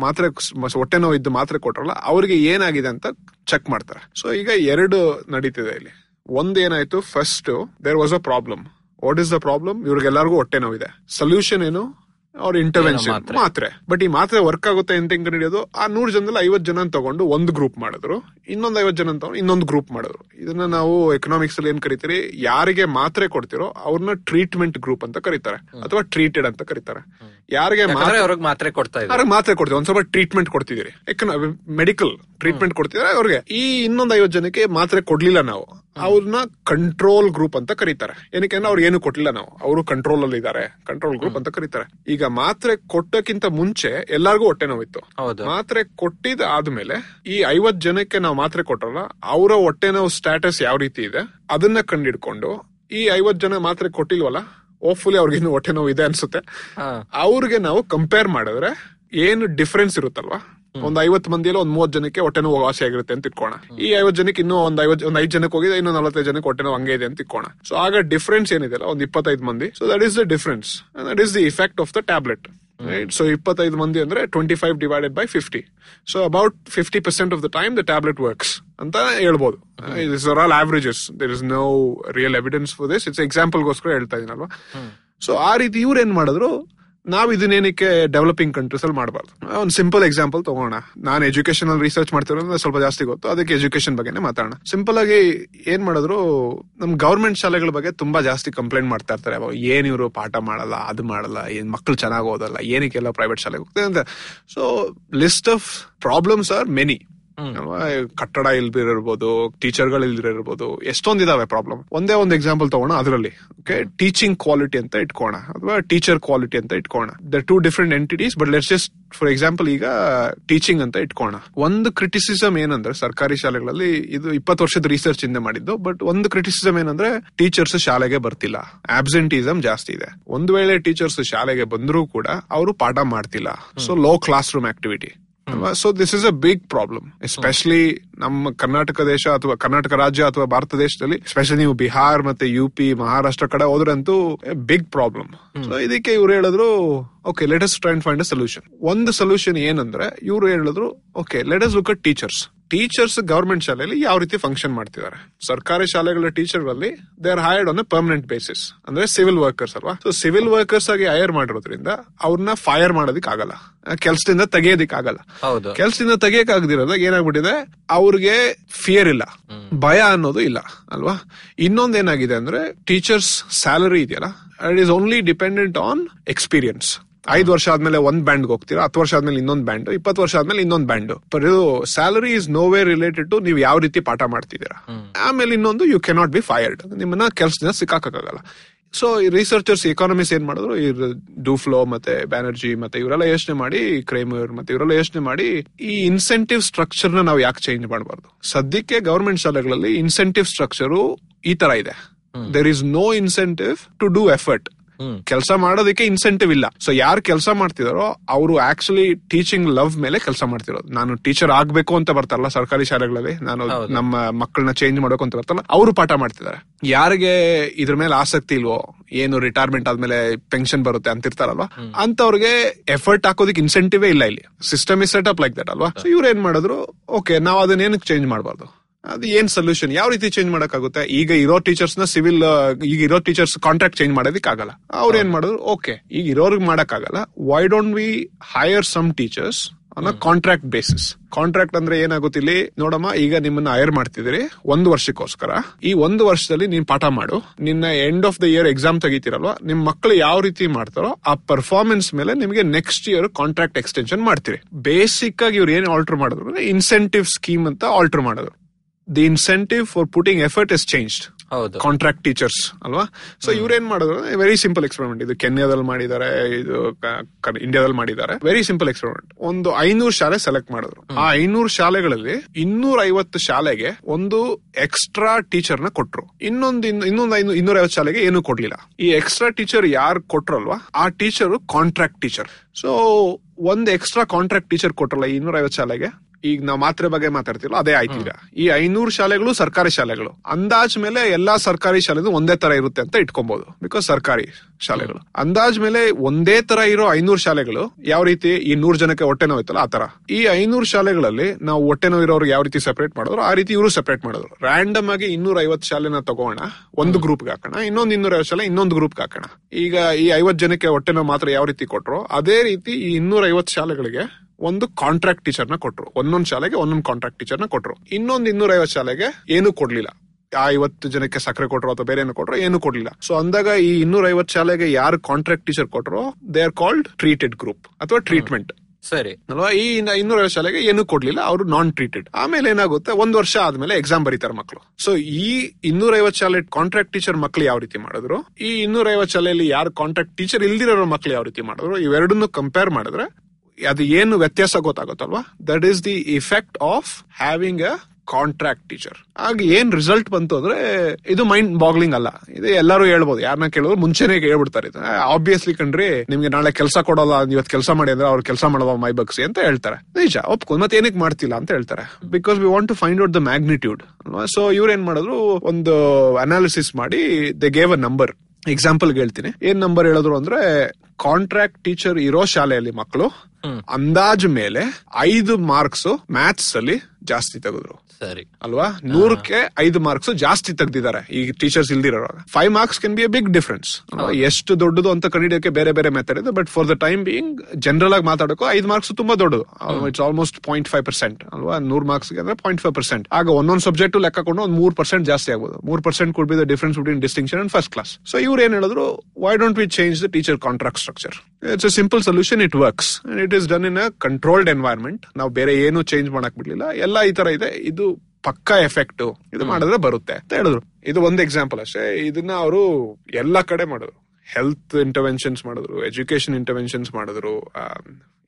ಮಾತ್ರೆ ಹೊಟ್ಟೆ ನೋವು ಇದ್ದು ಮಾತ್ರೆ ಕೊಟ್ರಲ್ಲ ಅವ್ರಿಗೆ ಏನಾಗಿದೆ ಅಂತ ಚೆಕ್ ಮಾಡ್ತಾರೆ. ಸೊ ಈಗ ಎರಡು ನಡೀತಿದೆ ಇಲ್ಲಿ. ಒಂದ್ ಏನಾಯ್ತು first there was a problem what is the problem ಇವ್ರಿಗೆಲ್ಲರಿಗೂ ಹೊಟ್ಟೆ ನೋವಿದೆ. ಸೊಲ್ಯೂಷನ್ ಏನು? ಅವ್ರ ಇಂಟರ್ವೆನ್ಷನ್ ಮಾತ್ರೆ. ಬಟ್ ಈ ಮಾತ್ರೆ ವರ್ಕ್ ಆಗುತ್ತೆ ಅಂತ ಹೆಂಗ್ ಹಿಡಿಯೋದು? ಆ ನೂರ್ ಜನದಲ್ಲಿ ಐವತ್ ಜನ ತಗೊಂಡು ಒಂದು ಗ್ರೂಪ್ ಮಾಡಿದ್ರು. ಇನ್ನೊಂದ್ ಐವತ್ ಜನ ತಗೊಂಡು ಇನ್ನೊಂದು ಗ್ರೂಪ್ ಮಾಡಿದ್ರು. ಇದನ್ನ ನಾವು ಎಕನಾಮಿಕ್ಸ್ ಅಲ್ಲಿ ಏನ್ ಕರಿತೀರಿ? ಯಾರಿಗೆ ಮಾತ್ರೆ ಕೊಡ್ತಿರೋ ಅವ್ರನ್ನ ಟ್ರೀಟ್ಮೆಂಟ್ ಗ್ರೂಪ್ ಅಂತ ಕರೀತಾರೆ. ಅಥವಾ ಟ್ರೀಟೆಡ್ ಅಂತ ಕರೀತಾರೆ. ಯಾರಿಗೆ ಮಾತ್ರೆ ಅವ್ರಿಗೆ ಮಾತ್ರೆ ಕೊಡ್ತಾ ಇದ್ದಾರೆ. ಅವ್ರಿಗೆ ಮಾತ್ರೆ ಕೊಡ್ತೀವಿ. ಒಂದ್ ಸ್ವಲ್ಪ ಟ್ರೀಟ್ಮೆಂಟ್ ಕೊಡ್ತಿದೀರಿ ಮೆಡಿಕಲ್ ಟ್ರೀಟ್ಮೆಂಟ್ ಕೊಡ್ತಿದ್ರೆ ಅವ್ರಿಗೆ. ಈ ಇನ್ನೊಂದ್ ಐವತ್ ಜನಕ್ಕೆ ಮಾತ್ರೆ ಕೊಡ್ಲಿಲ್ಲ ನಾವು. ಅವ್ರನ್ನ ಕಂಟ್ರೋಲ್ ಗ್ರೂಪ್ ಅಂತ ಕರೀತಾರೆ. ಏನಕ್ಕೆ ಅಂದ್ರೆ ಅವ್ರು ಏನು ಕೊಟ್ಟಿಲ್ಲ ನಾವು. ಅವರು ಕಂಟ್ರೋಲ್ ಅಲ್ಲಿ ಇದ್ದಾರೆ. ಕಂಟ್ರೋಲ್ ಗ್ರೂಪ್ ಅಂತ ಕರೀತಾರೆ. ಈಗ ಮಾತ್ರೆ ಕೊಟ್ಟಕ್ಕಿಂತ ಮುಂಚೆ ಎಲ್ಲಾರ್ಗೂ ಹೊಟ್ಟೆ ನೋವಿತ್ತು. ಹೌದು. ಮಾತ್ರೆ ಕೊಟ್ಟಿದ ಆದ್ಮೇಲೆ ಈ ಐವತ್ ಜನಕ್ಕೆ ನಾವು ಮಾತ್ರೆ ಕೊಟ್ಟಲ್ಲ ಅವರ ಹೊಟ್ಟೆ ನೋವು ಸ್ಟಾಟಸ್ ಯಾವ ರೀತಿ ಇದೆ ಅದನ್ನ ಕಂಡಿಡ್ಕೊಂಡು ಈ ಐವತ್ ಜನ ಮಾತ್ರೆ ಕೊಟ್ಟಿಲ್ವಲ್ಲ ಹೋಪ್ಫುಲಿ ಅವ್ರಿಗೆ ಇನ್ನು ಹೊಟ್ಟೆ ನೋವು ಇದೆ ಅನ್ಸುತ್ತೆ. ಅವ್ರಿಗೆ ನಾವು ಕಂಪೇರ್ ಮಾಡಿದ್ರೆ ಏನು ಡಿಫ್ರೆನ್ಸ್ ಇರುತ್ತಲ್ವಾ? ಒಂದ್ ಐವತ್ ಮಂದಿಯಲ್ಲಿ ಒಂದ್ ಮೂವತ್ ಜನಕ್ಕೆ ಹೊಟ್ಟೆ ನೋವು ವಾಸಿ ಆಗಿರುತ್ತೆ ಅಂತ ಇಟ್ಕೋಣ ಈ ಐವತ್ ಜನಕ್ಕೆ ಇನ್ನೂ ಒಂದ್ ಐವತ್ ಒಂದ್ ಐದ್ ಜನಕ್ಕೆ ಹೋಗಿದೆ ಇನ್ನೂ ನಲವತ್ತೈದು ಜನಕ್ಕೆ ಹೊಟ್ಟೆ ನೋವು ಹಂಗೆ ಇದೆ ಅಂತ ಇಟ್ಕೋಣ ಸೊ ಆಗ ಡಿಫ್ರೆನ್ಸ್ ಏನಿದೆಲ್ಲ ಒಂದ್ ಇಪ್ಪತ್ತೈದು ಮಂದಿ. So that is the difference that is the effect of the tablet right so ಇಪ್ಪತ್ತೈದು ಮಂದಿ ಅಂದ್ರೆ twenty five divided by fifty so about fifty percent of the time the tablet works ಅಂತ ಹೇಳ್ಬೋದು. It's all averages there is no real evidence for this it's ಎಕ್ಸಾಂಪಲ್ಗೋಸ್ಕರ ಹೇಳ್ತಾ ಇದೀನಲ್ವಾ? So ಆ ರೀತಿ ಇವ್ರು ಏನ್ ಮಾಡಿದ್ರು? ನಾವ್ ಇದನ್ನೇನಕ್ಕೆ ಡೆವಲಪಿಂಗ್ ಕಂಟ್ರೀಸ್ ಅಲ್ಲಿ ಮಾಡಬಾರ್ದು. ಒಂದು ಸಿಂಪಲ್ ಎಕ್ಸಾಂಪಲ್ ತಗೋಣ. ನಾನು ಎಜುಕೇಶನ್ ರಿಸರ್ಚ್ ಮಾಡ್ತಿರೋದ್ರೆ ಸ್ವಲ್ಪ ಜಾಸ್ತಿ ಗೊತ್ತು. ಅದಕ್ಕೆ ಎಜುಕೇಶನ್ ಬಗ್ಗೆ ಮಾತಾಡೋಣ. ಸಿಂಪಲ್ ಆಗಿ ಏನ್ ಮಾಡಿದ್ರು, ನಮ್ ಗವರ್ಮೆಂಟ್ ಶಾಲೆಗಳ ಬಗ್ಗೆ ತುಂಬಾ ಜಾಸ್ತಿ ಕಂಪ್ಲೇಂಟ್ ಮಾಡ್ತಾ ಇರ್ತಾರೆ. ಏನ್ ಇವರು ಪಾಠ ಮಾಡಲ್ಲ, ಅದು ಮಾಡಲ್ಲ, ಏನ್ ಮಕ್ಳು ಚೆನ್ನಾಗಿ ಓದಲ್ಲ, ಏನಕ್ಕೆಲ್ಲ ಪ್ರೈವೇಟ್ ಶಾಲೆಗೆ ಹೋಗ್ತಾರೆ ಅಂತ. So list of problems are many ಕಟ್ಟಡ ಟೀಚರ್ ಟೀಚರ್ಗಳು ಎಷ್ಟೊಂದ್ ಎಷ್ಟೊಂದಿದಾವೆ ಪ್ರಾಬ್ಲಮ್ ಒಂದೇ ಒಂದು ಎಕ್ಸಾಂಪಲ್ ತಗೋಣ ಅದರಲ್ಲಿ ಓಕೆ ಟೀಚಿಂಗ್ ಕ್ವಾಲಿಟಿ ಅಂತ ಇಟ್ಕೋಣ ಅಥವಾ ಟೀಚರ್ ಕ್ವಾಲಿಟಿ ಅಂತ ಇಟ್ಕೋಣ. The two different entities but let's just for example ಈಗ ಟೀಚಿಂಗ್ ಅಂತ ಇಟ್ಕೋಣ. ಒಂದು ಕ್ರಿಟಿಸಿಸಮ್ ಏನಂದ್ರೆ ಸರ್ಕಾರಿ ಶಾಲೆಗಳಲ್ಲಿ ಇದು ಇಪ್ಪತ್ತು ವರ್ಷದ ರಿಸರ್ಚ್ ಇಂದ ಮಾಡಿದ್ದು ಬಟ್ ಒಂದು ಕ್ರಿಟಿಸಿಸಮ್ ಏನಂದ್ರೆ ಟೀಚರ್ಸ್ ಶಾಲೆಗೆ ಬರ್ತಿಲ್ಲ. ಆಬ್ಸೆಂಟಿಸಮ್ ಜಾಸ್ತಿ ಇದೆ. ಒಂದು ವೇಳೆ ಟೀಚರ್ಸ್ ಶಾಲೆಗೆ ಬಂದರೂ ಕೂಡ ಅವರು ಪಾಠ ಮಾಡ್ತಿಲ್ಲ. So low class room activity so this is a big problem especially ನಮ್ಮ ಕರ್ನಾಟಕ ದೇಶ ಅಥವಾ ಕರ್ನಾಟಕ ರಾಜ್ಯ ಅಥವಾ ಭಾರತ ದೇಶದಲ್ಲಿ ಎಸ್ಪೆಷಲಿ ನೀವು ಬಿಹಾರ್ ಮತ್ತೆ ಯು ಪಿ ಮಹಾರಾಷ್ಟ್ರ ಕಡೆ ಹೋದ್ರಂತೂ ಬಿಗ್ ಪ್ರಾಬ್ಲಮ್ ಸೊ ಇದಕ್ಕೆ ಇವ್ರು ಹೇಳಿದ್ರು okay let's try and find a solution ಒಂದು ಸೊಲ್ಯೂಷನ್ ಏನಂದ್ರೆ ಇವ್ರು ಹೇಳಿದ್ರು okay let's look at teachers teachers government ಶಾಲೆಯಲ್ಲಿ ಯಾವ ರೀತಿ ಫಂಕ್ಷನ್ ಮಾಡ್ತಿದ್ದಾರೆ? ಸರ್ಕಾರಿ ಶಾಲೆಗಳ ಟೀಚರ್ಗಳಲ್ಲಿ they are hired on permanent basis ಅಂದ್ರೆ ಸಿವಿಲ್ ವರ್ಕರ್ಸ್ ಅಲ್ವಾ? ಸೊ ಸಿವಿಲ್ ವರ್ಕರ್ಸ್ ಆಗಿ ಹೈರ್ ಮಾಡಿರೋದ್ರಿಂದ ಅವ್ರನ್ನ ಫೈರ್ ಮಾಡೋದಕ್ಕೆ ಆಗಲ್ಲ ಕೆಲಸದಿಂದ ತೆಗೆಯೋದಿಕ್ ಆಗಲ್ಲ ಕೆಲಸದಿಂದ ಕೆಲ್ಸದಿಂದ ತೆಗಿಯಕ್ ಆಗದಿರೋದಾಗ ಏನಾಗ್ಬಿಟ್ಟಿದೆ? ಅವ್ರಿಗೆ ಫಿಯರ್ ಇಲ್ಲ. ಭಯ ಅನ್ನೋದು ಇಲ್ಲ ಅಲ್ವಾ? ಇನ್ನೊಂದ್ ಏನಾಗಿದೆ ಅಂದ್ರೆ ಟೀಚರ್ಸ್ ಸ್ಯಾಲರಿ ಇದೆಯಲ್ಲ? It is only dependent on experience ಐದು ವರ್ಷ ಆದ್ಮೇಲೆ ಒಂದ್ ಬ್ಯಾಂಡ್ ಹೋಗ್ತೀರಾ ಹತ್ತು ವರ್ಷ ಆದ್ಮೇಲೆ ಇನ್ನೊಂದ್ ಬ್ಯಾಂಡ್ ಇಪ್ಪತ್ತು ವರ್ಷ ಆದ್ಮೇಲೆ ಇನ್ನೊಂದ್ ಬ್ಯಾಂಡ್. ಬಟ್ ಇದು salary is no way related to ನೀವು ಯಾವ ರೀತಿ ಪಾಠ ಮಾಡ್ತಿದ್ದೀರಾ. ಆಮೇಲೆ ಇನ್ನೊಂದು ಯು ಕೆನಾಟ್ ಬಿ ಫೈರ್ಡ್ ನಿಮ್ಮನ್ನ ಕೆಲಸದಿಂದ ಸಿಕ್ಕಾಕಕ್ಕಾಗಲ್ಲ ಸೊ ಈ ರಿಸರ್ಚರ್ಸ್ ಎಕಾನಮಿಸ್ ಏನ್ ಮಾಡಿದ್ರು? ಈ ಡೂಫ್ಲೋ ಮತ್ತೆ ಬ್ಯಾನರ್ಜಿ ಮತ್ತೆ ಇವರೆಲ್ಲ ಯೋಚನೆ ಮಾಡಿ ಕ್ರೈಮರ್ ಮತ್ತೆ ಇವರೆಲ್ಲ ಯೋಚನೆ ಮಾಡಿ ಈ ಇನ್ಸೆಂಟಿವ್ ಸ್ಟ್ರಕ್ಚರ್ನ ನಾವು ಯಾಕೆ ಚೇಂಜ್ ಮಾಡಬಾರ್ದು? ಸದ್ಯಕ್ಕೆ ಗವರ್ಮೆಂಟ್ ಶಾಲೆಗಳಲ್ಲಿ ಇನ್ಸೆಂಟಿವ್ ಸ್ಟ್ರಕ್ಚರ್ ಈ ತರ ಇದೆ. There is no incentive to do effort ಕೆಲಸ ಮಾಡೋದಕ್ಕೆ ಇನ್ಸೆಂಟಿವ್ ಇಲ್ಲ. ಸೊ ಯಾರು ಕೆಲಸ ಮಾಡ್ತಿದಾರೋ ಅವರು ಆಕ್ಚುಲಿ ಟೀಚಿಂಗ್ ಲವ್ ಮೇಲೆ ಕೆಲಸ ಮಾಡ್ತಿರೋದು. ನಾನು ಟೀಚರ್ ಆಗ್ಬೇಕು ಅಂತ ಬರ್ತಾರಲ್ಲ ಸರ್ಕಾರಿ ಶಾಲೆಗಳಲ್ಲಿ. ನಾನು ನಮ್ಮ ಮಕ್ಕಳನ್ನ ಚೇಂಜ್ ಮಾಡೋಕೆ ಅಂತ ಬರ್ತಾರಲ್ಲ ಅವರು ಪಾಠ ಮಾಡ್ತಿದ್ದಾರೆ. ಯಾರಿಗೆ ಇದ್ರ ಮೇಲೆ ಆಸಕ್ತಿ ಇಲ್ವೋ ಏನು ರಿಟೈರ್ಮೆಂಟ್ ಆದ್ಮೇಲೆ ಪೆನ್ಷನ್ ಬರುತ್ತೆ ಅಂತ ಅಂತಿರ್ತಾರಲ್ವಾ ಅಂತವ್ರಿಗೆ ಎಫರ್ಟ್ ಹಾಕೋದಕ್ಕೆ ಇನ್ಸೆಂಟಿವೇ ಇಲ್ಲ ಇಲ್ಲಿ. System is set up like that ಅಲ್ವಾ? ಇವ್ರು ಏನ್ ಮಾಡಿದ್ರು ಓಕೆ ನಾವು ಅದನ್ನ ಏನಕ್ಕೆ ಚೇಂಜ್ ಮಾಡಬಾರ್ದು? ಅದು ಏನ್ ಸೊಲ್ಯೂಷನ್ ಯಾವ ರೀತಿ ಚೇಂಜ್ ಮಾಡಕ್ಕಾಗುತ್ತೆ? ಈಗ ಇರೋ ಟೀಚರ್ಸ್ನ ಸಿವಿಲ್ ಈಗ ಇರೋ ಟೀಚರ್ಸ್ ಕಾಂಟ್ರಾಕ್ಟ್ ಚೇಂಜ್ ಮಾಡೋದಕ್ಕೆ ಆಗಲ್ಲ ಅವ್ರು ಏನ್ ಮಾಡಿದ್ರು? ಓಕೆ ಈಗ ಇರೋರ್ಗ್ ಮಾಡಕ್ಕಾಗಲ್ಲ. Why don't we hire some teachers on a contract basis contract ಅಂದ್ರೆ ಏನಾಗುತ್ತೆ ಇಲ್ಲಿ? ನೋಡಮ್ಮ ಈಗ ನಿಮ್ಮನ್ನ ಹೈರ್ ಮಾಡ್ತಿದ್ರಿ ಒಂದು ವರ್ಷಕ್ಕೋಸ್ಕರ. ಈ ಒಂದು ವರ್ಷದಲ್ಲಿ ನೀನ್ ಪಾಠ ಮಾಡು. ನಿನ್ನ end of the year exam ತೆಗಿತೀರಲ್ವಾ? ನಿಮ್ ಮಕ್ಕಳು ಯಾವ ರೀತಿ ಮಾಡ್ತಾರೋ ಆ ಪರ್ಫಾರ್ಮೆನ್ಸ್ ಮೇಲೆ ನಿಮಗೆ ನೆಕ್ಸ್ಟ್ ಇಯರ್ ಕಾಂಟ್ರಾಕ್ಟ್ ಎಕ್ಸ್ಟೆನ್ಷನ್ ಮಾಡ್ತೀರಿ. ಬೇಸಿಕ್ ಆಗಿ ಇವ್ರು ಏನ್ ಆಲ್ಟರ್ ಮಾಡಿದ್ರು ಅಂದ್ರೆ ಇನ್ಸೆಂಟಿವ್ ಸ್ಕೀಮ್ ಅಂತ ಆಲ್ಟರ್ ಮಾಡಿದ್ರು. The incentive for putting effort is changed ಹೌದು. ಕಾಂಟ್ರಾಕ್ಟ್ ಟೀಚರ್ಸ್ ಅಲ್ವಾ? ಸೊ ಇವ್ರೇನ್ ಮಾಡಿದ್ರು ವೆರಿ ಸಿಂಪಲ್ ಎಕ್ಸ್ಪೆರಿಮೆಂಟ್ ಇದು ಕೆನ್ಯಾದಲ್ಲಿ ಮಾಡಿದ್ದಾರೆ ಇದು ಇಂಡಿಯಾದಲ್ಲಿ ಮಾಡಿದ್ದಾರೆ. ವೆರಿ ಸಿಂಪಲ್ ಎಕ್ಸ್ಪೆರಿಮೆಂಟ್ ಒಂದು ಐನೂರು ಶಾಲೆ ಸೆಲೆಕ್ಟ್ ಮಾಡಿದ್ರು. ಆ ಐನೂರು ಶಾಲೆಗಳಲ್ಲಿ ಇನ್ನೂರ ಐವತ್ತು ಶಾಲೆಗೆ ಒಂದು ಎಕ್ಸ್ಟ್ರಾ ಟೀಚರ್ನ ಕೊಟ್ರು. ಇನ್ನೊಂದು ಇನ್ನೊಂದು ಐನೂರು ಇನ್ನೂರ ಐವತ್ತು ಶಾಲೆಗೆ ಏನು ಕೊಡ್ಲಿಲ್ಲ. ಈ ಎಕ್ಸ್ಟ್ರಾ ಟೀಚರ್ ಯಾರು ಕೊಟ್ರಲ್ವಾ? ಆ ಟೀಚರ್ ಕಾಂಟ್ರಾಕ್ಟ್ ಟೀಚರ್ ಸೊ ಒಂದು ಎಕ್ಸ್ಟ್ರಾ ಕಾಂಟ್ರಾಕ್ಟ್ ಟೀಚರ್ ಕೊಟ್ರಲ್ಲ ಇನ್ನೂರ ಐವತ್ತು ಶಾಲೆಗೆ? ಈಗ ನಾವು ಮಾತ್ರೆ ಬಗ್ಗೆ ಮಾತಾಡ್ತಿಲ್ಲ ಅದೇ ಆಯ್ತು ಈಗ. ಈ ಐನೂರು ಶಾಲೆಗಳು ಸರ್ಕಾರಿ ಶಾಲೆಗಳು. ಅಂದಾಜ್ ಮೇಲೆ ಎಲ್ಲಾ ಸರ್ಕಾರಿ ಶಾಲೆದು ಒಂದೇ ತರ ಇರುತ್ತೆ ಅಂತ ಇಟ್ಕೊಬಹುದು ಬಿಕಾಸ್ ಸರ್ಕಾರಿ ಶಾಲೆಗಳು. ಅಂದಾಜ್ ಮೇಲೆ ಒಂದೇ ತರ ಇರೋ ಐನೂರು ಶಾಲೆಗಳು ಯಾವ ರೀತಿ ಈ ನೂರ್ ಜನಕ್ಕೆ ಹೊಟ್ಟೆ ನೋಯ್ತಲ್ಲ ಆ ತರ. ಈ ಐನೂರು ಶಾಲೆಗಳಲ್ಲಿ ನಾವು ಹೊಟ್ಟೆ ನೋವಿರೋರು ಯಾವ ರೀತಿ ಸೆಪರೇಟ್ ಮಾಡಿದ್ರು ಆ ರೀತಿ ಇವರು ಸೆಪರೇಟ್ ಮಾಡಿದ್ರು. ರ್ಯಾಂಡಮ್ ಆಗಿ ಇನ್ನೂರ ಐವತ್ತು ಶಾಲೆನ ತಗೋಣ ಒಂದು ಗ್ರೂಪ್ ಹಾಕೋಣ ಇನ್ನೊಂದು ಇನ್ನೂರ ಐವತ್ತು ಶಾಲೆ ಇನ್ನೊಂದು ಗ್ರೂಪ್ ಹಾಕೋಣ. ಈಗ ಈ ಐವತ್ತು ಜನಕ್ಕೆ ಹೊಟ್ಟೆ ನೋವು ಮಾತ್ರ ಯಾವ ರೀತಿ ಕೊಟ್ರು ಅದೇ ರೀತಿ ಈ ಇನ್ನೂರ ಐವತ್ತು ಶಾಲೆಗಳಿಗೆ ಒಂದು ಕಾಂಟ್ರಾಕ್ಟ್ ಟೀಚರ್ನ ಕೊಟ್ರು. ಒಂದೊಂದು ಶಾಲೆಗೆ ಒಂದೊಂದು ಕಾಂಟ್ರಾಕ್ಟ್ ಟೀಚರ್ನ ಕೊಟ್ರು. ಇನ್ನೊಂದು ಇನ್ನೂರ ಐವತ್ತು ಶಾಲೆಗೆ ಏನು ಕೊಡ್ಲಿಲ್ಲ. ಆ ಐವತ್ತು ಜನಕ್ಕೆ ಸಕ್ಕರೆ ಕೊಟ್ರು ಅಥವಾ ಬೇರೆ ಏನು ಕೊಟ್ರು ಏನು ಕೊಡ್ಲಿಲ್ಲ. ಸೊ ಅಂದಾಗ ಈ ಇನ್ನೂರ ಐವತ್ತು ಶಾಲೆಗೆ ಯಾರು ಕಾಂಟ್ರಾಕ್ಟ್ ಟೀಚರ್ ಕೊಟ್ರು they are called treated group ಅಥವಾ ಟ್ರೀಟ್ಮೆಂಟ್ ಸರಿ. ಅಲ್ವಾ? ಈ ಇನ್ನೂರ ಐವತ್ತು ಶಾಲೆಗೆ ಏನು ಕೊಡ್ಲಿಲ್ಲ ಅವರು ನಾನ್ ಟ್ರೀಟೆಡ್ ಆಮೇಲೆ ಏನಾಗುತ್ತೆ? ಒಂದ್ ವರ್ಷ ಆದ್ಮೇಲೆ ಎಕ್ಸಾಮ್ ಬರೀತಾರೆ ಮಕ್ಕಳು ಸೊ ಈ ಇನ್ನೂರ ಐವತ್ ಶಾಲೆ ಕಾಂಟ್ರಾಕ್ಟ್ ಟೀಚರ್ ಮಕ್ಳು ಯಾವ ರೀತಿ ಮಾಡಿದ್ರು? ಈ ಇನ್ನೂರ ಐವತ್ ಶಾಲೆಯಲ್ಲಿ ಯಾರು ಕಾಂಟ್ರಾಕ್ಟ್ ಟೀಚರ್ ಇಲ್ದಿರೋ ಮಕ್ಳು ಯಾವ ರೀತಿ ಮಾಡಿದ್ರು? ಇವೆರಡನ್ನು ಕಂಪೇರ್ ಮಾಡಿದ್ರೆ ಅದು ಏನು ವ್ಯತ್ಯಾಸ ಗೊತ್ತಾಗುತ್ತಲ್ವಾ? That is the effect of having a contract teacher ಆಗ ಏನ್ ರಿಸಲ್ಟ್ ಬಂತು ಅಂದ್ರೆ ಇದು ಮೈಂಡ್ ಬಾಗ್ಲಿಂಗ್ ಅಲ್ಲ. ಇದು ಎಲ್ಲರೂ ಹೇಳ್ಬೋದು. ಯಾರನ್ನ ಕೇಳಿದ್ರು ಮುಂಚೆನೆ ಹೇಳ್ಬಿಡ್ತಾರೆ ಇದು ಆಬ್ವಿಯಸ್ಲಿ ಕಂಡ್ರಿ ನಿಮ್ಗೆ ನಾಳೆ ಕೆಲಸ ಕೊಡೋಲ್ಲ ಇವತ್ತು ಕೆಲಸ ಮಾಡಿ ಅಂದ್ರೆ ಅವ್ರು ಕೆಲಸ ಮಾಡೋವ ಮೈ ಬಗ್ಸಿ ಅಂತ ಹೇಳ್ತಾರೆ. ನಿಜ ಒಪ್ಕೊಂಡ್ ಮತ್ತೆ ಏನಕ್ಕೆ ಮಾಡ್ತಿಲ್ಲ ಅಂತ ಹೇಳ್ತಾರೆ. Because we want to find out the magnitude so ಇವ್ರು ಏನ್ ಮಾಡಿದ್ರು, ಒಂದು ಅನಾಲಿಸಿಸ್ ಮಾಡಿ they gave a number example ಹೇಳ್ತೀನಿ. ಏನ್ ನಂಬರ್ ಹೇಳಿದ್ರು ಅಂದ್ರೆ ಕಾಂಟ್ರಾಕ್ಟ್ ಟೀಚರ್ ಇರೋ ಶಾಲೆಯಲ್ಲಿ ಮಕ್ಕಳು ಅಂದಾಜ್ ಮೇಲೆ ಐದು ಮಾರ್ಕ್ಸ್ ಮ್ಯಾಥ್ಸ್ ಅಲ್ಲಿ ಜಾಸ್ತಿ ತೆಗೆದ್ರು. ಸರಿ. ಅಲ್ವಾ? ನೂರಕ್ಕೆ ಐದು ಮಾರ್ಕ್ಸ್ ಜಾಸ್ತಿ ತೆಗ್ದಿದ್ದಾರೆ. ಈ ಟೀಚರ್ಸ್ ಇಲ್ದಿರೋ five marks can be a big difference ಎಷ್ಟು ದೊಡ್ಡದು ಅಂತ ಕಂಡಿಡಿಯೋಕೆ ಬೇರೆ ಬೇರೆ ಮೆಥಡ್ ಇದೆ but for the time being general ಆಗಿ ಮಾತಾಡೋಕೆ ಐದು ಮಾರ್ಕ್ಸ್ ತುಂಬಾ ದೊಡ್ಡದು. It's almost point five percent ಅಲ್ವಾ? ನೂರ್ ಮಾರ್ಕ್ಸ್ ಅಂದ್ರೆ ಪಾಯಿಂಟ್ ಫೈವ್ ಪರ್ಸೆಂಟ್ ಆಗ ಒಂದೊಂದು ಸಬ್ಜೆಕ್ಟ್ ಲೆಕ್ಕ ಕೊಂಡು ಒಂದು ಮೂರ್ ಪರ್ಸೆಂಟ್ ಜಾಸ್ತಿ ಆಗ್ಬೋದು. ಮೂರ್ percent could be the difference between distinction and first class so ಇವ್ರು ಏನ್ ಹೇಳಿದ್ರು why don't we change the teacher contract structure it's a simple solution it works it is done in a controlled environment ನಾವು ಬೇರೆ ಏನು change ಮಾಡಕ್ ಬಿಡ್ಲಿಲ್ಲ. ಎಲ್ಲ ಈ ತರ ಇದೆ. ಇದು ಪಕ್ಕಾ ಎಫೆಕ್ಟ್ ಇದು ಮಾಡಿದ್ರೆ ಬರುತ್ತೆ ಅಂತ ಹೇಳಿದ್ರು. ಇದು ಒಂದು ಎಕ್ಸಾಂಪಲ್ ಅಷ್ಟೇ. ಇದನ್ನ ಅವರು ಎಲ್ಲಾ ಕಡೆ ಮಾಡಿದ್ರು. ಹೆಲ್ತ್ ಇಂಟರ್ವೆನ್ಷನ್ಸ್ ಮಾಡಿದ್ರು ಎಜುಕೇಶನ್ ಇಂಟರ್ವೆನ್ಷನ್ಸ್ ಮಾಡಿದ್ರು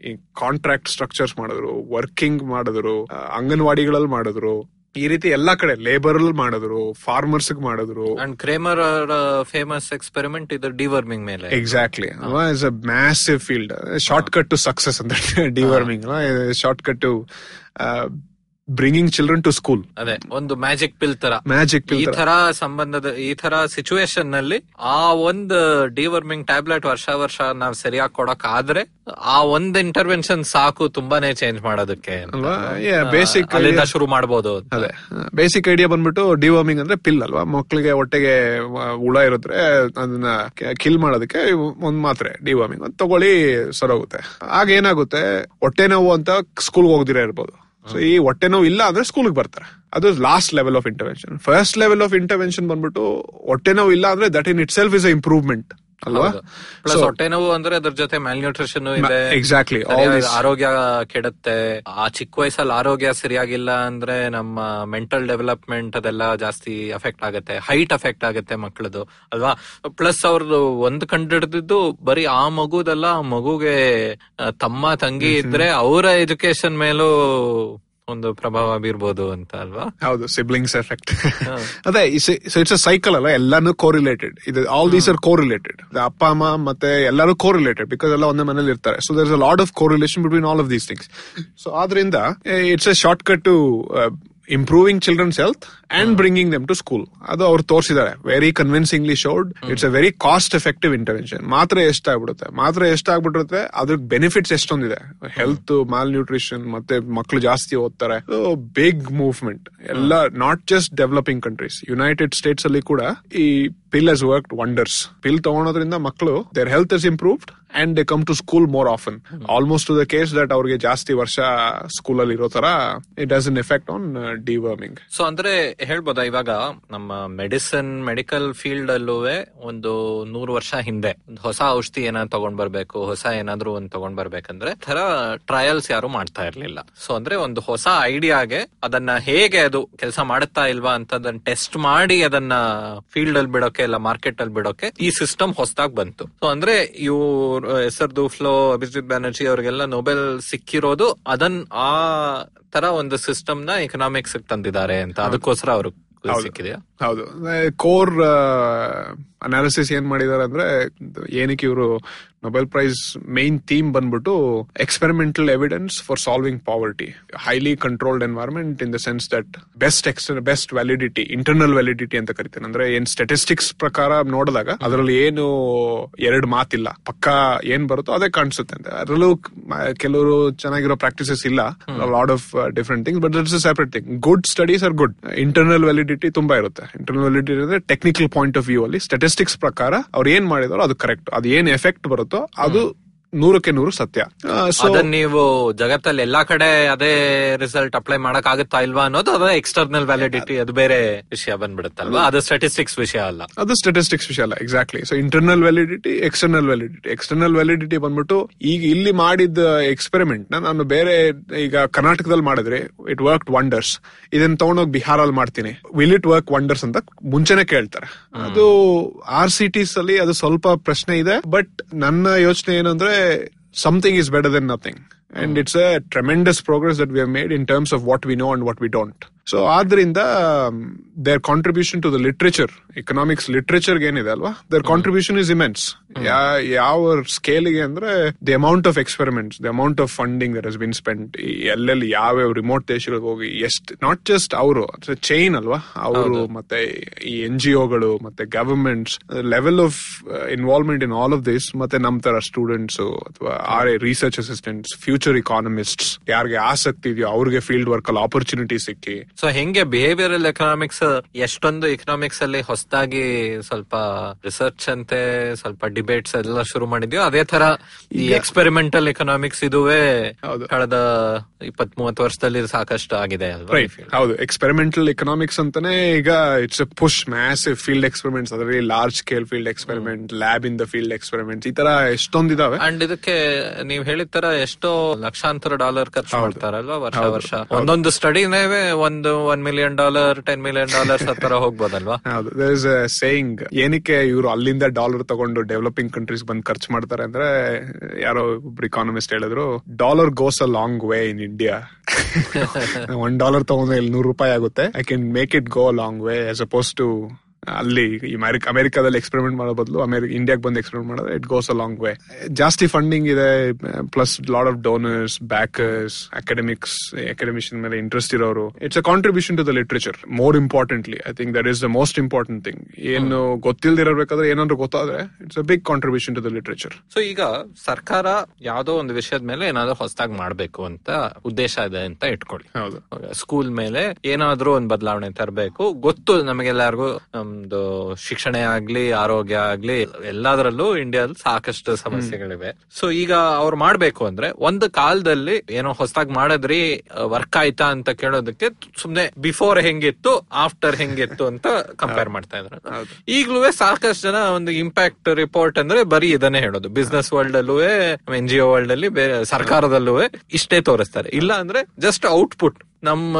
ಈ ಕಾಂಟ್ರಾಕ್ಟ್ ಸ್ಟ್ರಕ್ಚರ್ಸ್ ಮಾಡಿದ್ರು ವರ್ಕಿಂಗ್ ಮಾಡಿದ್ರು ಅಂಗನವಾಡಿಗಳಲ್ಲಿ ಮಾಡಿದ್ರು. ಈ ರೀತಿ ಎಲ್ಲಾ ಕಡೆ ಲೇಬರ್ ಮಾಡಿದ್ರು ಫಾರ್ಮರ್ಸ್ ಮಾಡಿದ್ರು. ಅಂಡ್ ಕ್ರೇಮರ್ ಫೇಮಸ್ ಎಕ್ಸ್ಪೆರಿಮೆಂಟ್ ಇದು ಡಿವರ್ಮಿಂಗ್ ಮೇಲೆ. Exactly is a massive field short cut to success ಅಂತ deworming short cut to bringing children to school ಅದೇ ಒಂದು ಮ್ಯಾಜಿಕ್ ಪಿಲ್ ತರ. ಮ್ಯಾಜಿಕ್ ಈ ತರ. ಸಂಬಂಧದ ಈ ತರ ಸಿಚುವೇಶನ್ನಲ್ಲಿ ಆ ಒಂದ್ ಡಿವರ್ಮಿಂಗ್ ಟ್ಯಾಬ್ಲೆಟ್ ವರ್ಷ ವರ್ಷ ನಾವ್ ಸರಿಯಾಗಿ ಕೊಡಕ್ ಆದ್ರೆ ಆ ಒಂದ್ ಇಂಟರ್ವೆನ್ಷನ್ ಸಾಕು ತುಂಬಾನೇ ಚೇಂಜ್ ಮಾಡೋದಕ್ಕೆ ಬೇಸಿಕ್ ಶುರು ಮಾಡಬಹುದು ಅದೇ. ಬೇಸಿಕ್ ಐಡಿಯಾ ಬಂದ್ಬಿಟ್ಟು ಡಿವರ್ಮಿಂಗ್ ಅಂದ್ರೆ ಪಿಲ್ ಅಲ್ವಾ? ಮಕ್ಕಳಿಗೆ ಹೊಟ್ಟೆಗೆ ಹುಳ ಇರುತ್ತೆ ಅದನ್ನ ಕಿಲ್ ಮಾಡೋದಕ್ಕೆ ಒಂದ್ ಮಾತ್ರೆ ಡಿವರ್ಮಿಂಗ್ ತಗೊಳ್ಳಿ ಸರೋಗುತ್ತೆ. ಆಗ ಏನಾಗುತ್ತೆ? ಹೊಟ್ಟೆ ನೋವು ಅಂತ ಸ್ಕೂಲ್ಗೆ ಹೋಗದಿರ ಇರ್ಬೋದು. ಸೊ ಈ ಹೊಟ್ಟೆ ನೋವು ಇಲ್ಲ ಅಂದ್ರೆ ಸ್ಕೂಲ್ಗೆ ಬರ್ತಾರೆ. ಅದು last level of intervention first level of intervention ಬಂದ್ಬಿಟ್ಟು ಹೊಟ್ಟೆ ನೋವು ಇಲ್ಲ ಅಂದ್ರೆ that in itself is improvement ಅಲ್ವಾ? ಪ್ಲಸ್ ಹೊಟ್ಟೆ ನೋವು ಅಂದ್ರೆ ಅದ್ರ ಜೊತೆ ನ್ಯೂಟ್ರಿಷನ್ ಇದೆ. this- ಆರೋಗ್ಯ ಕೆಡುತ್ತೆ. ಆ ಚಿಕ್ಕ ವಯಸ್ಸಲ್ಲಿ ಆರೋಗ್ಯ ಸರಿಯಾಗಿಲ್ಲ ಅಂದ್ರೆ ನಮ್ಮ ಮೆಂಟಲ್ ಡೆವಲಪ್ಮೆಂಟ್ ಅದೆಲ್ಲ ಜಾಸ್ತಿ ಅಫೆಕ್ಟ್ ಆಗುತ್ತೆ. ಹೈಟ್ ಅಫೆಕ್ಟ್ ಆಗುತ್ತೆ ಮಕ್ಕಳದು ಅಲ್ವಾ? ಪ್ಲಸ್ ಅವ್ರದ್ದು ಒಂದ್ ಕಂಡಿಡ್ದಿದ್ದು ಬರೀ ಆ ಮಗುದಲ್ಲ ಆ ಮಗುಗೆ ತಮ್ಮ ತಂಗಿ ಇದ್ರೆ ಅವರ ಎಜುಕೇಶನ್ ಮೇಲೂ ಒಂದು ಪ್ರಭಾವ ಬೀರ್ಬೋದು ಅಂತ ಅಲ್ವಾ? ಹೌದು ಸಿಬ್ಲಿಂಗ್ಸ್ ಎಫೆಕ್ಟ್ [laughs] ಅದೇ ಸೊ ಇಟ್ಸ್ ಅ ಸೈಕಲ್ ಅಲ್ಲ ಎಲ್ಲಾನು ಕೋರಿಲೇಟೆಡ್ ಇದು ಆಲ್ ದೀಸ್ ಆರ್ ಕೋರಿಲೇಟೆಡ್ ಅಪ್ಪ ಅಮ್ಮ ಮತ್ತೆ ಎಲ್ಲರೂ ಕೋರಿಲೇಟೆಡ್ ಬಿಕಾಸ್ ಎಲ್ಲ ಒಂದೇ ಮನೇಲಿ ಇರ್ತಾರೆ. So there is a lot of correlation between all of these things so ಆದ್ರಿಂದ it's a shortcut to improving children's health and bringing them to school ಅದು ಅವ್ರು ತೋರಿಸಿದ್ದಾರೆ. Very convincingly showed it's a very cost effective intervention ಮಾತ್ರ ಎಷ್ಟಾಗ್ಬಿಡುತ್ತೆ? ಮಾತ್ರ ಎಷ್ಟಾಗ್ಬಿಟ್ಟಿರುತ್ತೆ? ಅದ್ರ benefits ಎಷ್ಟೊಂದಿದೆ? ಹೆಲ್ತ್ ಮಾಲ್ ನ್ಯೂಟ್ರಿಷನ್ ಮತ್ತೆ ಮಕ್ಕಳು ಜಾಸ್ತಿ ಓದ್ತಾರೆ. ಬಿಗ್ ಮೂವ್ಮೆಂಟ್ ಎಲ್ಲ not just developing countries United States ಅಲ್ಲಿ ಕೂಡ ಈ ಪಿಲ್ ಹಸ್ ವರ್ಕ್ ವಂಡರ್ಸ್ ಪಿಲ್ ತಗೊಳೋದ್ರಿಂದ ಮಕ್ಕಳು their health is improved and they come to school more often almost to the case that ಅವ್ರಿಗೆ ಜಾಸ್ತಿ ವರ್ಷ ಸ್ಕೂಲ್ ಅಲ್ಲಿ ಇರೋ ತರ it has an effect on deworming so ಅಂದ್ರೆ ಹೇಳ್ಬೋದಾ? ಇವಾಗ ನಮ್ಮ ಮೆಡಿಸಿನ್ ಮೆಡಿಕಲ್ ಫೀಲ್ಡ್ ಅಲ್ಲೂ ಒಂದು ನೂರು ವರ್ಷ ಹಿಂದೆ ಹೊಸ ಔಷಧಿ ಏನಾದ್ರು ತಗೊಂಡ್ ಬರ್ಬೇಕು, ಹೊಸ ಏನಾದ್ರು ಒಂದ್ ತಗೊಂಡ್ ಬರ್ಬೇಕಂದ್ರೆ ತರ ಟ್ರಯಲ್ಸ್ ಯಾರು ಮಾಡ್ತಾ ಇರ್ಲಿಲ್ಲ. ಸೊ ಅಂದ್ರೆ ಒಂದು ಹೊಸ ಐಡಿಯಾಗೆ ಅದನ್ನ ಹೇಗೆ ಅದು ಕೆಲಸ ಮಾಡುತ್ತಾ ಇಲ್ವಾ ಅಂತ ಅದನ್ನ ಟೆಸ್ಟ್ ಮಾಡಿ ಅದನ್ನ ಫೀಲ್ಡ್ ಅಲ್ಲಿ ಬಿಡೋಕೆ ಇಲ್ಲ ಮಾರ್ಕೆಟ್ ಅಲ್ಲಿ ಬಿಡೋಕೆ ಈ ಸಿಸ್ಟಮ್ ಹೊಸದಾಗಿ ಬಂತು. ಸೊ ಅಂದ್ರೆ ಇವ್ರ ಹೆಸರು ಫ್ಲೋ ಅಭಿಜಿತ್ ಬ್ಯಾನರ್ಜಿ ಅವ್ರಿಗೆಲ್ಲ ನೊಬೆಲ್ ಸಿಕ್ಕಿರೋದು ಅದನ್ ಆ ತರ ಒಂದು ಸಿಸ್ಟಮ್ನ ಎಕನಾಮಿಕ್ಸ್ ತಂದಿದ್ದಾರೆ ಅಂತ. ಅದಕ್ಕೋಸ್ಕರ ಅವರು ಸಿಕ್ಕಿದೆಯಾ? ಹೌದು. ಕೋರ್ ಅನಾಲಿಸಿಸ್ ಏನ್ ಮಾಡಿದಾರೆ ಅಂದ್ರೆ ಏನಕ್ಕೆ ಇವರು ನೊಬೆಲ್ ಪ್ರೈಸ್ ಮೇನ್ ಥೀಮ್ ಬಂದ್ಬಿಟ್ಟು experimental evidence for solving poverty highly controlled environment in the sense that best x best validity internal validity ಅಂತ ಕರಿತೇನೆ. ಅಂದ್ರೆ ಏನ್ ಸ್ಟಾಟಿಸ್ಟಿಕ್ಸ್ ಪ್ರಕಾರ ನೋಡಿದಾಗ ಅದರಲ್ಲಿ ಏನು ಎರಡು ಮಾತಿಲ್ಲ. ಪಕ್ಕ ಏನ್ ಬರುತ್ತೋ ಅದೇ ಕಾಣಿಸುತ್ತೆ ಅಂತ. ಅದರಲ್ಲೂ ಕೆಲವರು ಚೆನ್ನಾಗಿರೋ ಪ್ರಾಕ್ಟೀಸಸ್ ಇಲ್ಲ. Lot of different things but it's separate thing good studies are good internal validity ತುಂಬಾ ಇರುತ್ತೆ. ಇಂಟರ್ನಲ್ ವ್ಯಾಲಿಡಿಟಿ ಅಂದ್ರೆ ಟೆಕ್ನಿಕಲ್ ಪಾಯಿಂಟ್ ಆಫ್ ವ್ಯೂ ಅಲ್ಲಿ ಸ್ಟಾಟಿಸ್ಟಿಕ್ಸ್ ಪ್ರಕಾರ ಅವ್ರು ಏನ್ ಮಾಡಿದಾರೋ ಅದು ಕರೆಕ್ಟ್ ಅದು ಏನ್ ಎಫೆಕ್ಟ್ ಬರುತ್ತೋ ಅದು ನೂರಕ್ಕೆ ನೂರು ಸತ್ಯ. ಅದನ್ನ ನೀವು ಜಗತ್ತಲ್ಲಿ ಎಲ್ಲಾ ಕಡೆ ಅದೇ ರಿಸಲ್ಟ್ ಅಪ್ಲೈ ಮಾಡಕ್ ಆಗುತ್ತಾ ಇಲ್ವಾ ಅನ್ನೋದು ಅದ ಎಕ್ಸ್ಟರ್ನಲ್ ವ್ಯಾಲಿಡಿಟಿ ಅದು ಬೇರೆ ವಿಷಯ ಬಂದ್ಬಿಡುತ್ತಲ್ವಾ? ಅದು ಸ್ಟಾಟಿಸ್ಟಿಕ್ಸ್ ವಿಷಯ ಅಲ್ಲ. ಅದು ಸ್ಟಾಟಿಸ್ಟಿಕ್ಸ್ ವಿಷಯ ಅಲ್ಲ exactly so internal validity external validity external validity ಬಂದ್ಬಿಟ್ಟು ಈಗ ಇಲ್ಲಿ ಮಾಡಿದ ಎಕ್ಸ್ಪೆರಿಮೆಂಟ್ನ ನಾನು ಬೇರೆ ಈಗ ಕರ್ನಾಟಕದಲ್ಲಿ ಮಾಡಿದ್ರೆ ಇಟ್ ವರ್ಕ್ ವಂಡರ್ಸ್ ಇದನ್ನ ತಗೊಂಡೋಗಿ ಬಿಹಾರಲ್ಲಿ ಮಾಡ್ತೀನಿ. ವಿಲ್ ಇಟ್ ವರ್ಕ್ ವಂಡರ್ಸ್ ಅಂತ ಮುಂಚೆನೆ ಕೇಳ್ತಾರೆ. ಅದು ಆರ್ ಸಿ ಟಿಸ್ ಅಲ್ಲಿ ಅದು ಸ್ವಲ್ಪ ಪ್ರಶ್ನೆ ಇದೆ ಬಟ್ ನನ್ನ ಯೋಚನೆ ಏನಂದ್ರೆ something is better than nothing and it's a tremendous progress that we have made in terms of what we know and what we don't so ಆದ್ರಿಂದ there contribution to the literature economics literature ಏನಿದೆ ಅಲ್ವಾ? There contribution is immense ಯಾವ ಸ್ಕೇಲ್ಗೆ ಅಂದ್ರೆ the amount of experiments the amount of funding there has been spend ಎಲ್ಲೆಲ್ಲಿ ಯಾವ್ಯಾವ remote ದೇಶಗಳಿಗೆ ಹೋಗಿ ಎಷ್ಟು ನಾಟ್ ಜಸ್ಟ್ ಅವರು ಚೈನ್ ಅಲ್ವಾ? ಅವರು ಮತ್ತೆ ಈ ಎನ್ ಜಿ ಒಗಳು ಮತ್ತೆ governments level of involvement in all of this ಮತ್ತೆ ನಮ್ ತರ ಸ್ಟೂಡೆಂಟ್ಸ್ ಅಥವಾ R A research assistants future future economists ಯಾರಿಗೆ ಆಸಕ್ತಿ ಇದೆಯೋ ಅವ್ರಿಗೆ ಫೀಲ್ಡ್ ವರ್ಕ್ ಅಲ್ಲಿ ಆಪರ್ಚುನಿಟಿ ಸಿಕ್ಕಿ. ಸೊ ಹೆಂಗೆ ಬಿಹೇವಿಯರಲ್ ಎಕನಾಮಿಕ್ಸ್ ಎಷ್ಟೊಂದು ಎಕನಾಮಿಕ್ಸ್ ಅಲ್ಲಿ ಹೊಸದಾಗಿ ಸ್ವಲ್ಪ ರಿಸರ್ಚ್ ಅಂತೆ ಸ್ವಲ್ಪ ಡಿಬೇಟ್ಸ್ ಎಲ್ಲ ಶುರು ಮಾಡಿದ್ಯೋ ಅದೇ ತರ ಈ ಎಕ್ಸ್ಪೆರಿಮೆಂಟಲ್ ಎಕನಾಮಿಕ್ಸ್ ಇದುವೇ. ಕಳೆದ ಇಪ್ಪತ್ ಮೂವತ್ತು ವರ್ಷದಲ್ಲಿ ಸಾಕಷ್ಟು ಆಗಿದೆ? ಹೌದು. ಎಕ್ಸ್ಪೆರಿಮೆಂಟಲ್ ಎಕನಾಮಿಕ್ಸ್ ಅಂತಾನೆ ಈಗ it's a push massive field experiments ಅದರಲ್ಲಿ large scale field experiment lab in the field experiment ಈ ತರ ಎಷ್ಟೊಂದಿದಾವೆ. ಅಂಡ್ ಇದಕ್ಕೆ ನೀವ್ ಹೇಳಿದ ತರ ಎಷ್ಟೋ ಲಕ್ಷಾಂತರ ಡಾಲರ್ ಖರ್ಚು ಮಾಡ್ತಾರಲ್ವಾ ವರ್ಷ ವರ್ಷ? ಒಂದೊಂದು ಸ್ಟಡಿನೇ ಒಂದು one million dollar ten million dollar ಹತ್ತರ ಹೋಗ್ಬೋದಲ್ವಾ? ಇಸ್ ಸೇಯಿಂಗ್ ಏನಕ್ಕೆ ಇವರು ಅಲ್ಲಿಂದ ಡಾಲರ್ ತಗೊಂಡು ಡೆವಲಪಿಂಗ್ ಕಂಟ್ರೀಸ್ ಬಂದು ಖರ್ಚು ಮಾಡ್ತಾರೆ ಅಂದ್ರೆ ಯಾರೋ ಒಬ್ರು ಇಕಾನಮಿಸ್ಟ್ ಹೇಳಿದ್ರು dollar goes a long way in India one dollar ತಗೊಂಡ್ರೆ ಇಲ್ಲಿ ನೂರು ರೂಪಾಯಿ ಆಗುತ್ತೆ. I can make it go long way as opposed to ಅಲ್ಲಿ ಅಮೆರಿಕಾದಲ್ಲಿ ಎಕ್ಸ್ಪೆರಿಮೆಂಟ್ ಮಾಡೋ ಬದಲು ಅಮೆರಿಕ ಇಂಡಿಯಾಗೆ ಬಂದು ಎಕ್ಸ್ಪೆರಿಮೆಂಟ್ ಮಾಡೋದು it goes a long way ಜಾಸ್ತಿ ಫಂಡಿಂಗ್ ಇದೆ plus lot of donors backers academics academician ಮೇಲೆ ಇಂಟ್ರೆಸ್ಟ್ ಇರೋರು. It's a contribution to the literature more importantly I think that is the most important thing ಏನು ಗೊತ್ತಿಲ್ದಿರಬೇಕಾದ್ರೆ ಏನಾದ್ರು ಗೊತ್ತಾದ್ರೆ it's a big contribution to the literature so ಈಗ ಸರ್ಕಾರ ಯಾವ್ದೋ ಒಂದು ವಿಷಯದ ಮೇಲೆ ಏನಾದ್ರು ಹೊಸದಾಗಿ ಮಾಡಬೇಕು ಅಂತ ಉದ್ದೇಶ ಇದೆ ಅಂತ ಇಟ್ಕೊಳ್ಳಿ. ಹೌದು. ಸ್ಕೂಲ್ ಮೇಲೆ ಏನಾದ್ರೂ ಒಂದು ಬದಲಾವಣೆ ತರಬೇಕು. ಗೊತ್ತು ನಮಗೆಲ್ಲರಿಗೂ ನಮ್ದು ಶಿಕ್ಷಣ ಆಗ್ಲಿ ಆರೋಗ್ಯ ಆಗ್ಲಿ ಎಲ್ಲದರಲ್ಲೂ ಇಂಡಿಯಾದಲ್ಲಿ ಸಾಕಷ್ಟು ಸಮಸ್ಯೆಗಳಿವೆ. ಸೊ ಈಗ ಅವ್ರು ಮಾಡ್ಬೇಕು ಅಂದ್ರೆ ಒಂದು ಕಾಲದಲ್ಲಿ ಏನೋ ಹೊಸದಾಗಿ ಮಾಡಿದ್ರಿ ವರ್ಕ್ ಆಯ್ತಾ ಅಂತ ಕೇಳೋದಕ್ಕೆ ಸುಮ್ನೆ ಬಿಫೋರ್ ಹೆಂಗಿತ್ತು ಆಫ್ಟರ್ ಹೆಂಗಿತ್ತು ಅಂತ ಕಂಪೇರ್ ಮಾಡ್ತಾ ಇದ್ರು. ಈಗ್ಲೂ ಸಾಕಷ್ಟು ಜನ ಒಂದು ಇಂಪ್ಯಾಕ್ಟ್ ರಿಪೋರ್ಟ್ ಅಂದ್ರೆ ಬರೀ ಇದನ್ನೇ ಹೇಳೋದು. ಬಿಸ್ನೆಸ್ ವರ್ಲ್ಡ್ ಅಲ್ಲೂ ಎನ್ ಜಿ ಒ ವರ್ಲ್ಡ್ ಅಲ್ಲಿ ಬೇರೆ ಸರ್ಕಾರದಲ್ಲೂ ಇಷ್ಟೇ ತೋರಿಸ್ತಾರೆ. ಇಲ್ಲ ಅಂದ್ರೆ ಜಸ್ಟ್ ಔಟ್ಪುಟ್ ನಮ್ಮ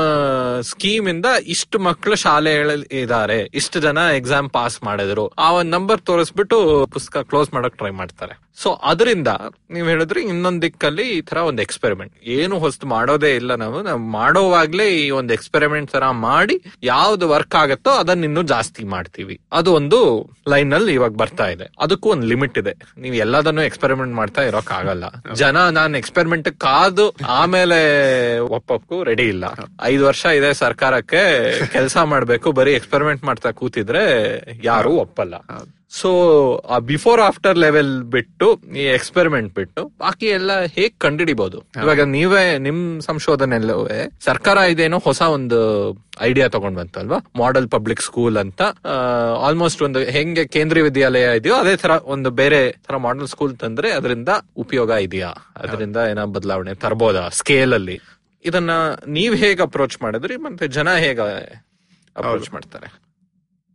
ಸ್ಕೀಮ್ ಇಂದ ಇಷ್ಟು ಮಕ್ಕಳು ಶಾಲೆ ಇದಾರೆ ಇಷ್ಟು ಜನ ಎಕ್ಸಾಮ್ ಪಾಸ್ ಮಾಡಿದ್ರು. ಆ ಒಂದ್ ನಂಬರ್ ತೋರಿಸ್ಬಿಟ್ಟು ಪುಸ್ತಕ ಕ್ಲೋಸ್ ಮಾಡಕ್ ಟ್ರೈ ಮಾಡ್ತಾರೆ. ಸೊ ಅದರಿಂದ ನೀವ್ ಹೇಳಿದ್ರೆ ಇನ್ನೊಂದ್ ದಿಕ್ಕಲ್ಲಿ ಈ ತರ ಒಂದು ಎಕ್ಸ್ಪೆರಿಮೆಂಟ್ ಏನು ಹೊಸ್ತು ಮಾಡೋದೇ ಇಲ್ಲ ನಾವು. ನಾವು ಮಾಡೋವಾಗ್ಲೇ ಈ ಒಂದು ಎಕ್ಸ್ಪೆರಿಮೆಂಟ್ ತರ ಮಾಡಿ ಯಾವ್ದು ವರ್ಕ್ ಆಗತ್ತೋ ಅದನ್ನ ಇನ್ನೂ ಜಾಸ್ತಿ ಮಾಡ್ತೀವಿ. ಅದು ಒಂದು ಲೈನ್ ಅಲ್ಲಿ ಇವಾಗ ಬರ್ತಾ ಇದೆ. ಅದಕ್ಕೂ ಒಂದು ಲಿಮಿಟ್ ಇದೆ. ನೀವು ಎಲ್ಲದನ್ನು ಎಕ್ಸ್ಪೆರಿಮೆಂಟ್ ಮಾಡ್ತಾ ಇರೋಕ್ ಆಗಲ್ಲ. ಜನ ನಾನ್ ಎಕ್ಸ್ಪೆರಿಮೆಂಟ್ ಕಾದು ಆಮೇಲೆ ಒಪ್ಪಕ್ಕೂ ರೆಡಿ ಇಲ್ಲ. ಐದು ವರ್ಷ ಇದೆ ಸರ್ಕಾರಕ್ಕೆ ಕೆಲಸ ಮಾಡ್ಬೇಕು ಬರೀ ಎಕ್ಸ್ಪೆರಿಮೆಂಟ್ ಮಾಡ್ತಾ ಕೂತಿದ್ರೆ ಯಾರು ಒಪ್ಪಲ್ಲ. ಸೊ ಆ ಬಿಫೋರ್ ಆಫ್ಟರ್ ಲೆವೆಲ್ ಬಿಟ್ಟು ಈ ಎಕ್ಸ್ಪೆರಿಮೆಂಟ್ ಬಿಟ್ಟು ಬಾಕಿ ಎಲ್ಲ ಹೇಗ್ ಕಂಡಿಡಿಬಹುದು ಇವಾಗ ನೀವೇ ನಿಮ್ ಸಂಶೋಧನೆ ಸರ್ಕಾರ ಇದೇನೋ ಹೊಸ ಒಂದು ಐಡಿಯಾ ತಗೊಂಡ್ ಬಂತಲ್ವಾ ಮಾಡೆಲ್ ಪಬ್ಲಿಕ್ ಸ್ಕೂಲ್ ಅಂತ ಆಲ್ಮೋಸ್ಟ್ ಒಂದು ಹೆಂಗೆ ಕೇಂದ್ರೀಯ ವಿದ್ಯಾಲಯ ಇದೆಯೋ ಅದೇ ತರ ಒಂದು ಬೇರೆ ತರ ಮಾಡೆಲ್ ಸ್ಕೂಲ್ ತಂದ್ರೆ ಅದರಿಂದ ಉಪಯೋಗ ಇದೆಯಾ? ಅದರಿಂದ ಏನೋ ಬದಲಾವಣೆ ತರ್ಬೋದಾ? ಸ್ಕೇಲ್ ಅಲ್ಲಿ. ಇದನ್ನ ನೀವ್ ಹೇಗೆ ಅಪ್ರೋಚ್ ಮಾಡಿದ್ರಿ ಮತ್ತೆ ಜನ ಹೇಗೆ ಅಪ್ರೋಚ್ ಮಾಡ್ತಾರೆ?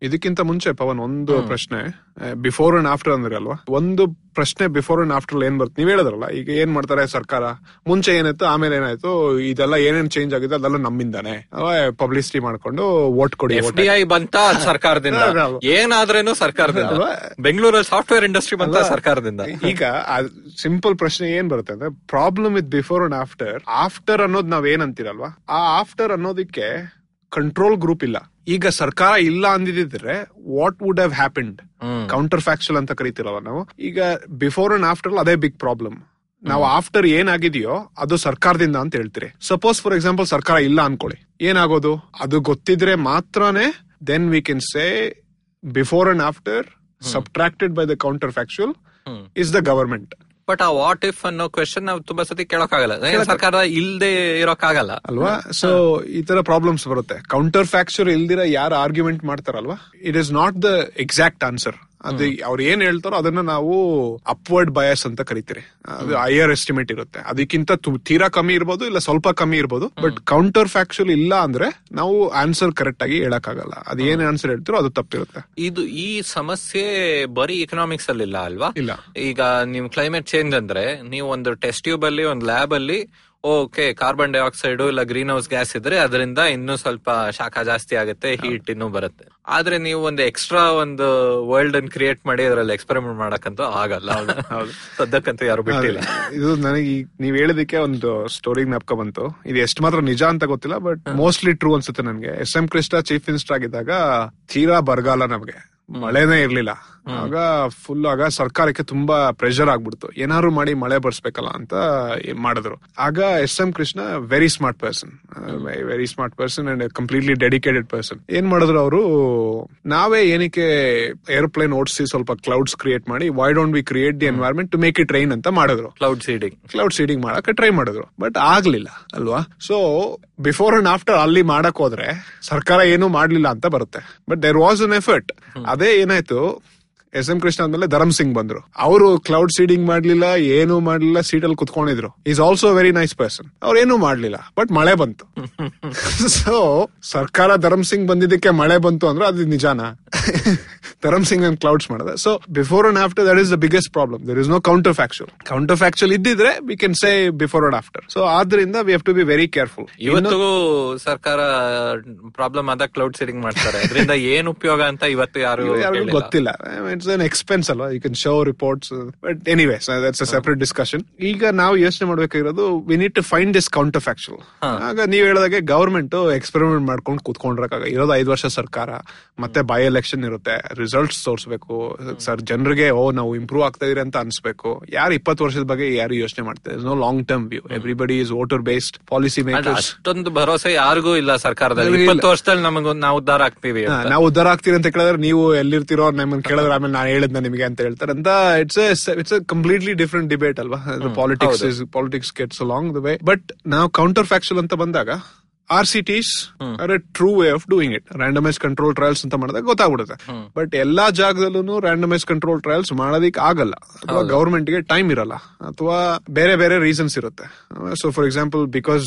ಇದಕ್ಕಿಂತ ಮುಂಚೆ ಪವನ್ ಒಂದು ಪ್ರಶ್ನೆ ಬಿಫೋರ್ ಅಂಡ್ ಆಫ್ಟರ್ ಅಂದ್ರೆ ಅಲ್ವಾ? ಒಂದು ಪ್ರಶ್ನೆ ಬಿಫೋರ್ ಅಂಡ್ ಆಫ್ಟರ್ ಏನ್ ಬರುತ್ತೆ? ನೀವ್ ಹೇಳಿದ್ರಲ್ಲ ಈಗ ಏನ್ ಮಾಡ್ತಾರೆ ಸರ್ಕಾರ? ಮುಂಚೆ ಏನಿತ್ತು ಆಮೇಲೆ ಏನಾಯ್ತು? ಇದೆಲ್ಲ ಏನೇನ್ ಚೇಂಜ್ ಆಗಿದೆ ಅದೆಲ್ಲ ನಮ್ಮಿಂದಾನೆ. ಪಬ್ಲಿಸಿಟಿ ಮಾಡ್ಕೊಂಡು ವೋಟ್ ಕೊಡಿ ಎಫ್ ಐ ಬಂತ ಸರ್ಕಾರದಿಂದ. [laughs] ಏನಾದ್ರೇನು ಸರ್ಕಾರದಿಂದ? ಬೆಂಗಳೂರಲ್ಲಿ ಸಾಫ್ಟ್ವೇರ್ ಇಂಡಸ್ಟ್ರಿ ಬಂತ ಸರ್ಕಾರದಿಂದ. ಈಗ ಸಿಂಪಲ್ ಪ್ರಶ್ನೆ ಏನ್ ಬರುತ್ತೆ ಅಂದ್ರೆ problem with before and after after ಅನ್ನೋದು ನಾವ್ ಏನ್ ಅಂತೀರಲ್ವಾ ಆ ಆಫ್ಟರ್ ಅನ್ನೋದಕ್ಕೆ ಕಂಟ್ರೋಲ್ ಗ್ರೂಪ್ ಇಲ್ಲ. ಈಗ ಸರ್ಕಾರ ಇಲ್ಲ ಅಂದಿದ್ರೆ what would have happened counterfactual ಅಂತ ಕರಿತೀರಲ್ಲ ನಾವು? ಈಗ ಬಿಫೋರ್ ಅಂಡ್ ಆಫ್ಟರ್ ಅದೇ ಬಿಗ್ ಪ್ರಾಬ್ಲಮ್ ನಾವು ಆಫ್ಟರ್ ಏನಾಗಿದೆಯೋ ಅದು ಸರ್ಕಾರದಿಂದ ಅಂತ ಹೇಳ್ತೀರಿ. ಸಪೋಸ್ ಫಾರ್ ಎಕ್ಸಾಂಪಲ್ ಸರ್ಕಾರ ಇಲ್ಲ ಅನ್ಕೊಳ್ಳಿ. ಏನಾಗೋದು? ಅದು ಗೊತ್ತಿದ್ರೆ ಮಾತ್ರನೇ then we can say before and after subtracted by the counterfactual is the government but ಆ ವಾಟ್ ಇಫ್ ಅನ್ನೋ ಕ್ವೆಶನ್ ನಾವು ತುಂಬಾ ಸತಿ ಕೇಳೋಕ್ಕಾಗಲ್ಲ. ಆಗಲ್ಲ ಸರ್ಕಾರ ಇಲ್ದೆ ಇರೋಕ್ಕಾಗಲ್ಲ. ಅಲ್ವಾ? ಸೊ ಈ ತರ ಪ್ರಾಬ್ಲಮ್ಸ್ ಬರುತ್ತೆ. ಕೌಂಟರ್ ಫ್ಯಾಕ್ಚರ್ ಇಲ್ದಿರ ಯಾರು argument ಮಾಡ್ತಾರಲ್ವಾ? It is not the exact answer ಅದು ಅವ್ರು ಏನ್ ಹೇಳ್ತಾರೋ ಅದನ್ನ ನಾವು ಅಪ್ವರ್ಡ್ ಬಯಸ್ ಅಂತ ಕರಿತೀರಿ. ಅದು ಹೈಯರ್ ಎಸ್ಟಿಮೇಟ್ ಇರುತ್ತೆ. ಅದಕ್ಕಿಂತ ತೀರಾ ಕಮ್ಮಿ ಇರ್ಬೋದು ಇಲ್ಲ ಸ್ವಲ್ಪ ಕಮ್ಮಿ ಇರ್ಬೋದು. ಬಟ್ ಕೌಂಟರ್ ಫ್ಯಾಕ್ಚುಲ್ ಇಲ್ಲ ಅಂದ್ರೆ ನಾವು ಆನ್ಸರ್ ಕರೆಕ್ಟ್ ಆಗಿ ಹೇಳಕ್ಕಾಗಲ್ಲ. ಅದು ಏನ್ ಆನ್ಸರ್ ಹೇಳ್ತಿರೋ ಅದು ತಪ್ಪಿರುತ್ತೆ. ಇದು ಈ ಸಮಸ್ಯೆ ಬರೀ ಇಕನಾಮಿಕ್ಸ್ ಅಲ್ಲಿ ಇಲ್ಲ ಅಲ್ವಾ? ಇಲ್ಲ. ಈಗ ನೀವು ಕ್ಲೈಮೇಟ್ ಚೇಂಜ್ ಅಂದ್ರೆ ನೀವು ಒಂದು ಟೆಸ್ಟ್ ಟ್ಯೂಬ್ ಅಲ್ಲಿ ಒಂದು ಲ್ಯಾಬ್ ಅಲ್ಲಿ ಓಕೆ ಕಾರ್ಬನ್ ಡೈಆಕ್ಸೈಡ್ ಇಲ್ಲ ಗ್ರೀನ್ ಹೌಸ್ ಗ್ಯಾಸ್ ಇದ್ರೆ ಅದರಿಂದ ಇನ್ನೂ ಸ್ವಲ್ಪ ಶಾಖ ಜಾಸ್ತಿ ಆಗುತ್ತೆ ಹೀಟ್ ಇನ್ನೂ ಬರುತ್ತೆ. ಆದ್ರೆ ನೀವು ಒಂದು ಎಕ್ಸ್ಟ್ರಾ ಒಂದು ವರ್ಲ್ಡ್ ಅನ್ನು ಕ್ರಿಯೇಟ್ ಮಾಡಿ ಅದ್ರಲ್ಲಿ ಎಕ್ಸ್ಪೆರಿಮೆಂಟ್ ಮಾಡಕ್ಕಂತೂ ಆಗಲ್ಲ [laughs] ಸದ್ಯಕ್ಕಂತೂ ಯಾರು ಬಿಟ್ಟಿಲ್ಲ. ಇದು ನನಗೆ ನೀವ್ ಹೇಳಿದಕ್ಕೆ ಒಂದು ಸ್ಟೋರಿ ಜ್ಞಾಪಕ ಬಂತು. ಇದು ಎಷ್ಟು ಮಾತ್ರ ನಿಜ ಅಂತ ಗೊತ್ತಿಲ್ಲ ಬಟ್ ಮೋಸ್ಟ್ಲಿ ಟ್ರೂ ಅನ್ಸುತ್ತೆ ನನಗೆ. S M Krishna chief minister ಆಗಿದ್ದಾಗ ತೀರಾ ಬರಗಾಲ ನಮಗೆ. ಮಳೆನೇ ಇರ್ಲಿಲ್ಲ. ಆಗ ಫುಲ್ ಆಗ ಸರ್ಕಾರಕ್ಕೆ ತುಂಬಾ ಪ್ರೆಷರ್ ಆಗ್ಬಿಡ್ತು. ಏನಾದ್ರು ಮಾಡಿ ಮಳೆ ಬರ್ಸ್ಬೇಕಲ್ಲ ಅಂತ ಮಾಡಿದ್ರು. ಆಗ S M Krishna very smart person very smart person and completely dedicated person ಏನ್ ಮಾಡಿದ್ರು ಅವರು? ನಾವೇ ಏನಕ್ಕೆ ಏರೋಪ್ಲೇನ್ ಓಡಿಸಿ ಸ್ವಲ್ಪ ಕ್ಲೌಡ್ಸ್ ಕ್ರಿಯೇಟ್ ಮಾಡಿ why don't we create the environment to make it rain ಅಂತ ಮಾಡಿದ್ರು. ಕ್ಲೌಡ್ ಸೀಡಿಂಗ್ ಕ್ಲೌಡ್ ಸೀಡಿಂಗ್ ಮಾಡಕ್ಕೆ ಟ್ರೈ ಮಾಡಿದ್ರು. ಬಟ್ ಆಗ್ಲಿಲ್ಲ ಅಲ್ವಾ? ಸೊ ಬಿಫೋರ್ ಅಂಡ್ ಆಫ್ಟರ್ ಅಲ್ಲಿ ಮಾಡಕ್ ಹೋದ್ರೆ ಸರ್ಕಾರ ಏನು ಮಾಡ್ಲಿಲ್ಲ ಅಂತ ಬರುತ್ತೆ. But there was an effort ಅದೇ ಏನಾಯ್ತು? ಎಸ್ ಎಂ ಕೃಷ್ಣ ಆದ್ಮೇಲೆ ಧರಮ್ ಸಿಂಗ್ ಬಂದ್ರು. ಅವರು ಕ್ಲೌಡ್ ಸೀಡಿಂಗ್ ಮಾಡ್ಲಿಲ್ಲ ಏನು ಮಾಡ್ಲಿಲ್ಲ ಸೀಟ್ ಅಲ್ಲಿ ಕುತ್ಕೊಂಡಿದ್ರು. Is also very nice person ಅವ್ರು ಏನು ಮಾಡ್ಲಿಲ್ಲ ಬಟ್ ಮಳೆ ಬಂತು. [laughs] ಸೊ ಸರ್ಕಾರ ಧರಮ್ ಸಿಂಗ್ ಬಂದಿದ್ದಕ್ಕೆ ಮಳೆ ಬಂತು ಅಂದ್ರೆ ಅದು ನಿಜಾನ? [laughs] ಧರಮ್ ಸಿಂಗ್ ಅಂಡ್ ಕ್ಲೌಡ್ಸ್ ಮಾಡಿದೆ. So before and after that is the biggest problem there is no counterfactual counterfactual ಇದ್ದಿದ್ರೆ we can say before and after so ಆದ್ರಿಂದ we have to be very careful ಇವತ್ತು ಸರ್ಕಾರ ಪ್ರಾಬ್ಲಮ್ ಆದಾಗ ಕ್ಲೌಡ್ ಸೀಡಿಂಗ್ ಮಾಡ್ತಾರೆ. ಅದರಿಂದ ಏನ್ ಉಪಯೋಗ ಅಂತ ಇವತ್ತು ಯಾರು ಗೊತ್ತಿಲ್ಲ. ಇಟ್ಸ್ ಅನ್ ಎಕ್ಸ್ಪೆನ್ಸ್ ಅಲ್ವಾ? You can show reports but anyways that's a separate discussion ಈಗ ನಾವು ಯೋಚನೆ ಮಾಡ್ಬೇಕಾಗಿರೋದು we need to find this counterfactual ಆಗ ನೀವ್ ಹೇಳಿದಾಗೆ ಗವರ್ಮೆಂಟ್ ಎಕ್ಸ್ಪೆರಿಮೆಂಟ್ ಮಾಡ್ಕೊಂಡು ಕೂತ್ಕೊಂಡ್ರಕ್ಕಾಗ ಇರೋದು ಐದು ವರ್ಷ ಸರ್ಕಾರ ಮತ್ತೆ ಬೈ ಎಲೆಕ್ಷನ್ ಇರುತ್ತೆ ರಿಸಲ್ಟ್ಸ್ ತೋರಿಸ್ಬೇಕು ಸರ್ ಜನರಿಗೆ ಓ ನಾವು ಇಂಪ್ರೂವ್ ಆಗ್ತಾ ಇದೀರಿ ಅಂತ ಅನ್ಸ್ಬೇಕು. ಯಾರು ಇಪ್ಪತ್ತು ವರ್ಷದ ಬಗ್ಗೆ ಯಾರು ಯೋಚನೆ ಮಾಡ್ತಾರೆ? No long term view everybody is voter based policy makers ಅಷ್ಟೊಂದು ಭರವಸೆ ಯಾರಿಗೂ ಇಲ್ಲ ಸರ್ಕಾರದಲ್ಲಿ. ಇಪ್ಪತ್ತು ವರ್ಷದಲ್ಲಿ ನಮಗ ನಾವು ಉದ್ದಾರ ಆಗ್ತೀವಿ. ನಾವು ಉದ್ಧಾರ ಆಗ್ತೀರಿ ಅಂತ ಕೇಳಿದ್ರೆ ನೀವು ಎಲ್ಲಿರ್ತಿರೋ ನಮ್ಮನ್ನ ಕೇಳಿದ್ರೆ ಆಮೇಲೆ ನಾನು ಹೇಳಿದ್ನ ನಿಮಗೆ ಅಂತ ಹೇಳ್ತಾರೆ. ಅಂತ it's it's completely different debate ಅಲ್ವಾ? Politics politics gets along the way but ನಾವು ಕೌಂಟರ್ ಫ್ಯಾಕ್ಚುಲ್ ಅಂತ ಬಂದಾಗ R C Ts are a true way of doing it randomised control trials ಅಂತ ಮಾಡಿದಾಗ ಗೊತ್ತಾಗ್ಬಿಡುತ್ತೆ. ಬಟ್ ಎಲ್ಲಾ ಜಾಗದಲ್ಲೂ ರ್ಯಾಂಡಮೈಸ್ ಕಂಟ್ರೋಲ್ ಟ್ರಯಲ್ಸ್ ಮಾಡೋದಿಕ್ ಆಗಲ್ಲ. ಅಥವಾ ಗವರ್ಮೆಂಟ್ಗೆ ಟೈಮ್ ಇರಲ್ಲ. ಅಥವಾ ಬೇರೆ ಬೇರೆ ರೀಸನ್ಸ್ ಇರುತ್ತೆ. So for example because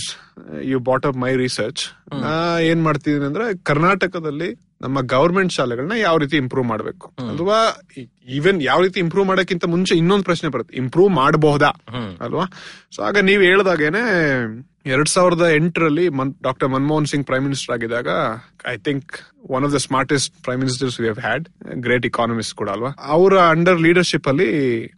you brought up my research ಏನ್ ಮಾಡ್ತಿದ್ದೀನಿ ಅಂದ್ರೆ ಕರ್ನಾಟಕದಲ್ಲಿ ನಮ್ಮ ಗವರ್ಮೆಂಟ್ ಶಾಲೆಗಳನ್ನ ಯಾವ ರೀತಿ ಇಂಪ್ರೂವ್ ಮಾಡಬೇಕು? ಅಥವಾ ಈವನ್ ಯಾವ ರೀತಿ ಇಂಪ್ರೂವ್ ಮಾಡೋಕ್ಕಿಂತ ಮುಂಚೆ ಇನ್ನೊಂದು ಪ್ರಶ್ನೆ ಬರುತ್ತೆ. ಇಂಪ್ರೂವ್ ಮಾಡಬಹುದಾ ಅಲ್ವಾ? ಸೊ ಆಗ ನೀವ್ ಹೇಳ್ದಾಗೇನೆ ಎರಡ್ ಸಾವಿರದ ಎಂಟರಲ್ಲಿ doctor Manmohan Singh prime minister ಆಗಿದಾಗ I think one of the smartest prime ministers we have had great economist ಕೂಡ ಅಲ್ವಾ? ಅವರ ಅಂಡರ್ ಲೀಡರ್ಶಿಪ್ ಅಲ್ಲಿ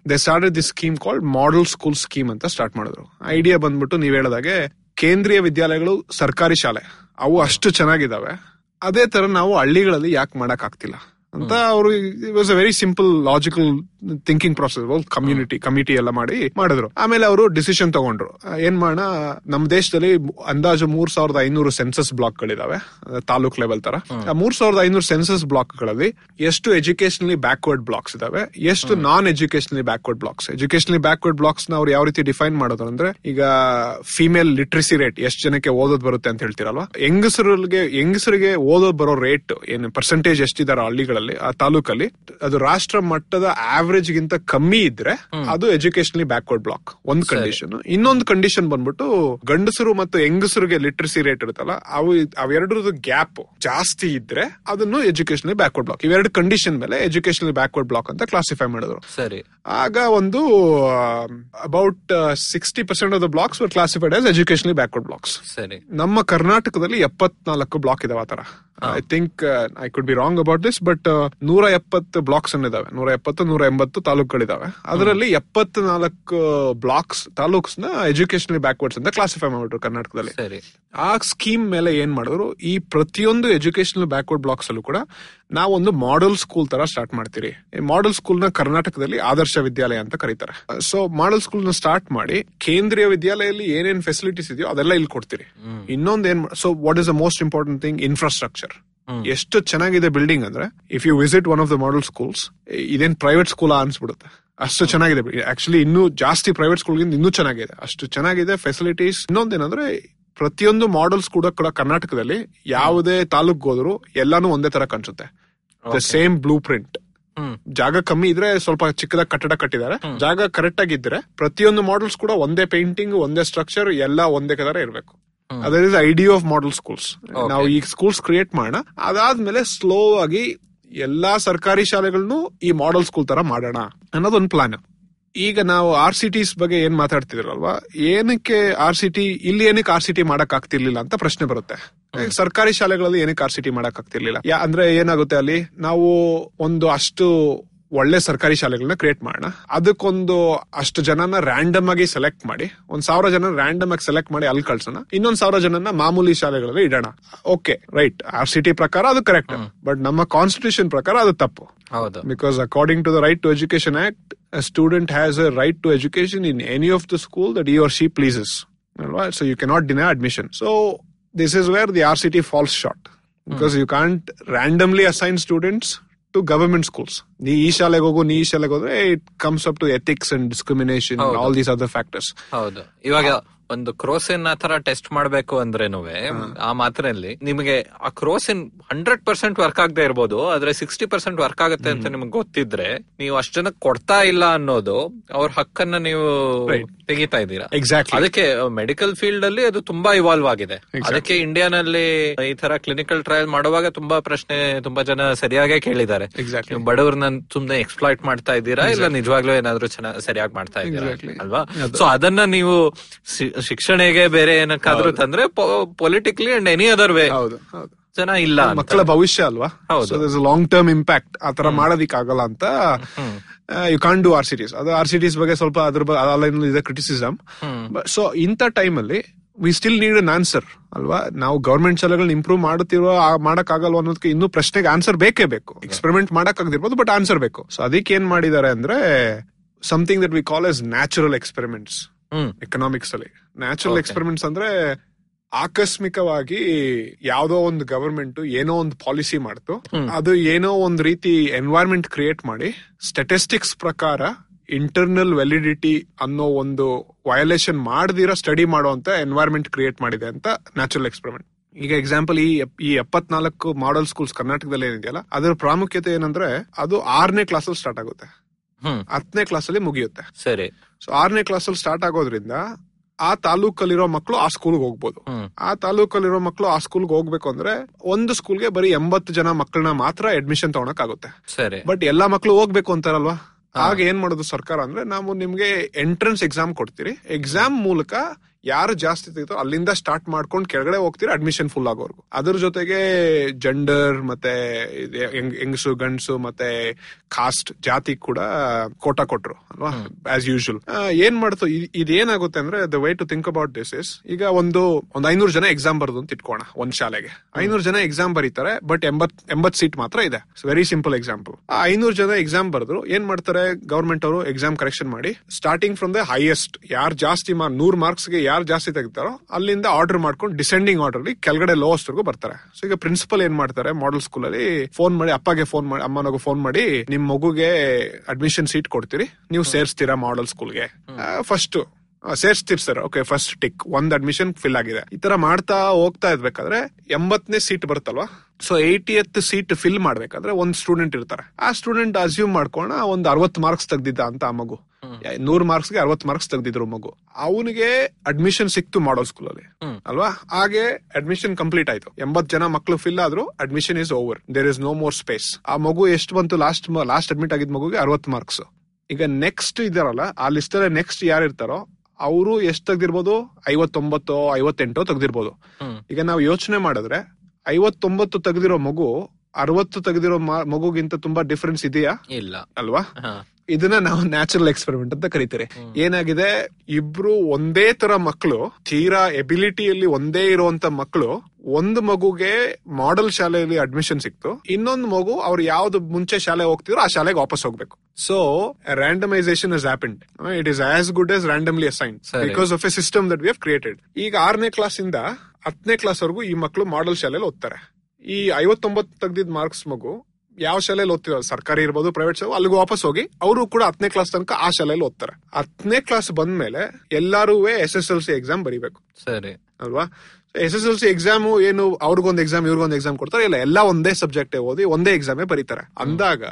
they started this scheme called model school scheme ಅಂತ ಸ್ಟಾರ್ಟ್ ಮಾಡಿದ್ರು. ಐಡಿಯಾ ಬಂದ್ಬಿಟ್ಟು ನೀವ್ ಹೇಳ್ದಾಗೆ ಕೇಂದ್ರೀಯ ವಿದ್ಯಾಲಯಗಳು ಸರ್ಕಾರಿ ಶಾಲೆ. ಅವು ಅಷ್ಟು ಚೆನ್ನಾಗಿದಾವೆ. ಅದೇ ತರ ನಾವು ಹಳ್ಳಿಗಳಲ್ಲಿ ಯಾಕೆ ಮಾಡಕ್ ಆಗ್ತಿಲ್ಲ ಅಂತ ಅವರು was a very simple logical thinking process community committee ಎಲ್ಲ ಮಾಡಿ ಮಾಡಿದ್ರು. ಆಮೇಲೆ ಅವರು ಡಿಸಿಷನ್ ತಗೊಂಡ್ರು. ಏನ್ ಮಾಡ ನಮ್ಮ ದೇಶದಲ್ಲಿ ಅಂದಾಜು ಮೂರ್ ಸಾವಿರದ ಐನೂರು ಸೆನ್ಸಸ್ ಬ್ಲಾಕ್ ಗಳಿದಾವೆ ತಾಲೂಕ್ ಲೆವೆಲ್ ತರ. ಆ ಮೂರ್ ಸಾವಿರದ ಐನೂರು ಸೆನ್ಸಸ್ ಬ್ಲಾಕ್ಗಳಲ್ಲಿ ಎಷ್ಟು ಎಜುಕೇಶನಲಿ ಬ್ಯಾಕ್ವರ್ಡ್ ಬ್ಲಾಕ್ಸ್ ಇದಾವೆ ಎಷ್ಟು non educationally backward blocks educationally backward ಬ್ಲಾಕ್ಸ್ನ ಅವ್ರು ಯಾವ ರೀತಿ ಡಿಫೈನ್ ಮಾಡೋದು ಅಂದ್ರೆ ಈಗ ಫಿಮೇಲ್ ಲಿಟ್ರಸಿ ರೇಟ್ ಎಷ್ಟು ಜನಕ್ಕೆ ಓದೋದ್ ಬರುತ್ತೆ ಅಂತ ಹೇಳ್ತಿರಲ್ವಾ? ಹೆಂಗಸರಿಗೆ ಹೆಂಗಸರಿಗೆ ಓದೋದ್ ಬರೋ ರೇಟ್ ಏನು ಪರ್ಸೆಂಟೇಜ್ ಎಷ್ಟಿದಾರ ಹಳ್ಳಿಗಳಲ್ಲಿ ಆ ತಾಲೂಕಲ್ಲಿ ಅದು ರಾಷ್ಟ್ರ ಮಟ್ಟದ ಆವರೇಜ್ ಗಿಂತ ಕಮ್ಮಿ ಇದ್ರೆ ಅದು ಎಜುಕೇಶನಲಿ ಬ್ಯಾಕ್ವರ್ಡ್ ಬ್ಲಾಕ್ ಒಂದ್ ಕಂಡೀಷನ್ ಇನ್ನೊಂದು ಕಂಡೀಷನ್ ಬಂದ್ಬಿಟ್ಟು ಗಂಡಸರು ಮತ್ತು ಹೆಂಗಸರಿಗೆ ಲಿಟ್ರಸಿ ರೇಟ್ ಇರುತ್ತಲ್ಲ ಅವು ಅವೆರಡರದ್ದು ಗ್ಯಾಪ್ ಜಾಸ್ತಿ ಇದ್ರೆ ಅದನ್ನು ಎಜುಕೇಶನಲಿ ಬ್ಯಾಕ್ವರ್ಡ್ ಬ್ಲಾಕ್ ಇವೆರಡು ಕಂಡೀಷನ್ ಮೇಲೆ ಎಜುಕೇಶನಲಿ ಬ್ಯಾಕ್ವರ್ಡ್ ಬ್ಲಾಕ್ ಅಂತ ಕ್ಲಾಸಿಫೈ ಮಾಡಿದ್ರು. ಸರಿ. ಆಗ ಒಂದು about sixty percent of the blocks classified as educationally backward blocks ಸರಿ. ನಮ್ಮ ಕರ್ನಾಟಕದಲ್ಲಿ ಎಪ್ಪತ್ನಾಲ್ಕು ಬ್ಲಾಕ್ ಇದಾವೆ ಆತರ I think I could be wrong about this but ನೂರ ಎಪ್ಪತ್ತು ಬ್ಲಾಕ್ಸ್ ಇದಾವೆ ನೂರ ಎಪ್ಪತ್ತು ನೂರ ಎಂಬತ್ತು ತಾಲೂಕುಗಳಿದಾವೆ. ಅದರಲ್ಲಿ ಎಪ್ಪತ್ನಾಲ್ಕು ಬ್ಲಾಕ್ಸ್ ತಾಲೂಕ್ಸ್ನ ಎಜುಕೇಶನಲಿ ಬ್ಯಾಕ್ವರ್ಡ್ಸ್ ಅಂತ ಕ್ಲಾಸಿಫೈ ಮಾಡ್ಬಿಟ್ರು ಕರ್ನಾಟಕದಲ್ಲಿ. ಸರಿ. ಆ ಸ್ಕೀಮ್ ಮೇಲೆ ಏನ್ ಮಾಡಿದ್ರು ಈ ಪ್ರತಿಯೊಂದು ಎಜುಕೇಶನಲ್ ಬ್ಯಾಕ್ವರ್ಡ್ ಬ್ಲಾಕ್ಸ್ ಅಲ್ಲೂ ಕೂಡ ನಾವೊಂದು ಮಾಡೆಲ್ ಸ್ಕೂಲ್ ತರ ಸ್ಟಾರ್ಟ್ ಮಾಡ್ತೀರಿ. ಈ ಮಾಡೆಲ್ ಸ್ಕೂಲ್ನ ಕರ್ನಾಟಕದಲ್ಲಿ ಆದರ್ಶ ವಿದ್ಯಾಲಯ ಅಂತ ಕರೀತಾರೆ. ಸೊ ಮಾಡೆಲ್ ಸ್ಕೂಲ್ನ ಸ್ಟಾರ್ಟ್ ಮಾಡಿ ಕೇಂದ್ರೀಯ ವಿದ್ಯಾಲಯದಲ್ಲಿ ಏನೇನ್ ಫೆಸಿಲಿಟೀಸ್ ಇದೆಯೋ ಅದೆಲ್ಲ ಇಲ್ಲಿ ಕೊಡ್ತೀರಿ. ಇನ್ನೊಂದ್ ಏನ್ so what is the most important thing infrastructure ಎಷ್ಟು ಚೆನ್ನಾಗಿದೆ ಬಿಲ್ಡಿಂಗ್ ಅಂದ್ರೆ if you visit one of the model schools ಇದೇನ್ ಪ್ರೈವೇಟ್ ಸ್ಕೂಲ್ ಅನ್ಸ್ಬಿಡುತ್ತೆ. ಅಷ್ಟು ಚೆನ್ನಾಗಿದೆ. ಆಕ್ಚುಲಿ ಇನ್ನೂ ಜಾಸ್ತಿ ಪ್ರೈವೇಟ್ ಸ್ಕೂಲ್ಗಿಂತ ಇನ್ನೂ ಚೆನ್ನಾಗಿದೆ. ಅಷ್ಟು ಚೆನ್ನಾಗಿದೆ ಫೆಸಿಲಿಟೀಸ್ ಇನ್ನೊಂದೇನಂದ್ರೆ ಪ್ರತಿಯೊಂದು ಮಾಡೆಲ್ಸ್ ಕೂಡ ಕೂಡ ಕರ್ನಾಟಕದಲ್ಲಿ ಯಾವುದೇ ತಾಲೂಕ್ ಹೋದ್ರು ಎಲ್ಲಾನು ಒಂದೇ ತರ ಕಾಣಿಸುತ್ತೆ. ದ ಸೇಮ್ ಬ್ಲೂ ಪ್ರಿಂಟ್ ಜಾಗ ಕಮ್ಮಿ ಇದ್ರೆ ಸ್ವಲ್ಪ ಚಿಕ್ಕದಾಗಿ ಕಟ್ಟಡ ಕಟ್ಟಿದ್ದಾರೆ. ಜಾಗ ಕರೆಕ್ಟ್ ಆಗಿದ್ರೆ ಪ್ರತಿಯೊಂದು ಮಾಡೆಲ್ಸ್ ಕೂಡ ಒಂದೇ ಪೇಂಟಿಂಗ್ ಒಂದೇ ಸ್ಟ್ರಕ್ಚರ್ ಎಲ್ಲ ಒಂದೇ ಕದರ ಇರಬೇಕು. ಅದೇ ಐಡಿಯಾ ಆಫ್ ಮಾಡೆಲ್ ಸ್ಕೂಲ್ಸ್ ನಾವು ಈ ಸ್ಕೂಲ್ಸ್ ಕ್ರಿಯೇಟ್ ಮಾಡೋಣ. ಅದಾದ್ಮೇಲೆ ಸ್ಲೋ ಆಗಿ ಎಲ್ಲಾ ಸರ್ಕಾರಿ ಶಾಲೆಗಳನ್ನು ಈ ಮಾಡೆಲ್ ಸ್ಕೂಲ್ ತರ ಮಾಡೋಣ ಅನ್ನೋದೊಂದು ಪ್ಲಾನ್ ಈಗ ನಾವು ಆರ್ ಸಿ ಟಿಸ್ ಬಗ್ಗೆ ಏನ್ ಮಾತಾಡ್ತಿದ್ರಲ್ವಾ? ಏನಕ್ಕೆ ಆರ್ ಸಿ ಟಿ ಇಲ್ಲಿ ಏನಕ್ಕೆ ಆರ್ ಸಿ ಟಿ ಮಾಡಕ್ ಆಗ್ತಿರ್ಲಿಲ್ಲ ಅಂತ ಪ್ರಶ್ನೆ ಬರುತ್ತೆ. ಸರ್ಕಾರಿ ಶಾಲೆಗಳಲ್ಲಿ ಏನಕ್ಕೆ ಆರ್ ಸಿ ಟಿ ಮಾಡಕ್ ಆಗ್ತಿರ್ಲಿಲ್ಲ ಯಾ ಅಂದ್ರೆ ಏನಾಗುತ್ತೆ ಅಲ್ಲಿ? ನಾವು ಒಂದು ಅಷ್ಟು ಒಳ್ಳೆ ಸರ್ಕಾರಿ ಶಾಲೆಗಳನ್ನ ಕ್ರಿಯೇಟ್ ಮಾಡೋಣ ಅದಕ್ಕೊಂದು ಅಷ್ಟು ಜನನ ರ್ಯಾಂಡಮ್ ಆಗಿ ಸೆಲೆಕ್ಟ್ ಮಾಡಿ ಒಂದ್ ಸಾವಿರ ಜನ ರ್ಯಾಂಡಮ್ ಆಗಿ ಸೆಲೆಕ್ಟ್ ಮಾಡಿ ಅಲ್ಲಿ ಕಳ್ಸೋಣ. ಇನ್ನೊಂದ್ ಸಾವಿರ ಜನನ ಮಾಮೂಲಿ ಶಾಲೆಗಳಲ್ಲಿ ಇಡೋಣ. ಓಕೆ ರೈಟ್ ಆರ್ ಸಿಟಿ ಪ್ರಕಾರ ಅದು ಕರೆಕ್ಟ್ ಬಟ್ ನಮ್ಮ ಕಾನ್ಸ್ಟಿಟ್ಯೂಷನ್ ಪ್ರಕಾರ ಅದು ತಪ್ಪು. ಹೌದು. Because according to the right to education act student has a right to education in any of the school that you or she pleases ಅಲ್ವಾ so you cannot deny admission so this is where the R C T falls short because you can't randomly assign students to government schools. ನೀ ಈ ಶಾಲೆಗೆ ಹೋಗು ನೀ ಈ ಶಾಲೆಗೆ ಹೋದ್ರೆ it comes up to ethics and discrimination. All these other factors ಹೌದು. ಇವಾಗ ಒಂದು ಕ್ರೋಸಿನ್ ಆ ತರ ಟೆಸ್ಟ್ ಮಾಡ್ಬೇಕು ಅಂದ್ರೇನು ಆ ಮಾತ್ರೆಯಲ್ಲಿ ನಿಮಗೆ ಆ ಕ್ರೋಸಿನ್ ಹಂಡ್ರೆಡ್ ಪರ್ಸೆಂಟ್ ವರ್ಕ್ ಆಗದೆ ಇರ್ಬೋದು ಆದ್ರೆ ಸಿಕ್ಸ್ಟಿ ಪರ್ಸೆಂಟ್ ವರ್ಕ್ ಆಗುತ್ತೆ ಅಂತ ನಿಮ್ಗೆ ಗೊತ್ತಿದ್ರೆ ನೀವು ಅಷ್ಟು ಜನಕ್ಕೆ ಕೊಡ್ತಾ ಇಲ್ಲ ಅನ್ನೋದು ಅವ್ರ ಹಕ್ಕನ್ನ ನೀವು. ತೆಗಿತಾ ಇದ್ದೀರಾ. ಎಕ್ಸಾಕ್ಟ್ ಅದಕ್ಕೆ ಮೆಡಿಕಲ್ ಫೀಲ್ಡ್ ಅಲ್ಲಿ ಅದು ತುಂಬಾ ಇವಾಲ್ವ್ ಆಗಿದೆ. ಅದಕ್ಕೆ ಇಂಡಿಯಾನಲ್ಲಿ ಈ ತರ ಕ್ಲಿನಿಕಲ್ ಟ್ರಯಲ್ ಮಾಡುವಾಗ ತುಂಬಾ ಪ್ರಶ್ನೆ ತುಂಬಾ ಜನ ಸರಿಯಾಗೇ ಕೇಳಿದ್ದಾರೆ. ಬಡವ್ರನ್ನ ಸುಮ್ನೆ ಎಕ್ಸ್ಪ್ಲಾಯ್ಟ್ ಮಾಡ್ತಾ ಇದ್ದೀರಾ? ಇಲ್ಲ ನಿಜವಾಗ್ಲೂ ಏನಾದ್ರೂ ಚೆನ್ನಾಗಿ ಸರಿಯಾಗಿ ಮಾಡ್ತಾ ಇದ್ದೀರಾ? ಅಲ್ವಾ? ಸೊ ಅದನ್ನ ನೀವು ಶಿಕ್ಷಣೆಗೆ ಬೇರೆ ಏನಕ್ಕಾದ್ರೂ ತಂದ್ರೆ politically and any other way ಹೌದು ಹೌದು. ಜನ ಇಲ್ಲ ಮಕ್ಕಳ ಭವಿಷ್ಯ ಅಲ್ವಾ? ಹೌದು. ಲಾಂಗ್ ಟರ್ಮ್ ಇಂಪ್ಯಾಕ್ಟ್ ಆತರ ಮಾಡೋದಿಕ್ ಆಗಲ್ಲ ಅಂತ you can do R C Ts ಅದು ಆರ್ ಸಿಟೀಸ್ ಬಗ್ಗೆ ಸ್ವಲ್ಪ ಅದ್ರ ಇದೆ ಕ್ರಿಟಿಸಿಸಮ್ ಸೊ ಇಂಥ ಟೈಮ್ ಅಲ್ಲಿ we still need an answer ಅಲ್ವಾ? ನಾವು ಗವರ್ಮೆಂಟ್ ಶಾಲೆಗಳನ್ನ ಇಂಪ್ರೂವ್ ಮಾಡುತ್ತಿರೋ ಮಾಡಕ್ ಆಗಲ್ವ ಅನ್ನೋದಕ್ಕೆ ಇನ್ನೂ ಪ್ರಶ್ನೆಗೆ ಆನ್ಸರ್ ಬೇಕೇ ಬೇಕು. ಎಕ್ಸ್ಪೆರಿಮೆಂಟ್ ಮಾಡಕ್ ಆಗದಿರ್ಬೋದು ಬಟ್ ಆನ್ಸರ್ ಬೇಕು. ಸೊ ಅದಕ್ಕೆ ಏನ್ ಮಾಡಿದ್ದಾರೆ ಅಂದ್ರೆ something that we call as natural experiments economics ಅಲ್ಲಿ. ನ್ಯಾಚುರಲ್. ಎಕ್ಸ್ಪೆರಿಮೆಂಟ್ಸ್ ಅಂದ್ರೆ ಆಕಸ್ಮಿಕವಾಗಿ ಯಾವ್ದೋ ಒಂದು ಗವರ್ಮೆಂಟ್ ಏನೋ ಒಂದು ಪಾಲಿಸಿ ಮಾಡ್ತು. ಅದು ಏನೋ ಒಂದು ರೀತಿ ಎನ್ವೈರ್ಮೆಂಟ್ ಕ್ರಿಯೇಟ್ ಮಾಡಿ ಸ್ಟೆಟಿಸ್ಟಿಕ್ಸ್ ಪ್ರಕಾರ ಇಂಟರ್ನಲ್ ವ್ಯಾಲಿಡಿಟಿ ಅನ್ನೋ ಒಂದು ವಯಲೇಷನ್ ಮಾಡದಿರೋ ಸ್ಟಡಿ ಮಾಡುವಂತ ಎನ್ವೈರ್ಮೆಂಟ್ ಕ್ರಿಯೇಟ್ ಮಾಡಿದೆ ಅಂತ ನ್ಯಾಚುರಲ್ ಎಕ್ಸ್ಪೆರಿಮೆಂಟ್ ಈಗ ಎಕ್ಸಾಂಪಲ್ ಈ ಈ ಎಪ್ಪತ್ನಾಲ್ಕು ಮಾಡೆಲ್ ಸ್ಕೂಲ್ಸ್ ಕರ್ನಾಟಕದಲ್ಲಿ ಏನಿದೆಯಲ್ಲ ಅದರ ಪ್ರಾಮುಖ್ಯತೆ ಏನಂದ್ರೆ ಅದು ಆರನೇ ಕ್ಲಾಸಲ್ಲಿ ಸ್ಟಾರ್ಟ್ ಆಗುತ್ತೆ. ಹತ್ತನೇ ಕ್ಲಾಸ್ ಅಲ್ಲಿ ಮುಗಿಯುತ್ತೆ. ಸರಿ. ಸೊ ಆರನೇ ಕ್ಲಾಸಲ್ಲಿ ಸ್ಟಾರ್ಟ್ ಆಗೋದ್ರಿಂದ ಆ ತಾಲೂಕಲ್ಲಿರೋ ಮಕ್ಕಳು ಆ ಸ್ಕೂಲ್ಗೆ ಹೋಗ್ಬೋದು. ಆ ತಾಲೂಕಲ್ಲಿರೋ ಮಕ್ಕಳು ಆ ಸ್ಕೂಲ್ಗೆ ಹೋಗ್ಬೇಕು ಅಂದ್ರೆ ಒಂದು ಸ್ಕೂಲ್ಗೆ ಬರೀ ಎಂಬತ್ತು ಜನ ಮಕ್ಕಳನ್ನ ಮಾತ್ರ ಅಡ್ಮಿಷನ್ ತಗೊಳಕ್ ಆಗುತ್ತೆ ಸರಿ. ಬಟ್ ಎಲ್ಲಾ ಮಕ್ಕಳು ಹೋಗ್ಬೇಕು ಅಂತಾರಲ್ವಾ? ಆಗ ಏನ್ ಮಾಡೋದು ಸರ್ಕಾರ ಅಂದ್ರೆ ನಾವು ನಿಮ್ಗೆ ಎಂಟ್ರೆನ್ಸ್ ಎಕ್ಸಾಮ್ ಕೊಡ್ತೀರಿ. ಎಕ್ಸಾಮ್ ಮೂಲಕ ಯಾರು ಜಾಸ್ತಿ ತೆಗಿತಾರೋ ಅಲ್ಲಿಂದ ಸ್ಟಾರ್ಟ್ ಮಾಡ್ಕೊಂಡು ಕೆಳಗಡೆ ಹೋಗ್ತೀರಾ ಅಡ್ಮಿಷನ್ ಫುಲ್ ಆಗೋರ್ಗು ಅದ್ರ ಜೊತೆಗೆ ಜೆಂಡರ್ ಮತ್ತೆ ಹೆಂಗಸು ಗಂಡಸು ಮತ್ತೆ ಕಾಸ್ಟ್ ಜಾತಿ ಕೂಡ ಕೋಟ ಕೊಟ್ರು ಅಲ್ವಾ? ಆಸ್ ಯೂಶುವಲ್ ಏನ್ ಮಾಡ್ತು? ಇದ್- ಇದೇನಾಗುತ್ತೆ ಅಂದ್ರೆ the way to think about this is ಈಗ ಒಂದು ಒಂದ್ ಐನೂರು ಜನ ಎಕ್ಸಾಮ್ ಬರ್ದು ಅಂತ ಇಟ್ಕೋಣ ಒಂದ್ ಶಾಲೆಗೆ. ಐನೂರು ಜನ ಎಕ್ಸಾಮ್ ಬರೀತಾರೆ ಬಟ್ ಎಂಬತ್ ಎಂಬತ್ ಸೀಟ್ ಮಾತ್ರ ಇದೆ. ವೆರಿ ಸಿಂಪಲ್ ಎಕ್ಸಾಂಪಲ್ ಐನೂರು ಜನ ಎಕ್ಸಾಮ್ ಬರೆದ್ರು ಏನ್ ಮಾಡ್ತಾರೆ? ಗವರ್ಮೆಂಟ್ ಅವರು ಎಕ್ಸಾಮ್ ಕರೆಕ್ಷನ್ ಮಾಡಿ ಸ್ಟಾರ್ಟಿಂಗ್ ಫ್ರಮ್ ದ ಹೈಯೆಸ್ಟ್ ಯಾರು ಜಾಸ್ತಿ ಮಾರ್ಕ್ ನೂರ್ ಮಾರ್ಕ್ಸ್ಗೆ ಯಾರು ಜಾಸ್ತಿ ತೆಗಿತಾರೋ ಅಲ್ಲಿಂದ ಆರ್ಡರ್ ಮಾಡ್ಕೊಂಡು ಡಿಸೆಂಡಿಂಗ್ ಆರ್ಡರ್ ಅಲ್ಲಿ ಕೆಳಗಡೆ ಲೋವೆಸ್ಟ್ ವರ್ಗು ಬರ್ತಾರೆ. ಸೊ ಈಗ ಪ್ರಿನ್ಸಿಪಲ್ ಏನ್ ಮಾಡ್ತಾರೆ ಮಾಡೆಲ್ ಸ್ಕೂಲ್ ಅಲ್ಲಿ ಫೋನ್ ಮಾಡಿ ಅಪ್ಪಗೆ ಫೋನ್ ಮಾಡಿ ಅಮ್ಮನಿಗೂ ಫೋನ್ ಮಾಡಿ ನಿಮ್ ಮಗುಗೆ ಅಡ್ಮಿಷನ್ ಸೀಟ್ ಕೊಡ್ತೀರಿ ನೀವು ಸೇರಿಸ್ತೀರಾ ಮಾಡೆಲ್ ಸ್ಕೂಲ್ಗೆ ಫಸ್ಟ್ ಸೇರ್ಸ್ತೀರಿ ಸರ್. ಓಕೆ ಫಸ್ಟ್ ಟಿಕ್ ಒಂದ್ ಅಡ್ಮಿಷನ್ ಫಿಲ್ ಆಗಿದೆ. ಈ ತರ ಮಾಡ್ತಾ ಹೋಗ್ತಾ ಇರ್ಬೇಕಾದ್ರೆ ಎಂಬತ್ತನೇ ಸೀಟ್ ಬರುತ್ತಲ್ವಾ? ಸೊ ಏಯ್ಟಿಯತ್ ಸೀಟ್ ಫಿಲ್ ಮಾಡ್ಬೇಕಾದ್ರೆ ಒಂದ್ ಸ್ಟೂಡೆಂಟ್ ಇರ್ತಾರೆ. ಆ ಸ್ಟೂಡೆಂಟ್ ಅಸ್ಯೂಮ್ ಮಾಡ್ಕೋಣ ಒಂದ್ ಅರವತ್ ಮಾರ್ಕ್ಸ್ ತೆಗ್ದಿದ್ದ ಅಂತ ಆ ಮಗು. ನೂರ್ ಮಾರ್ಕ್ಸ್ಗೆ ಅರವತ್ ಮಾರ್ಕ್ಸ್ ತೆಗ್ದಿದ್ರು ಮಗು. ಅವನಿಗೆ ಅಡ್ಮಿಷನ್ ಸಿಕ್ತು ಮಾಡೋ ಸ್ಕೂಲ್ ಅಲ್ಲಿ. ಅಲ್ವಾ? ಹಾಗೆ ಅಡ್ಮಿಷನ್ ಕಂಪ್ಲೀಟ್ ಆಯ್ತು. ಎಂಬತ್ ಜನ ಮಕ್ಳು ಫಿಲ್ ಆದ್ರು admission is over there is no more space ಆ ಮಗು ಎಷ್ಟು ಬಂತು? ಲಾಸ್ಟ್ ಲಾಸ್ಟ್ ಅಡ್ಮಿಟ್ ಆಗಿದ್ ಮಗುಗೆ ಅರವತ್ ಮಾರ್ಕ್ಸ್ ಈಗ ನೆಕ್ಸ್ಟ್ ಇದಾರಲ್ಲ ಆ ಲಿಸ್ಟ್ ನೆಕ್ಸ್ಟ್ ಯಾರು ಇರ್ತಾರೋ ಅವರು ಎಷ್ಟು ತೆಗ್ದಿರ್ಬೋದು? ಐವತ್ತೊಂಬತ್ತೋ ಐವತ್ತೆಂಟೋ ತೆಗ್ದಿರ್ಬೋದು. ಈಗ ನಾವು ಯೋಚನೆ ಮಾಡಿದ್ರೆ ಐವತ್ತೊಂಬತ್ತು ತೆಗ್ದಿರೋ ಮಗು ಅರವತ್ತು ತೆಗೆದಿರೋ ಮಗುಗಿಂತ ತುಂಬಾ ಡಿಫರೆನ್ಸ್ ಇದೆಯಾ? ಇಲ್ಲ. ಅಲ್ವಾ? ಇದನ್ನ ನಾವು ನ್ಯಾಚುರಲ್ ಎಕ್ಸ್ಪೆರಿಮೆಂಟ್ ಅಂತ ಕರಿತೀರಿ. ಏನಾಗಿದೆ? ಇಬ್ರು ಒಂದೇ ತರ ಮಕ್ಕಳು ತೀರಾ ಎಬಿಲಿಟಿಯಲ್ಲಿ ಒಂದೇ ಇರುವಂತ ಮಕ್ಕಳು ಒಂದು ಮಗುಗೆ ಮಾಡೆಲ್ ಶಾಲೆಯಲ್ಲಿ ಅಡ್ಮಿಷನ್ ಸಿಕ್ತು. ಇನ್ನೊಂದು ಮಗು ಅವ್ರು ಯಾವ್ದು ಮುಂಚೆ ಶಾಲೆ ಹೋಗ್ತಿದ್ರು ಆ ಶಾಲೆಗೆ ವಾಪಸ್ ಹೋಗ್ಬೇಕು. So randomisation is happened it is as good as randomly assign. Because of a system that we have created ಈಗ ಆರನೇ ಕ್ಲಾಸ್ ಇಂದ ಹತ್ತನೇ ಕ್ಲಾಸ್ ವರೆಗೂ ಈ ಮಕ್ಕಳು ಮಾಡೆಲ್ ಶಾಲೆಯಲ್ಲಿ ಓದ್ತಾರೆ. ಈ ಐವತ್ತೊಂಬತ್ತು ತೆಗ್ದಿದ್ ಮಾರ್ಕ್ಸ್ ಮಗು ಯಾವ ಶಾಲೆಯಲ್ಲಿ ಓದ್ತಿರೋ ಸರ್ಕಾರಿ ಇರ್ಬೋದು ಪ್ರೈವೇಟ್ ಶಾಲೆ ಅಲ್ಲಿಗೆ ವಾಪಸ್ ಹೋಗಿ ಅವರು ಕೂಡ ಹತ್ತನೇ ಕ್ಲಾಸ್ ತನಕ ಆ ಶಾಲೆಯಲ್ಲಿ ಓದ್ತಾರೆ. ಹತ್ತನೇ ಕ್ಲಾಸ್ ಬಂದ್ಮೇಲೆ ಎಲ್ಲಾರು S S L C exam ಬರೀಬೇಕು. ಸರಿ. ಅಲ್ವಾ? S S L C exam ಏನು ಅವ್ರಿಗೊಂದು ಎಕ್ಸಾಮ್ ಇವ್ರಿಗೊಂದು ಎಕ್ಸಾಮ್ ಕೊಡ್ತಾರೆ? ಇಲ್ಲ ಎಲ್ಲ ಒಂದೇ ಸಬ್ಜೆಕ್ಟ್ ಓದಿ ಒಂದೇ ಎಕ್ಸಾಮೇ ಬರೀತಾರೆ. ಅಂದಾಗ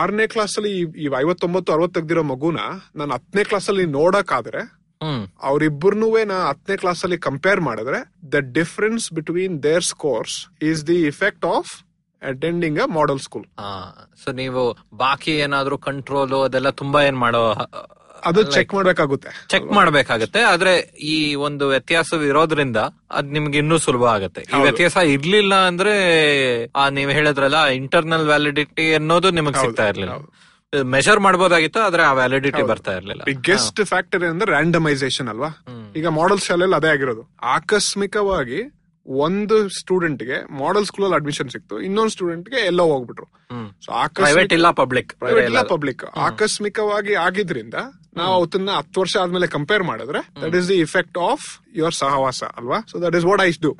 ಆರನೇ ಕ್ಲಾಸ್ ಅಲ್ಲಿ ಈ- ಐವತ್ತೊಂಬತ್ತು ಅರವತ್ತು ತೆಗ್ದಿರೋ ಮಗುನ ನಾನು ಹತ್ತನೇ ಕ್ಲಾಸ್ ಅಲ್ಲಿ ನೋಡಕ್ಕಾದ್ರೆ ಅವ್ರಿಬ್ಬರನ್ನೂ ನಾ ಹತ್ತನೇ ಕ್ಲಾಸ್ ಅಲ್ಲಿ ಕಂಪೇರ್ ಮಾಡಿದ್ರೆ the difference between their scores is the effect of attending a model school so ನೀವು ಬಾಕಿ ಏನಾದ್ರೂ ಕಂಟ್ರೋಲ್ ಅದೆಲ್ಲ ತುಂಬಾ ಏನ್ ಮಾಡೋ ಅದು ಚೆಕ್ ಮಾಡ್ಬೇಕಾಗುತ್ತೆ. ಚೆಕ್ ಮಾಡಬೇಕಾಗುತ್ತೆ ಆದ್ರೆ ಈ ಒಂದು ವ್ಯತ್ಯಾಸ ಇರೋದ್ರಿಂದ ಅದ್ ನಿಮ್ಗೆ ಇನ್ನೂ ಸುಲಭ ಆಗುತ್ತೆ. ಈ ವ್ಯತ್ಯಾಸ ಇರ್ಲಿಲ್ಲ ಅಂದ್ರೆ ಆ ನೀವ್ ಹೇಳಿದ್ರಲ್ಲ ಇಂಟರ್ನಲ್ ವ್ಯಾಲಿಡಿಟಿ ಅನ್ನೋದು ನಿಮಗ್ ಸಿಗ್ತಾ ಇರ್ಲಿಲ್ಲ. ಮೆಷರ್ ಮಾಡಬಹುದಾಗಿತ್ತು ಆದ್ರೆ ಆ ವ್ಯಾಲಿಡಿಟಿ ಬರ್ತಾ ಇರ್ಲಿಲ್ಲ. ಬಿಗ್ಗೆಸ್ಟ್ ಫ್ಯಾಕ್ಟರ್ ಅಂದ್ರೆ ರ್ಯಾಂಡಮೈಸೇಷನ್ ಅಲ್ವಾ? ಈಗ ಮಾಡೆಲ್ ಶಾಲೆಯಲ್ಲಿ ಅದೇ ಆಗಿರೋದು. ಆಕಸ್ಮಿಕವಾಗಿ ಒಂದು ಸ್ಟೂಡೆಂಟ್ಗೆ ಮಾಡೆಲ್ ಸ್ಕೂಲ್ ಅಲ್ಲಿ ಅಡ್ಮಿಷನ್ ಸಿಕ್ತು ಇನ್ನೊಂದು ಸ್ಟೂಡೆಂಟ್ಗೆ ಎಲ್ಲೋ ಹೋಗ್ಬಿಟ್ರು. ಸೊ ಪ್ರೈವೇಟ್ ಇಲ್ಲ ಪಬ್ಲಿಕ್ ಪ್ರೈವೇಟ್ ಇಲ್ಲ ಪಬ್ಲಿಕ್ ಆಕಸ್ಮಿಕವಾಗಿ ಆಗಿದ್ರಿಂದ ನಾವು ಅವತ್ತನ್ನ ಹತ್ತು ವರ್ಷ ಆದ್ಮೇಲೆ ಕಂಪೇರ್ ಮಾಡಿದ್ರೆ that is the effect of your ಸಹವಾಸ ಅಲ್ವಾ? So that is what I's do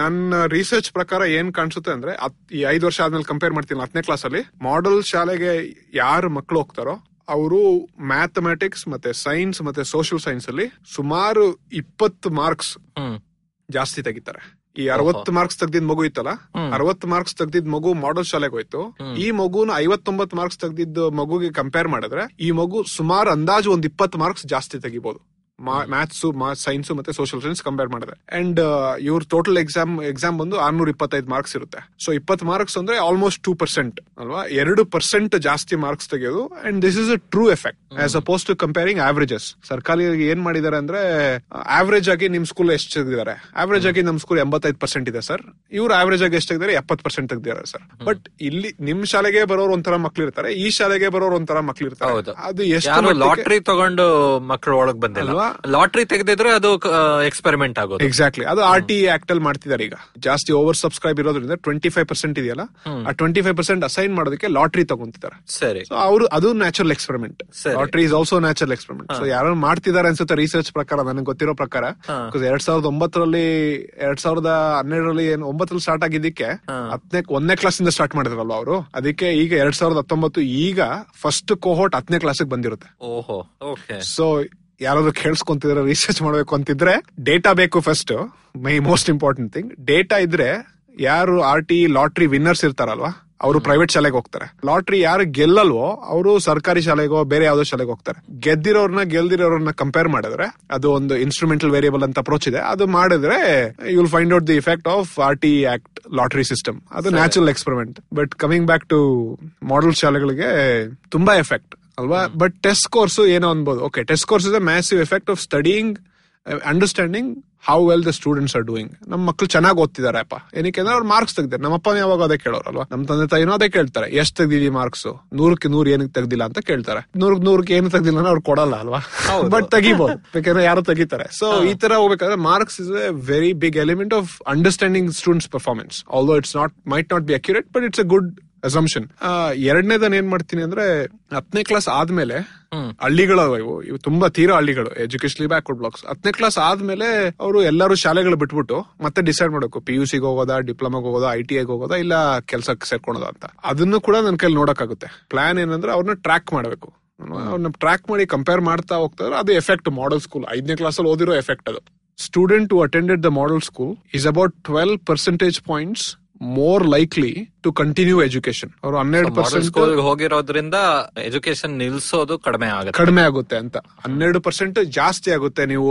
ನನ್ನ ರಿಸರ್ಚ್ ಪ್ರಕಾರ ಏನ್ ಕಾಣಿಸುತ್ತೆ ಅಂದ್ರೆ ಈ ಐದು ವರ್ಷ ಆದ್ಮೇಲೆ ಕಂಪೇರ್ ಮಾಡ್ತೀನಿ ಹತ್ತನೇ ಕ್ಲಾಸ್ ಅಲ್ಲಿ. ಮಾಡಲ್ ಶಾಲೆಗೆ ಯಾರು ಮಕ್ಕಳು ಹೋಗ್ತಾರೋ ಅವರು ಮ್ಯಾಥಮೆಟಿಕ್ಸ್ ಮತ್ತೆ ಸೈನ್ಸ್ ಮತ್ತೆ ಸೋಷಿಯಲ್ ಸೈನ್ಸ್ ಅಲ್ಲಿ ಸುಮಾರು ಇಪ್ಪತ್ತು ಮಾರ್ಕ್ಸ್ ಜಾಸ್ತಿ ತೆಗಿತಾರೆ. ಈ ಅರವತ್ತು ಮಾರ್ಕ್ಸ್ ತೆಗ್ದಿದ್ ಮಗು ಇತ್ತಲ್ಲ? ಅರವತ್ತು ಮಾರ್ಕ್ಸ್ ತೆಗ್ದಿದ್ ಮಗು ಮಾಡಲ್ ಶಾಲೆಗೆ ಹೋಯ್ತು. ಈ ಮಗುನ ಐವತ್ತೊಂಬತ್ತು ಮಾರ್ಕ್ಸ್ ತೆಗ್ದಿದ್ದು ಮಗುಗೆ ಕಂಪೇರ್ ಮಾಡಿದ್ರೆ ಈ ಮಗು ಸುಮಾರು ಅಂದಾಜು ಒಂದ್ ಇಪ್ಪತ್ತು ಮಾರ್ಕ್ಸ್ ಜಾಸ್ತಿ ತೆಗಿಬಹುದು ಮ್ಯಾಥ್ಸ್ ಸೈನ್ಸ್ ಮತ್ತೆ ಸೋಷಿಯಲ್ ಸೈನ್ಸ್ ಕಂಪೇರ್ ಮಾಡಿದೆ. ಅಂಡ್ ಇವ್ರ ಟೋಟಲ್ ಎಕ್ಸಾಮ್ ಎಕ್ಸಾಮ್ ಬಂದು ಆರ್ನೂರ ಇಪ್ಪತ್ತೈದು ಮಾರ್ಕ್ಸ್ ಇರುತ್ತೆ. ಸೊ ಇಪ್ಪತ್ತು ಮಾರ್ಕ್ಸ್ ಅಂದ್ರೆ ಆಲ್ಮೋಸ್ಟ್ ಟೂ ಪರ್ಸೆಂಟ್ ಅಲ್ವಾ? ಎರಡು ಪರ್ಸೆಂಟ್ ಜಾಸ್ತಿ ಮಾರ್ಕ್ಸ್ ತೆಗೆಯೋದು. And this is a true effect as opposed to comparing averages ಸರ್ಕಾರಿ ಏನ್ ಮಾಡಿದ್ದಾರೆ ಅಂದ್ರೆ ಆವರೇಜ್ ಆಗಿ ನಿಮ್ ಸ್ಕೂಲ್ ಎಷ್ಟು ತೆಗೆದಿದ್ದಾರೆ? ಆವರೇಜ್ ಆಗಿ ನಮ್ ಸ್ಕೂಲ್ ಎಂಬತ್ತೈದು ಪರ್ಸೆಂಟ್ ಇದೆ ಸರ್ ಇವ್ರು ಆವರೇಜ್ ಆಗಿ ಎಷ್ಟು ತೆಗೆದಿದ್ದಾರೆ? ಎಪ್ಪತ್ತು ಪರ್ಸೆಂಟ್ ತೆಗ್ದಿದ್ದಾರೆ ಸರ್ ಬಟ್ ಇಲ್ಲಿ ನಿಮ್ ಶಾಲೆಗೆ ಬರೋರು ಒಂಥರ ಮಕ್ಳು ಇರ್ತಾರೆ ಈ ಶಾಲೆಗೆ ಬರೋರು ಒಂಥರ ಮಕ್ಳು ಇರ್ತಾರೆ ಅದು ಎಷ್ಟು ಲಾಟ್ರಿ ತಗೊಂಡು ಮಕ್ಕಳು ಒಳಗ್ ಬಂದಿಲ್ಲ. ಅಲ್ವಾ? ಲಾಟ್ರಿ ತೆಗೆದಿದ್ರೆ ಅದು ಎಕ್ಸ್ಪೆರಿಮೆಂಟ್ ಆಗೋದು. ಎಕ್ಸಾಕ್ಟ್ಲಿ ಅದು ಆರ್ ಟಿ ಆಕ್ಟ್ ಅಲ್ಲಿ ಮಾಡ್ತಿದ್ದಾರೆ ಈಗ. ಜಾಸ್ತಿ ಓವರ್ ಸಬ್ಸ್ಕ್ರೈಬ್ ಇರೋದ್ರಿಂದ ಟ್ವೆಂಟಿ ಫೈವ್ ಪರ್ಸೆಂಟ್ ಇದೆಯಲ್ಲ ಆ ಟ್ವೆಂಟಿ ಫೈವ್ ಪರ್ಸೆಂಟ್ ಅಸೈನ್ ಮಾಡೋದಕ್ಕೆ ಲಾಟ್ರಿ ತಗೊಂತಿದ್ದಾರೆ. ಸರಿ. ಸೊ ಅವರು ಅದು natural experiment. Lottery is also natural experiment so ಯಾರು ಮಾಡ್ತಿದ್ದಾರೆ ಅನ್ಸುತ್ತೆ ರಿಸರ್ಚ್ ಪ್ರಕಾರ ನನಗೆ ಗೊತ್ತಿರೋ ಪ್ರಕಾರ. ಎರಡ್ ಸಾವಿರದ ಒಂಬತ್ತರಲ್ಲಿ ಎರಡ್ ಸಾವಿರದ ಹನ್ನೆರಡರಲ್ಲಿ ಏನು ಒಂಬತ್ತರಲ್ಲಿ ಸ್ಟಾರ್ಟ್ ಆಗಿದ್ದಕ್ಕೆ ಹತ್ತನೇ ಒಂದನೇ ಕ್ಲಾಸ್ ಇಂದ ಸ್ಟಾರ್ಟ್ ಮಾಡಿದ್ರಲ್ವ ಅವರು? ಅದಕ್ಕೆ ಈಗ ಎರಡ್ ಸಾವಿರದ ಹತ್ತೊಂಬತ್ತು ಈಗ ಫಸ್ಟ್ ಕೋಹೋಟ್ ಹತ್ತನೇ ಕ್ಲಾಸ್ ಬಂದಿರುತ್ತೆ. ಓಹೋ ಸೊ ಯಾರಾದ್ರೂ ಕೇಳಿಸ್ಕೊಂತಿದ್ರೆ ರಿಸರ್ಚ್ ಮಾಡ್ಬೇಕು ಅಂತಿದ್ರೆ ಡೇಟಾ ಬೇಕು first my most important thing data ಇದ್ರೆ ಯಾರು ಆರ್ ಟಿ ಲಾಟ್ರಿ ವಿನ್ನರ್ಸ್ ಇರ್ತಾರಲ್ವಾ? ಅವರು ಪ್ರೈವೇಟ್ ಶಾಲೆಗೆ ಹೋಗ್ತಾರೆ. ಲಾಟ್ರಿ ಯಾರು ಗೆಲ್ಲಲ್ವೋ ಅವರು ಸರ್ಕಾರಿ ಶಾಲೆಗೋ ಬೇರೆ ಯಾವ್ದೋ ಶಾಲೆಗೆ ಹೋಗ್ತಾರೆ. ಗೆದ್ದಿರೋರ್ನ ಗೆಲ್ದಿರೋರ್ನ ಕಂಪೇರ್ ಮಾಡಿದ್ರೆ ಅದು ಒಂದು ಇನ್ಸ್ಟ್ರೂಮೆಂಟಲ್ ವೇರಿಯಬಲ್ ಅಂತ ಅಪ್ರೋಚ್ ಇದೆ. ಅದು ಮಾಡಿದ್ರೆ will find out the effect of R T act lottery system ಅದು natural experiment but coming back to model ಶಾಲೆಗಳಿಗೆ ತುಂಬಾ ಎಫೆಕ್ಟ್ ಅಲ್ವಾ? ಬಟ್ ಟೆಸ್ಟ್ ಕೋರ್ಸ್ ಏನೋ ಅನ್ಬೋದು. Okay test scores is a massive effect of studying understanding how well the students are doing ನಮ್ಮ ಮಕ್ಳು ಚೆನ್ನಾಗಿ ಓದ್ತಿದಾರೆ ಅಪ್ಪ. ಏನಕ್ಕೆ ಅಂದ್ರೆ ಅವ್ರು ಮಾರ್ಕ್ಸ್ ತೆಗ್ದಾರೆ ನಮ್ಮ ಅಪ್ಪನೇ ಯಾವಾಗ ಅದೇ ಕೇಳೋರಲ್ವಾ ನಮ್ಮ ತಂದೆ ತಾಯಿನೂ ಅದೇ ಕೇಳ್ತಾರೆ. ಎಷ್ಟು ತೆಗ್ದಿದಿ ಮಾರ್ಕ್ಸ್ ನೂರಕ್ಕೆ ನೂರ್ ಏನಕ್ಕೆ ತೆಗ್ದಿಲ್ಲ ಅಂತ ಕೇಳ್ತಾರೆ. ನೂರಕ್ಕೆ ನೂರಕ್ಕೆ ಏನು ತೆಗ್ದಿಲ್ಲ ಅಂದ್ರೆ ಅವ್ರು ಕೊಡಲ್ಲ ಅಲ್ವಾ? ಬಟ್ [laughs] ತೆಗಿಬಹುದು ಬೇಕಂದ್ರೆ ಯಾರು ತೆಗಿತಾರೆ. ಸೊ ಈ ತರ ಹೋಗ್ಬೇಕಾದ್ರೆ marks is a very big element of understanding students performance although it's not might not be accurate but it's a good assumption ಎರಡನೇದನ್ ಏನ್ ಮಾಡ್ತೀನಿ ಅಂದ್ರೆ ಹತ್ತನೇ ಕ್ಲಾಸ್ ಆದ್ಮೇಲೆ ಹಳ್ಳಿಗಳು ಇವು. ಇವು ತುಂಬಾ ತೀರಾ ಹಳ್ಳಿಗಳು ಎಜುಕೇಶನ್ ಬ್ಯಾಕ್ವರ್ಡ್ ಬ್ಲಾಕ್ಸ್ ಹತ್ತನೇ ಕ್ಲಾಸ್ ಆದ್ಮೇಲೆ ಅವರು ಎಲ್ಲರೂ ಶಾಲೆಗಳು ಬಿಟ್ಬಿಟ್ಟು ಮತ್ತೆ ಡಿಸೈಡ್ ಮಾಡಬೇಕು. ಪಿ ಯು ಸಿಗೆ ಹೋಗೋದಾ ಡಿಪ್ಲೊಮಾಗ್ ಹೋಗೋದಾ ಐ ಟಿ ಐಗೆ ಹೋಗೋದಾ ಇಲ್ಲ ಕೆಲ್ಸಕ್ಕೆ ಸೇರ್ಕೊಳೋದಾ ಅಂತ. ಅದನ್ನು ಕೂಡ ನನ್ನ ಕೈಲಿ ನೋಡಕ್ಕಾಗುತ್ತೆ. ಪ್ಲಾನ್ ಏನಂದ್ರೆ ಅವ್ರನ್ನ ಟ್ರ್ಯಾಕ್ ಮಾಡಬೇಕು. ಅವ್ರನ್ನ ಟ್ರ್ಯಾಕ್ ಮಾಡಿ ಕಂಪೇರ್ ಮಾಡ್ತಾ ಹೋಗ್ತಾರೆ ಅದು ಎಫೆಕ್ಟ್ ಮಾಡಲ್ ಸ್ಕೂಲ್ ಐದನೇ ಕ್ಲಾಸ್ ಅಲ್ಲಿ ಓದಿರೋ ಎಫೆಕ್ಟ್ ಅದು. Student to attended the model school is about twelve percentage points more likely to continue education ಅವರು ಹನ್ನೆರಡು ಪರ್ಸೆಂಟ್ ಸ್ಕೂಲ್ ಹೋಗಿರೋದ್ರಿಂದ ಎಜುಕೇಶನ್ ನಿಲ್ಸೋದು ಕಡಿಮೆ ಆಗುತ್ತೆ. ಕಡಿಮೆ ಆಗುತ್ತೆ ಅಂತ. ಹನ್ನೆರಡು ಪರ್ಸೆಂಟ್ ಜಾಸ್ತಿ ಆಗುತ್ತೆ ನೀವು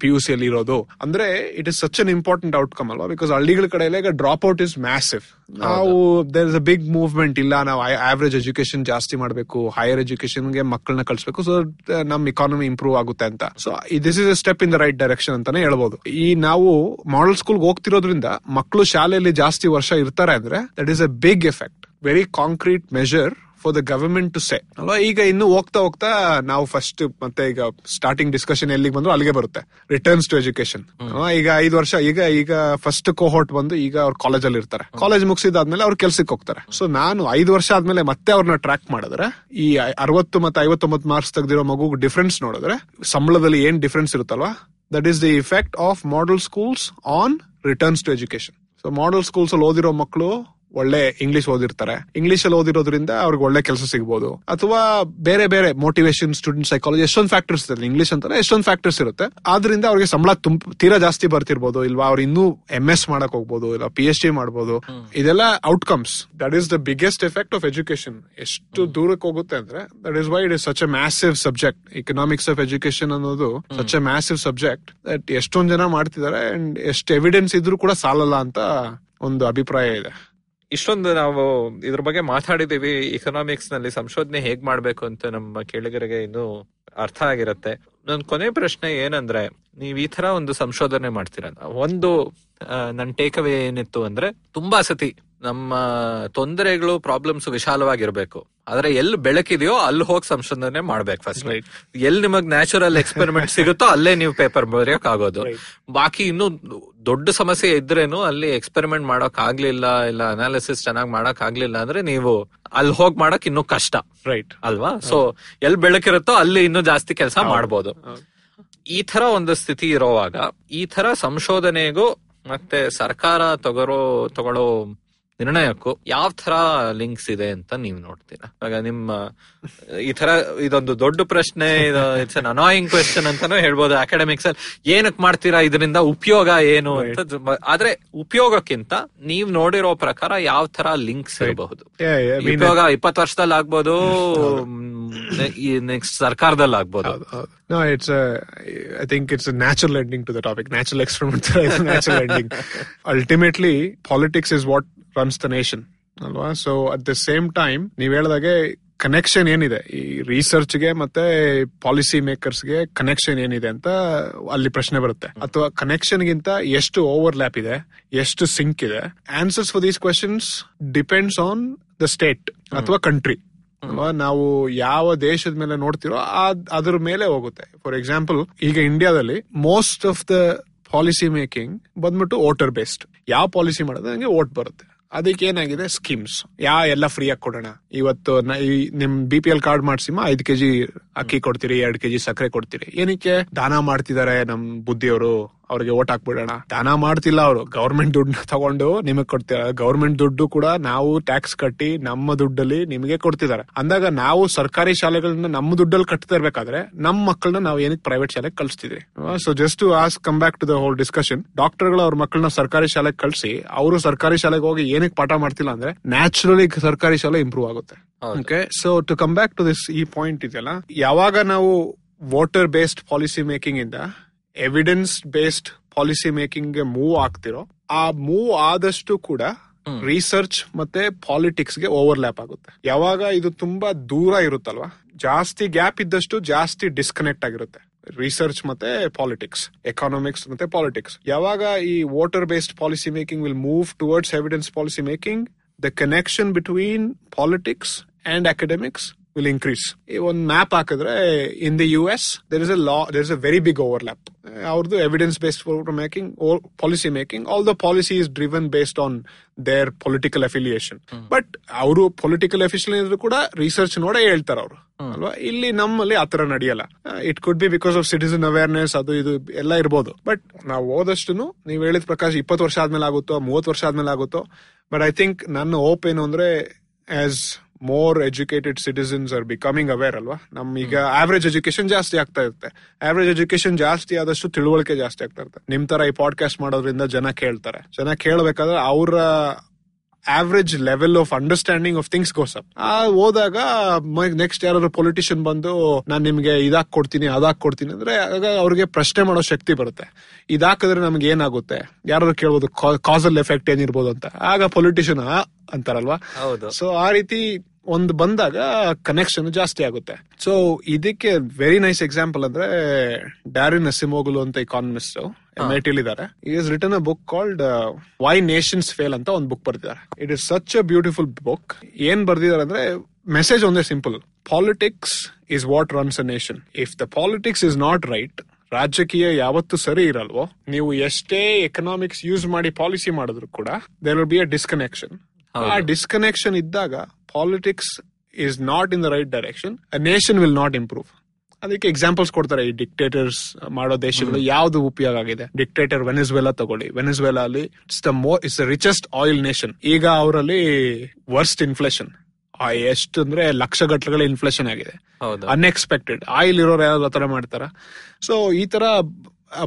ಪಿ ಯು ಸಿ ಅಲ್ಲಿ ಇರೋದು ಅಂದ್ರೆ it is such an important outcome ಅಲ್ವಾ? ಬಿಕಾಸ್ ಹಳ್ಳಿಗಳ ಕಡೆ ಎಲ್ಲ ಈಗ ಡ್ರಾಪ್ ಔಟ್ ಇಸ್ ಮ್ಯಾಸಿವ್ ನಾವು there is a big movement ಇಲ್ಲ. ನಾವು ಆವ್ರೇಜ್ ಎಜುಕೇಶನ್ ಜಾಸ್ತಿ ಮಾಡಬೇಕು ಹೈಯರ್ ಎಜುಕೇಶನ್ಗೆ ಮಕ್ಕಳನ್ನ ಕಳಿಸಬೇಕು. ಸೊ ನಮ್ ಇಕಾನಮಿ ಇಂಪ್ರೂವ್ ಆಗುತ್ತೆ ಅಂತ. So this is a step in the right direction ಅಂತಾನೆ ಹೇಳ್ಬೋದು. ಈ, ನಾವು ಮಾಡಲ್ ಸ್ಕೂಲ್ ಹೋಗ್ತಿರೋದ್ರಿಂದ ಮಕ್ಕಳು ಶಾಲೆಯಲ್ಲಿ ಜಾಸ್ತಿ ವರ್ಷ ಇರ್ತಾರೆ ಅಂದ್ರೆ that is a big effect very concrete measure for the government to say ಅಲ್ವಾ ಈಗ ಇನ್ನು ಹೋಗ್ತಾ ಹೋಗ್ತಾ ನಾವು ಫಸ್ಟ್ ಮತ್ತೆ ಈಗ ಸ್ಟಾರ್ಟಿಂಗ್ ಡಿಸ್ಕಷನ್ ಎಲ್ಲಿಗೆ ಬಂದ್ರು ಅಲ್ಲಿಗೆ ಬರುತ್ತೆ. ರಿಟರ್ನ್ಸ್ ಟು ಎಜುಕೇಶನ್ ಈಗ ಐದು ವರ್ಷ ಈಗ ಈಗ ಫಸ್ಟ್ ಕೋಹೋಟ್ ಬಂದು ಈಗ ಅವ್ರು ಕಾಲೇಜ್ ಅಲ್ಲಿ ಇರ್ತಾರೆ. ಕಾಲೇಜ್ ಮುಗಿಸಿದಾದ್ಮೇಲೆ ಅವ್ರು ಕೆಲ್ಸಕ್ಕೆ ಹೋಗ್ತಾರೆ. ಸೊ ನಾನು ಐದು ವರ್ಷ ಆದ್ಮೇಲೆ ಮತ್ತೆ ಅವ್ರನ್ನ ಟ್ರ್ಯಾಕ್ ಮಾಡಿದ್ರೆ ಈ ಅರವತ್ತು ಮತ್ತೆ ಐವತ್ತೊಂಬತ್ತು ಮಾರ್ಕ್ಸ್ ತೆಗೆದಿರೋ ಮಗು ಡಿಫ್ರೆನ್ಸ್ ನೋಡಿದ್ರೆ ಸಂಬಳದಲ್ಲಿ ಏನ್ ಡಿಫ್ರೆನ್ಸ್ ಇರುತ್ತಲ್ವಾ? That is the effect of model schools on returns to education so model schools ಅಲ್ಲಿ ಓದಿರೋ ಮಕ್ಕಳು ಒಳ್ಳೆ ಇಂಗ್ಲಿಷ್ ಓದಿರ್ತಾರೆ. ಇಂಗ್ಲಿಷ್ ಅಲ್ಲಿ ಓದಿರೋದ್ರಿಂದ ಅವ್ರಿಗೆ ಒಳ್ಳೆ ಕೆಲಸ ಸಿಗ್ಬೋದು. ಅಥವಾ ಬೇರೆ ಬೇರೆ ಮೋಟಿವೇಶನ್ ಸ್ಟೂಡೆಂಟ್ ಸೈಕಾಲಜಿ ಎಷ್ಟೊಂದು ಫ್ಯಾಕ್ಟರ್ಸ್ ಇರುತ್ತೆ. ಇಂಗ್ಲಿಷ್ ಅಂತಾನೆ ಎಷ್ಟೊಂದು ಫ್ಯಾಕ್ಟರ್ಸ್ ಇರುತ್ತೆ. ಆದ್ರಿಂದ ಅವ್ರಿಗೆ ಸಂಬಳ ತುಂಬ ತೀರಾ ಜಾಸ್ತಿ ಬರ್ತಿರ್ಬೋದು. ಇಲ್ವಾ ಅವ್ರು ಇನ್ನೂ ಎಂ ಎಸ್ ಮಾಡಕ್ ಹೋಗ್ಬೋದು ಇಲ್ಲ ಪಿ ಎಚ್ ಡಿ ಮಾಡ್ಬೋದು. ಇದೆಲ್ಲ outcomes that is the biggest effect of education ಎಷ್ಟು ದೂರಕ್ಕೆ ಹೋಗುತ್ತೆ ಅಂದ್ರೆ that is why it is such a massive subject economics of education ಅನ್ನೋದು such a massive subject that ಎಷ್ಟೊಂದ್ ಜನ ಮಾಡ್ತಿದ್ದಾರೆ ಅಂಡ್ ಎಷ್ಟು ಎವಿಡೆನ್ಸ್ ಇದ್ರೂ ಕೂಡ ಸಾಲಲ್ಲ ಅಂತ ಒಂದು ಅಭಿಪ್ರಾಯ ಇದೆ. ಇಷ್ಟೊಂದು ನಾವು ಇದ್ರ ಬಗ್ಗೆ ಮಾತಾಡಿದೀವಿ ಇಕನಾಮಿಕ್ಸ್ನಲ್ಲಿ ಸಂಶೋಧನೆ ಹೇಗ್ ಮಾಡ್ಬೇಕು ಅಂತ ನಮ್ಮ ಕೇಳಿಗರಿಗೆ ಇನ್ನು ಅರ್ಥ ಆಗಿರತ್ತೆ. ನನ್ ಕೊನೆ ಪ್ರಶ್ನೆ ಏನಂದ್ರೆ, ನೀವ್ ಈ ತರ ಒಂದು ಸಂಶೋಧನೆ ಮಾಡ್ತೀರ. ಒಂದು ನನ್ ಟೇಕ್ ಅವೇ ಏನಿತ್ತು ಅಂದ್ರೆ, ತುಂಬಾ ಸತಿ ನಮ್ಮ ತೊಂದರೆಗಳು ಪ್ರಾಬ್ಲಮ್ಸ್ ವಿಶಾಲವಾಗಿರ್ಬೇಕು. ಆದ್ರೆ ಎಲ್ಲಿ ಬೆಳಕಿದೆಯೋ ಅಲ್ಲಿ ಹೋಗಿ ಸಂಶೋಧನೆ ಮಾಡ್ಬೇಕು ಫಸ್ಟ್ ಎಲ್ಲಿ ನಿಮಗ್ ನ್ಯಾಚುರಲ್ ಎಕ್ಸ್ಪೆರಿಮೆಂಟ್ [laughs] ಸಿಗುತ್ತೋ ಅಲ್ಲೇ ನೀವು ಪೇಪರ್ ಬರೆಯೋಕ್ ಆಗೋದು ಬಾಕಿ ಇನ್ನು ದೊಡ್ಡ ಸಮಸ್ಯೆ ಇದ್ರೇನು ಅಲ್ಲಿ ಎಕ್ಸ್ಪೆರಿಮೆಂಟ್ ಮಾಡಕ್ ಆಗ್ಲಿಲ್ಲ ಇಲ್ಲ ಅನಾಲಿಸಿಸ್ ಚೆನ್ನಾಗಿ ಮಾಡಕ್ ಆಗ್ಲಿಲ್ಲ ಅಂದ್ರೆ ನೀವು ಅಲ್ಲಿ ಹೋಗ್ ಮಾಡಕ್ ಇನ್ನು ಕಷ್ಟ. ರೈಟ್ ಅಲ್ವಾ? ಸೊ ಎಲ್ಲಿ ಬೆಳಕಿರುತ್ತೋ ಅಲ್ಲಿ ಇನ್ನು ಜಾಸ್ತಿ ಕೆಲಸ ಮಾಡ್ಬೋದು. ಈ ತರ ಒಂದು ಸ್ಥಿತಿ ಇರೋವಾಗ ಈ ತರ ಸಂಶೋಧನೆಗೂ ಮತ್ತೆ ಸರ್ಕಾರ ತಗೋರೋ ತಗೊಳ್ಳೋ ನಿರ್ಣಯಕ್ಕೂ ಯಾವ ತರ ಲಿಂಕ್ಸ್ ಇದೆ ಅಂತ ನೀವು ನೋಡ್ತೀರಾ ಇವಾಗ ನಿಮ್ಮ ಈ ತರ ಇದೊಂದು ದೊಡ್ಡ ಪ್ರಶ್ನೆ ಇಟ್ಸ್ ಅನ್ ಅನಾಯಿಂಗ್ ಕ್ವೆಶನ್ ಅಂತಾನು ಹೇಳ್ಬೋದು ಅಕಾಡೆಮಿಕ್ಸ್ ಅಲ್ಲಿ ಏನಕ್ ಮಾಡ್ತೀರಾ ಇದರಿಂದ ಉಪಯೋಗ ಏನು ಅಂತ ಆದ್ರೆ ಉಪಯೋಗಕ್ಕಿಂತ ನೀವ್ ನೋಡಿರೋ ಪ್ರಕಾರ ಯಾವ ತರ ಲಿಂಕ್ಸ್ ಇರಬಹುದು ಉಪಯೋಗ ಇಪ್ಪತ್ತು ವರ್ಷದಲ್ಲಿ ಆಗ್ಬೋದು ನೆಕ್ಸ್ಟ್ ಸರ್ಕಾರದಲ್ಲಿ ಆಗ್ಬೋದು No, it's a. I think it's a natural ending to the topic. Natural experiment. [laughs] natural ending. [laughs] Ultimately, politics is what runs the nation ಅಲ್ವಾ? So at the same time ನೀವ್ ಹೇಳ್ದಾಗೆ ಕನೆಕ್ಷನ್ ಏನಿದೆ? ಈ ರಿಸರ್ಚ್ಗೆ ಮತ್ತೆ ಪಾಲಿಸಿ ಮೇಕರ್ಸ್ಗೆ ಕನೆಕ್ಷನ್ ಏನಿದೆ ಅಂತ ಅಲ್ಲಿ ಪ್ರಶ್ನೆ ಬರುತ್ತೆ. ಅಥವಾ ಕನೆಕ್ಷನ್ ಗಿಂತ ಎಷ್ಟು ಓವರ್ ಲ್ಯಾಪ್ ಇದೆ? ಎಷ್ಟು ಸಿಂಕ್ ಇದೆ? Answers for these questions depends on the state ಅಥವಾ ಕಂಟ್ರಿ ಅಲ್ವಾ? ನಾವು ಯಾವ ದೇಶದ ಮೇಲೆ ನೋಡ್ತಿರೋ ಅದ್- ಅದ್ರ ಮೇಲೆ ಹೋಗುತ್ತೆ. ಫಾರ್ ಎಕ್ಸಾಂಪಲ್ ಈಗ ಇಂಡಿಯಾದಲ್ಲಿ most of the policy making ಬಂದ್ಬಿಟ್ಟು ವೋಟರ್ ಬೇಸ್ಡ್ ಯಾವ ಪಾಲಿಸಿ ಮಾಡಿದ್ರೆ ನನಗೆ ವೋಟ್ ಬರುತ್ತೆ. ಅದಕ್ಕೆ ಏನಾಗಿದೆ ಸ್ಕೀಮ್ಸ್ ಯಾ ಎಲ್ಲ ಫ್ರೀ ಆಗಿ ಕೊಡೋಣ. ಇವತ್ತು ನಿಮ್ ಬಿ ಪಿ ಎಲ್ ಕಾರ್ಡ್ ಮಾಡ್ಸಿಮ ಐದ್ ಕೆಜಿ ಅಕ್ಕಿ ಕೊಡ್ತೀರಿ, ಎರಡ್ ಕೆಜಿ ಸಕ್ಕರೆ ಕೊಡ್ತೀರಿ. ಏನಕ್ಕೆ? ದಾನ ಮಾಡ್ತಿದಾರೆ ನಮ್ ಬುದ್ಧಿಯವರು. ಅವ್ರಿಗೆ ಓಟ್ ಹಾಕ್ಬಿಡೋಣ. ದಾನ ಮಾಡ್ತಿಲ್ಲ ಅವರು. ಗೌರ್ಮೆಂಟ್ ದುಡ್ಡು ತಗೊಂಡು ನಿಮಗ್ ಕೊಡ್ತಿದ್ದಾರೆ. ಗೌರ್ಮೆಂಟ್ ದುಡ್ಡು ಕೂಡ ನಾವು ಟ್ಯಾಕ್ಸ್ ಕಟ್ಟಿ ನಮ್ಮ ದುಡ್ಡಲ್ಲಿ ನಿಮಗೆ ಕೊಡ್ತಿದ್ದಾರೆ. ಅಂದಾಗ ನಾವು ಸರ್ಕಾರಿ ಶಾಲೆಗಳನ್ನ ನಮ್ಮ ದುಡ್ಡಲ್ಲಿ ಕಟ್ತಾ ಇರ್ಬೇಕಾದ್ರೆ ನಮ್ಮ ಮಕ್ಕಳನ್ನ ನಾವು ಏನಕ್ಕೆ ಪ್ರೈವೇಟ್ ಶಾಲೆಗೆ ಕಳಿಸ್ತಿದ್ವಿ. So just to as come back to the whole discussion ಡಾಕ್ಟರ್ಗಳು ಅವ್ರ ಮಕ್ಕಳನ್ನ ಸರ್ಕಾರಿ ಶಾಲೆಗೆ ಕಳಿಸಿ ಅವರು ಸರ್ಕಾರಿ ಶಾಲೆಗೆ ಹೋಗಿ ಏನಕ್ಕೆ ಪಾಠ ಮಾಡ್ತಿಲ್ಲ ಅಂದ್ರೆ ನ್ಯಾಚುರಲಿ ಸರ್ಕಾರಿ ಶಾಲೆ ಇಂಪ್ರೂವ್ ಆಗುತ್ತೆ. Okay so to come back to this ಈ ಪಾಯಿಂಟ್ ಇದೆಯಲ್ಲ ಯಾವಾಗ ನಾವು ವಾಟರ್ ಬೇಸ್ಡ್ ಪಾಲಿಸಿ ಮೇಕಿಂಗ್ ಇಂದ ಎವಿಡೆನ್ಸ್ ಬೇಸ್ಡ್ ಪಾಲಿಸಿ ಮೇಕಿಂಗ್ಗೆ ಮೂವ್ ಆಗ್ತಿರೋ ಆ ಮೂವ್ ಆದಷ್ಟು ಕೂಡ ರಿಸರ್ಚ್ ಮತ್ತೆ ಪಾಲಿಟಿಕ್ಸ್ಗೆ ಓವರ್ಲ್ಯಾಪ್ ಆಗುತ್ತೆ. ಯಾವಾಗ ಇದು ತುಂಬಾ ದೂರ ಇರುತ್ತಲ್ವಾ ಜಾಸ್ತಿ ಗ್ಯಾಪ್ ಇದ್ದಷ್ಟು ಜಾಸ್ತಿ ಡಿಸ್ಕನೆಕ್ಟ್ ಆಗಿರುತ್ತೆ. ರಿಸರ್ಚ್ ಮತ್ತೆ ಪಾಲಿಟಿಕ್ಸ್ ಎಕಾನಮಿಕ್ಸ್ ಮತ್ತೆ ಪಾಲಿಟಿಕ್ಸ್ ಯಾವಾಗ ಈ voter based policy making will move towards evidence policy making the connection between politics and academics will increase ಈ ಒಂದು ಮ್ಯಾಪ್ ಹಾಕಿದ್ರೆ in the U S there is a law there is a very big overlap ಅವ್ರದ್ದು evidence based making policy making all the policy is driven based on their political affiliation but ಅವರು political official ಇದ್ರು ಕೂಡ research ನೋಡೇ ಹೇಳ್ತಾರೆ ಅವರು. ಅಲ್ವಾ? ಇಲ್ಲಿ ನಮ್ಮಲ್ಲಿ ಆತರ ನಡೆಯಲ್ಲ. It could be because of citizen awareness ಅದು ಇದು ಎಲ್ಲ ಇರ್ಬೋದು. ಬಟ್ ನಾವು ಓದಷ್ಟು ನೀವು ಹೇಳಿದ ಪ್ರಕಾಶ್ ಇಪ್ಪತ್ತು ವರ್ಷ ಆದ್ಮೇಲೆ ಆಗುತ್ತೋ ಮೂವತ್ತು ವರ್ಷ ಆದ್ಮೇಲೆ ಆಗುತ್ತೋ ಬಟ್ ಐ ಥಿಂಕ್ ನನ್ನ ಹೋಪ್ ಏನು ಅಂದ್ರೆ as more educated citizens are becoming aware ಅಲ್ವಾ? ನಮ್ ಈಗ ಆವ್ರೇಜ್ ಎಜುಕೇಶನ್ ಜಾಸ್ತಿ ಆಗ್ತಾ ಇರುತ್ತೆ. ಆವ್ರೇಜ್ ಎಜುಕೇಶನ್ ಜಾಸ್ತಿ ಆದಷ್ಟು ತಿಳುವಳಿಕೆ ಜಾಸ್ತಿ ಆಗ್ತಾ ಇರುತ್ತೆ. ನಿಮ್ ತರ ಈ ಪಾಡ್ಕಾಸ್ಟ್ ಮಾಡೋದ್ರಿಂದ ಜನ ಕೇಳ್ತಾರೆ. ಜನ ಕೇಳಬೇಕಾದ್ರೆ ಅವರ average level of understanding of things goes up ಆ ಹೋದಾಗ ನೆಕ್ಸ್ಟ್ ಯಾರಾದ್ರು ಪೊಲಿಟಿಷಿಯನ್ ಬಂದು ನಾನ್ ನಿಮ್ಗೆ ಇದಾಕ್ ಕೊಡ್ತೀನಿ ಅದಾಕ್ ಕೊಡ್ತೀನಿ ಅಂದ್ರೆ ಆಗ ಅವ್ರಿಗೆ ಪ್ರಶ್ನೆ ಮಾಡೋ ಶಕ್ತಿ ಬರುತ್ತೆ. ಇದಾಕಿದ್ರೆ ನಮ್ಗೆ ಏನಾಗುತ್ತೆ? ಯಾರಾದ್ರು ಕೇಳ್ಬೋದು ಕಾಸಲ್ ಎಫೆಕ್ಟ್ ಏನಿರ್ಬೋದು ಅಂತ. ಆಗ ಪೊಲಿಟಿಷಿಯನ್ ಅಂತಾರಲ್ವಾ? ಹೌದು. ಸೊ ಆ ರೀತಿ ಒಂದು ಬಂದಾಗ ಕನೆಕ್ಷನ್ ಜಾಸ್ತಿ ಆಗುತ್ತೆ. ಸೊ ಇದಕ್ಕೆ ವೆರಿ ನೈಸ್ ಎಕ್ಸಾಂಪಲ್ ಅಂದ್ರೆ ಡ್ಯಾರಿನ್ ನಸಿಮೋಗುಲು ಅಂತ economist M I ಟಿಲಿದ್ದಾರೆ is written a book called why nations fail ಅಂತ ಒಂದು ಬುಕ್ ಬರ್ದಿದ್ದಾರೆ. It is such a beautiful book ಏನ್ ಬರ್ದಿದ್ದಾರೆ ಅಂದ್ರೆ ಮೆಸೇಜ್ ಒಂದೇ simple politics is what runs a nation if the politics is not right ರಾಜಕೀಯ ಯಾವತ್ತು ಸರಿ ಇರಲ್ವೋ ನೀವು ಎಷ್ಟೇ ಎಕನಾಮಿಕ್ಸ್ ಯೂಸ್ ಮಾಡಿ ಪಾಲಿಸಿ ಮಾಡಿದ್ರು ಕೂಡ there will be a disconnection ಆ ಡಿಸ್ಕನೆಕ್ಷನ್ ಇದ್ದಾಗ politics is not in the right direction a nation will not improve ಅದಕ್ಕೆ ಎಕ್ಸಾಂಪಲ್ಸ್ ಕೊಡ್ತಾರೆ ಈ ಡಿಕ್ಟೇಟರ್ಸ್ ಮಾಡೋ ದೇಶಗಳು ಯಾವ್ದು ಉಪಯೋಗ ಆಗಿದೆ. ಡಿಕ್ಟೇಟರ್ ವೆನಿಸ್ವೆಲಾ ತಗೊಳ್ಳಿ. ವೆನಿಸ್ವೆಲಾ ಅಲ್ಲಿ it's the mo it's the richest oil nation ಈಗ ಅವರಲ್ಲಿ ವರ್ಸ್ಟ್ ಇನ್ಫ್ಲೇಷನ್ ಎಷ್ಟ್ ಅಂದ್ರೆ ಲಕ್ಷ ಗಟ್ಟಲೆಗಳ ಇನ್ಫ್ಲೇಷನ್ ಆಗಿದೆ ಅನ್ಎಕ್ಸ್ಪೆಕ್ಟೆಡ್ ಆಯಿಲ್ ಇರೋರು ಯಾವ್ದು ಆತರ ಮಾಡ್ತಾರ? ಸೊ ಈ ತರ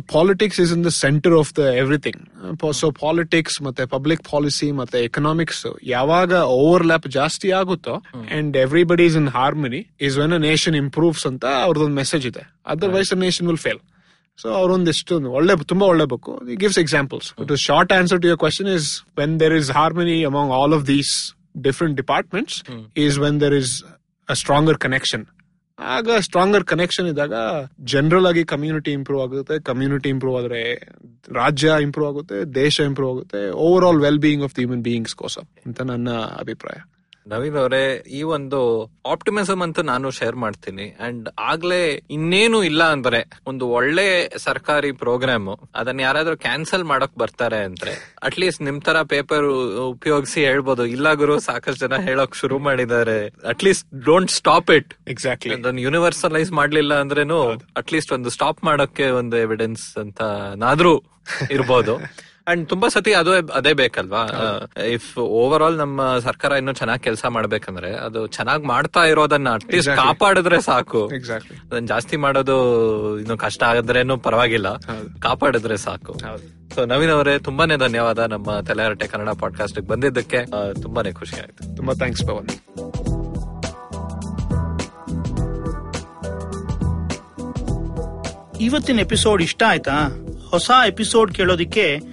politics is in the center of the everything so politics ಮತ್ತೆ ಪಬ್ಲಿಕ್ ಪಾಲಿಸಿ ಮತ್ತೆ ಎಕನಾಮಿಕ್ಸ್ ಯಾವಾಗ ಓವರ್ಲ್ಯಾಪ್ ಜಾಸ್ತಿ ಆಗುತ್ತೋ and everybody is in harmony is when a nation improves ಅಂತ ಅವ್ರದ್ದೊಂದು ಮೆಸೇಜ್ ಇದೆ otherwise a nation will fail so ಅವರೊಂದಿಷ್ಟು ಒಳ್ಳೆ ತುಂಬಾ ಒಳ್ಳೆ book gives examples to short answer to your question is when there is harmony among all of these different departments is when there is a stronger connection ಆಗ stronger connection ಇದ್ದಾಗ general ಆಗಿ community improve ಆಗುತ್ತೆ community improve ಆದ್ರೆ ರಾಜ್ಯ improve ಆಗುತ್ತೆ, ದೇಶ improve ಆಗುತ್ತೆ overall well being of human beings ಕೋಸ ಅಂತ ನನ್ನ ಅಭಿಪ್ರಾಯ. ನವೀನ್ ಅವರೇ ಈ ಒಂದು ಆಪ್ಟಿಮಿಸಮ್ ಅಂತ ನಾನು ಶೇರ್ ಮಾಡ್ತೀನಿ. ಅಂಡ್ ಆಗ್ಲೇ ಇನ್ನೇನು ಇಲ್ಲ ಅಂದ್ರೆ ಒಂದು ಒಳ್ಳೆ ಸರ್ಕಾರಿ ಪ್ರೋಗ್ರಾಮ್ ಅದನ್ನ ಯಾರಾದ್ರೂ ಕ್ಯಾನ್ಸಲ್ ಮಾಡಕ್ ಬರ್ತಾರೆ ಅಂದ್ರೆ ಅಟ್ಲೀಸ್ಟ್ ನಿಮ್ ತರ ಪೇಪರ್ ಉಪಯೋಗಿಸಿ ಹೇಳ್ಬೋದು. ಇಲ್ಲ ಗುರು ಸಾಕಷ್ಟು ಜನ ಹೇಳಕ್ ಶುರು ಮಾಡಿದ್ದಾರೆ. At least don't stop it exactly ಅದನ್ನ ಯೂನಿವರ್ಸಲೈಸ್ ಮಾಡ್ಲಿಲ್ಲ ಅಂದ್ರೇನು ಅಟ್ಲೀಸ್ಟ್ ಒಂದು ಸ್ಟಾಪ್ ಮಾಡಕ್ಕೆ ಒಂದು ಎವಿಡೆನ್ಸ್ ಅಂತ ನಾದ್ರೂ ಇರ್ಬೋದು. [laughs] ಅಂಡ್ ತುಂಬಾ ಸತಿ ಅದು ಅದೇ ಬೇಕಲ್ವಾ? ಇಫ್ ಓವರ್ ಆಲ್ ನಮ್ಮ ಸರ್ಕಾರ ಇನ್ನು ಚೆನ್ನಾಗಿ ಕೆಲಸ ಮಾಡ್ಬೇಕಂದ್ರೆ ಅದು ಚೆನ್ನಾಗಿ ಮಾಡ್ತಾ ಇರೋದನ್ನ ಅಟ್ಲೀಸ್ಟ್. ಕಾಪಾಡಿದ್ರೆ ಸಾಕು. ಎಕ್ಸಾಕ್ಟ್ಲಿ ಅದನ್ನ ಜಾಸ್ತಿ ಮಾಡೋದು ಇನ್ನು ಕಷ್ಟ ಆದ್ರೇನು ಪರವಾಗಿಲ್ಲ. ಕಾಪಾಡಿದ್ರೆ ಸಾಕು. ಸೊ ನವೀನ್ ಅವರೇ ತುಂಬಾನೇ ಧನ್ಯವಾದ ನಮ್ಮ ತಲೆಹರಟೆ ಕನ್ನಡ ಪಾಡ್ಕಾಸ್ಟ್ ಬಂದಿದ್ದಕ್ಕೆ. ತುಂಬಾನೇ ಖುಷಿ ಆಯ್ತು. ತುಂಬಾ ಥ್ಯಾಂಕ್ಸ್ ಪವನ್. ಇವತ್ತಿನ ಎಪಿಸೋಡ್ ಇಷ್ಟ ಆಯ್ತಾ? ಹೊಸ ಎಪಿಸೋಡ್ ಕೇಳೋದಿಕ್ಕೆ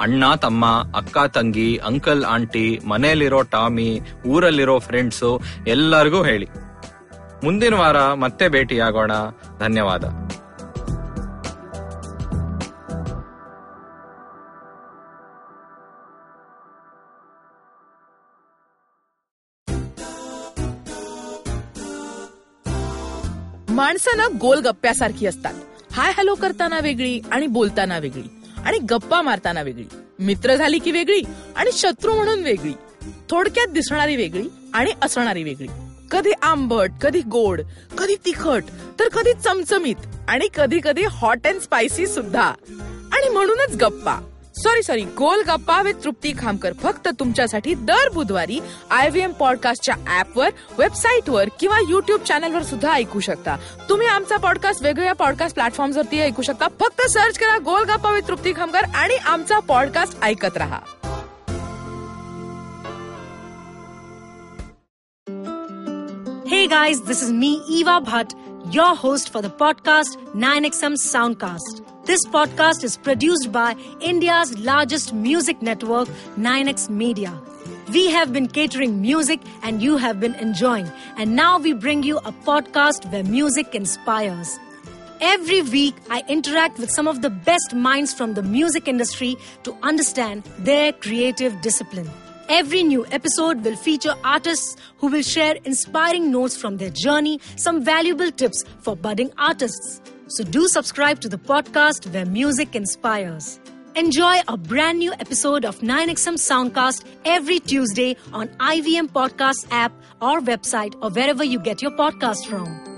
ಅಣ್ಣ ತಮ್ಮ ಅಕ್ಕ ತಂಗಿ ಅಂಕಲ್ ಆಂಟಿ ಮನೆಯಲ್ಲಿರೋ ಟಾಮಿ ಊರಲ್ಲಿರೋ ಫ್ರೆಂಡ್ಸು ಎಲ್ಲರಿಗೂ ಹೇಳಿ ಮುಂದಿನ ವಾರ ಮತ್ತೆ ಭೇಟಿಯಾಗೋಣ ಧನ್ಯವಾದ माणसं गोलगप्प्यासारखी असतात हाय हॅलो करताना वेगळी आणि बोलताना वेगळी आणि गप्पा मारताना वेगळी. मित्र झाली की वेगळी आणि शत्रू म्हणून वेगळी. थोडक्यात दिसणारी वेगळी आणि असणारी वेगळी. कधी आंबट कधी गोड कधी तिखट तर कधी चमचमीत आणि कधी कधी हॉट अँड स्पायसी सुद्धा. आणि म्हणूनच गप्पा. सॉरी सॉरी गोल गप्पा विथ तृप्ती खामकर. फक्त तुमच्यासाठी दर बुधवारी आय व्ही एम पॉडकास्टच्या ऍपवर वेबसाईटवर किंवा युट्यूब चॅनलवर सुद्धा ऐकू शकता. तुम्ही आमचा पॉडकास्ट वेगवेगळ्या पॉडकास्ट प्लॅटफॉर्मवरती ऐकू शकता. फक्त सर्च करा गोल गप्पा विथ तृप्ती खामकर आणि आमचा पॉडकास्ट ऐकत राहा. Hey guys, this is me, Eva Bhatt, your host for the podcast 9XM Soundcast. This podcast is produced by India's largest music network, 9X Media. We have been catering music and you have been enjoying. And now we bring you a podcast where music inspires. Every week, I interact with some of the best minds from the music industry to understand their creative discipline. Every new episode will feature artists who will share inspiring notes from their journey, some valuable tips for budding artists. So do subscribe to the podcast where music inspires. Enjoy a brand new episode of 9XM Soundcast every Tuesday on IVM Podcast app or website or wherever you get your podcast from.